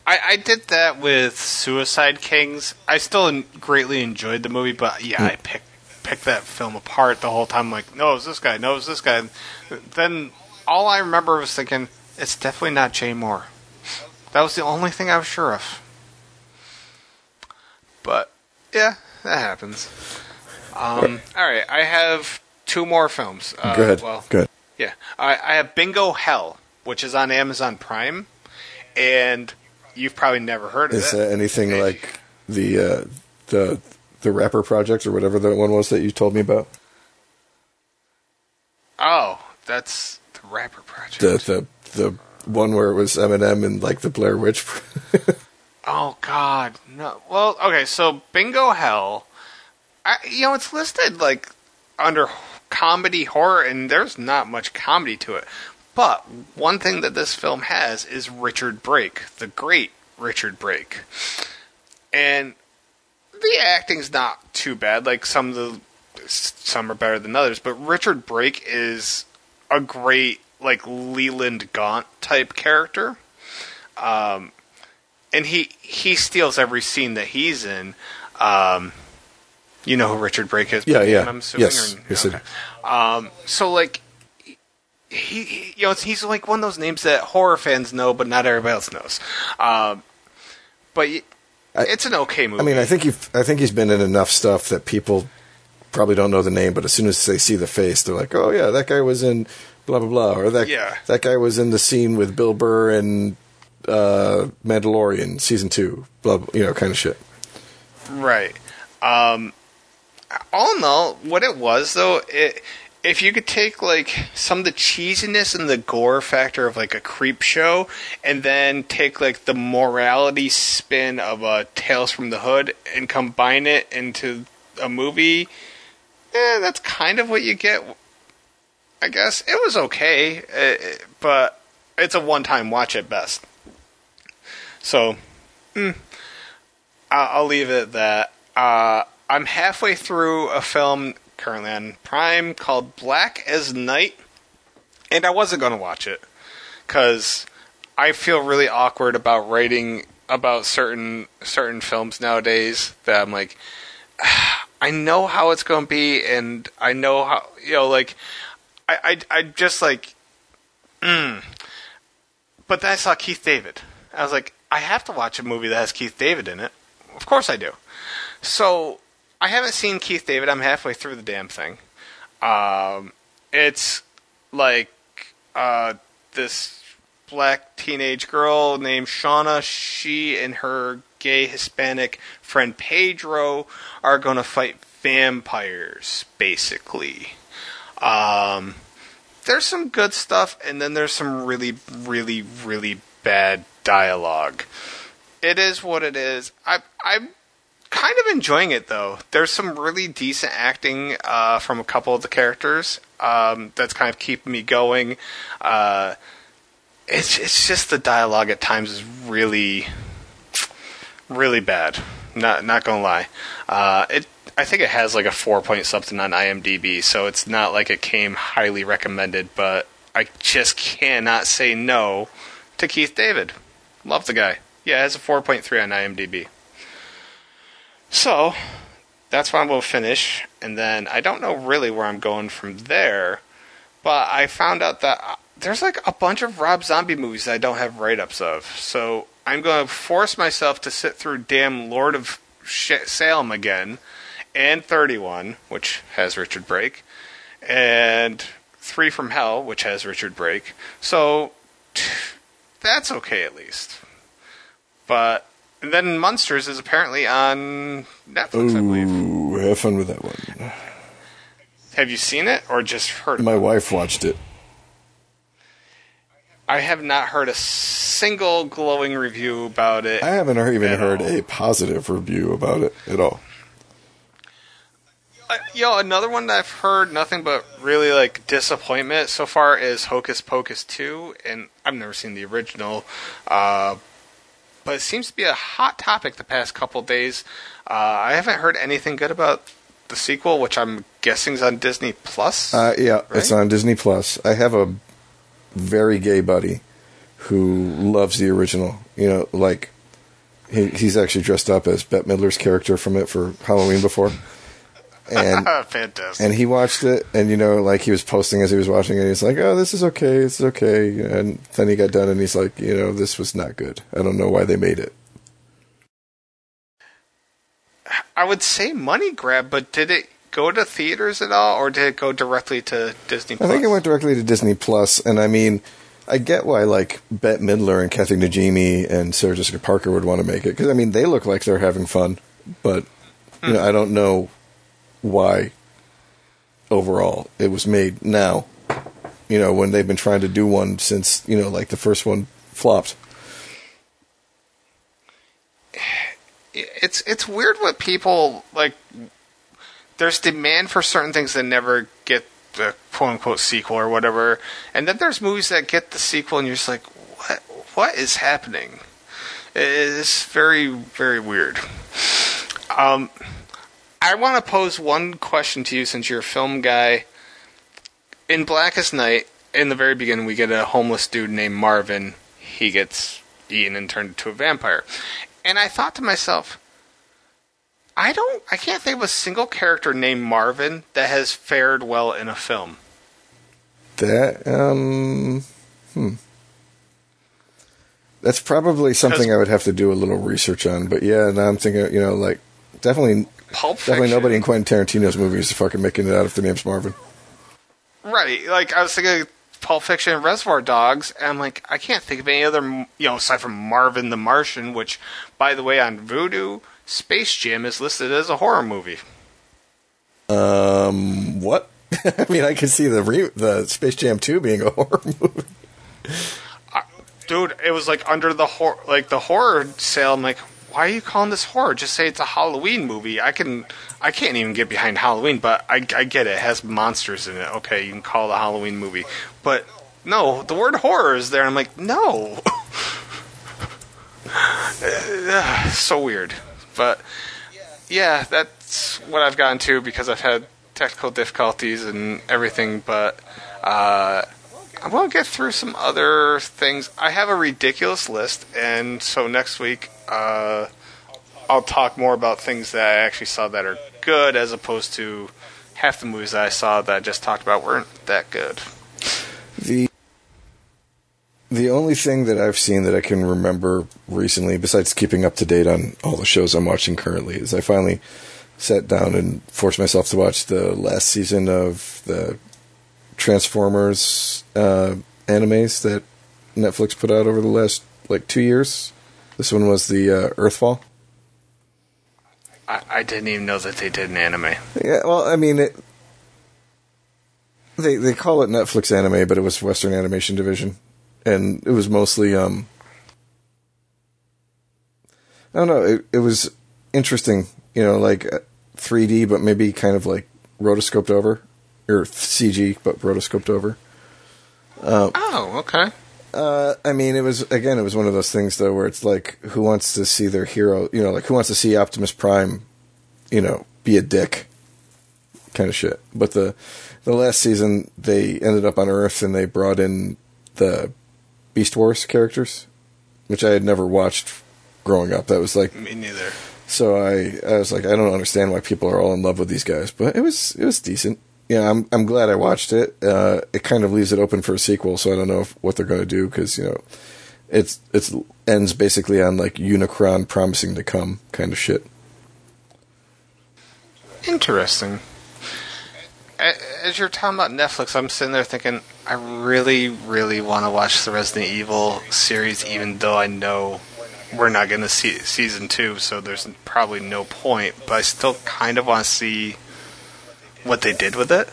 I, I did that with Suicide Kings. I still greatly enjoyed the movie, but yeah, I picked picked that film apart the whole time. I'm like, no, it's this guy. No, it's this guy. Then all I remember was thinking, it's definitely not Jay Mohr. That was the only thing I was sure of. But yeah, that happens. Um, all right, I have two more films. Uh, go ahead. Well, good. yeah, I, I have Bingo Hell, which is on Amazon Prime, and you've probably never heard of Is it. that anything like the uh, the the rapper project or whatever that one was that you told me about? oh, that's the Rapper Project. The the the one where it was Eminem and like the Blair Witch. oh God, no. Well, okay, so Bingo Hell, I, you know, it's listed like under comedy horror, and there's not much comedy to it. But one thing that this film has is Richard Brake, the great Richard Brake, and the acting's not too bad. Like some of the some are better than others, but Richard Brake is a great like Leland Gaunt type character. Um, and he he steals every scene that he's in. Um, you know who Richard Brake is? Yeah, yeah. I'm assuming. Yes. or- Yes, okay. Um, so like. He, he, you know, he's like one of those names that horror fans know, but not everybody else knows. Um, but it's an okay movie. I mean, I think he I think he's been in enough stuff that people probably don't know the name, but as soon as they see the face, they're like, "Oh yeah, that guy was in blah blah blah," or that Yeah. that guy was in the scene with Bill Burr and uh, Mandalorian season two, blah, blah you know, kind of shit. Right. Um, all in all, what it was though, it if you could take like some of the cheesiness and the gore factor of like a Creepshow and then take like the morality spin of uh, Tales from the Hood and combine it into a movie, eh, that's kind of what you get. I guess it was okay, eh, but it's a one-time watch at best. So, mm, I'll leave it at that. Uh, I'm halfway through a film currently on Prime called Black as Night, and I wasn't going to watch it because I feel really awkward about writing about certain certain films nowadays. That I'm like, I know how it's going to be, and I know how you know, like, I I, I just like, mm. But then I saw Keith David. I was like, I have to watch a movie that has Keith David in it. Of course I do. So I haven't seen Keith David. I'm halfway through the damn thing. Um, it's like uh, this black teenage girl named Shauna. She and her gay Hispanic friend Pedro are going to fight vampires, basically. Um, there's some good stuff, and then there's some really, really, really bad dialogue. It is what it is. I, I'm kind of enjoying it though. There's some really decent acting uh, from a couple of the characters um, that's kind of keeping me going. Uh, it's it's just the dialogue at times is really really bad. Not not gonna lie. Uh, it I think it has like a four point something on IMDb, so it's not like it came highly recommended. But I just cannot say no to Keith David. Love the guy. Yeah, it has a four point three on IMDb. So that's going to finish, and then I don't know really where I'm going from there, but I found out that uh, there's like a bunch of Rob Zombie movies I don't have write ups of. So I'm going to force myself to sit through damn Lord of Salem again, and 31, which has Richard Brake, and Three from Hell, which has Richard Brake. So that's okay at least. But and then Monsters is apparently on Netflix, I believe. have fun with that one. Have you seen it or just heard My wife watched it. I have not heard a single glowing review about it. I haven't even At heard all. a positive review about it at all. Uh, yo, another one that I've heard nothing but really like disappointment so far is Hocus Pocus 2, and I've never seen the original. Uh, but it seems to be a hot topic the past couple days. Uh, I haven't heard anything good about the sequel, which I'm guessing is on Disney Plus. Uh, yeah, it's on Disney Plus. I have a very gay buddy who loves the original. You know, like he, he's actually dressed up as Bette Midler's character from it for Halloween before, and Fantastic. and he watched it, and you know, like he was posting as he was watching it. And he's like, "Oh, this is okay, this is okay," and then he got done, and he's like, "You know, this was not good. I don't know why they made it." I would say money grab, but did it go to theaters at all, or did it go directly to Disney? Plus? I think it went directly to Disney Plus, and I mean, I get why like Bette Midler and Kathy Najimy and Sarah Jessica Parker would want to make it because I mean they look like they're having fun, but you know hmm. I don't know why overall it was made now. You know when they've been trying to do one since you know like the first one flopped. it's it's weird what people like. There's demand for certain things that never get the quote unquote sequel or whatever, and then there's movies that get the sequel, and you're just like, what what is happening? It's very very weird. Um, I want to pose one question to you since you're a film guy. In Black as Night, in the very beginning, we get a homeless dude named Marvin. He gets eaten and turned into a vampire. And I thought to myself, I don't, I can't think of a single character named Marvin that has fared well in a film. That um, hmm. That's probably something I would have to do a little research on. But yeah, now I'm thinking, you know, like definitely, Pulp definitely nobody in Quentin Tarantino's movies is fucking making it out if their name's Marvin. Right. Like, I was thinking of Pulp Fiction and Reservoir Dogs, and I'm like, I can't think of any other, you know, aside from Marvin the Martian, which, by the way, on Vudu, Space Jam is listed as a horror movie. Um, what? I mean, I could see the re- the Space Jam 2 being a horror movie. Dude, it was like under the hor- like the horror sale. I'm like, why are you calling this horror? Just say it's a Halloween movie. I can, I can't even get behind Halloween, but I, I get it. It has monsters in it. Okay, you can call it a Halloween movie, but no, the word horror is there. I'm like, no. So weird, but yeah, that's what I've gotten to because I've had technical difficulties and everything. But uh, I to get through some other things. I have a ridiculous list, and so next week uh, I'll talk more about things that I actually saw that are good, as opposed to half the movies that I saw that I just talked about weren't that good. The the only thing that I've seen that I can remember recently, besides keeping up to date on all the shows I'm watching currently, is I finally sat down and forced myself to watch the last season of the Transformers uh, animes that Netflix put out over the last like two years. This one was the uh, Earthfall. I, I didn't even know that they did an anime. Yeah, well, I mean, it, they they call it Netflix anime, but it was Western Animation Division, and it was mostly um. I don't know. It it was interesting, you know, like 3D, but maybe kind of like rotoscoped over, or CG, but rotoscoped over. Oh, okay. Uh, I mean, it was again, it was one of those things though, where it's like, who wants to see their hero? You know, like who wants to see Optimus Prime, you know, be a dick, kind of shit. But the the last season, they ended up on Earth and they brought in the Beast Wars characters, which I had never watched growing up. That was like Me neither. so I, I was like, I don't understand why people are all in love with these guys, but it was it was decent. Yeah, I'm I'm glad I watched it. Uh, it kind of leaves it open for a sequel, so I don't know if, what they're going to do because you know, it's it's ends basically on like Unicron promising to come kind of shit. Interesting. As you're talking about Netflix, I'm sitting there thinking, I really, really want to watch the Resident Evil series, even though I know we're not going to see season two, so there's probably no point. But I still kind of want to see what they did with it.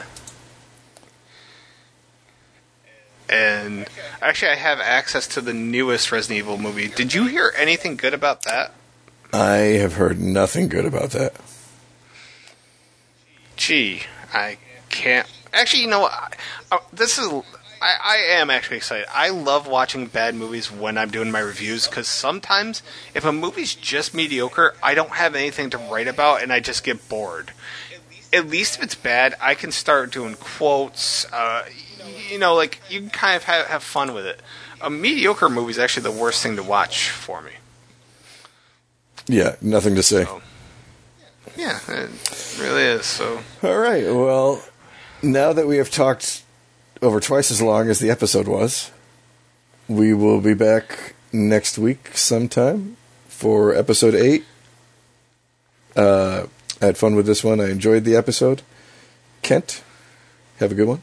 And actually, I have access to the newest Resident Evil movie. Did you hear anything good about that? I have heard nothing good about that. Gee, I can't. Actually, you know what? I, uh, this is. I, I am actually excited. I love watching bad movies when I'm doing my reviews because sometimes if a movie's just mediocre, I don't have anything to write about and I just get bored. At least if it's bad, I can start doing quotes. Uh, you know, like you can kind of have, have fun with it. A mediocre movie is actually the worst thing to watch for me. Yeah, nothing to say. Oh. Yeah, it really is. So All right. Well, now that we have talked over twice as long as the episode was, we will be back next week sometime for episode eight. Uh, I had fun with this one. I enjoyed the episode. Kent, have a good one.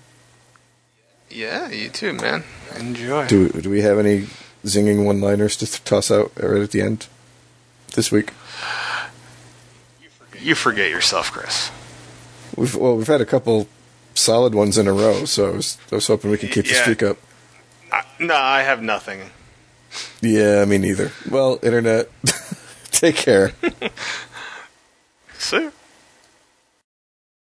yeah, you too, man. Enjoy. Do do we have any zinging one-liners to th- toss out right at the end this week? You forget yourself, Chris. We've well, we've had a couple solid ones in a row, so I was I was hoping we could keep the streak up. I, no, I have nothing. Yeah, me neither. Well, internet, take care. See?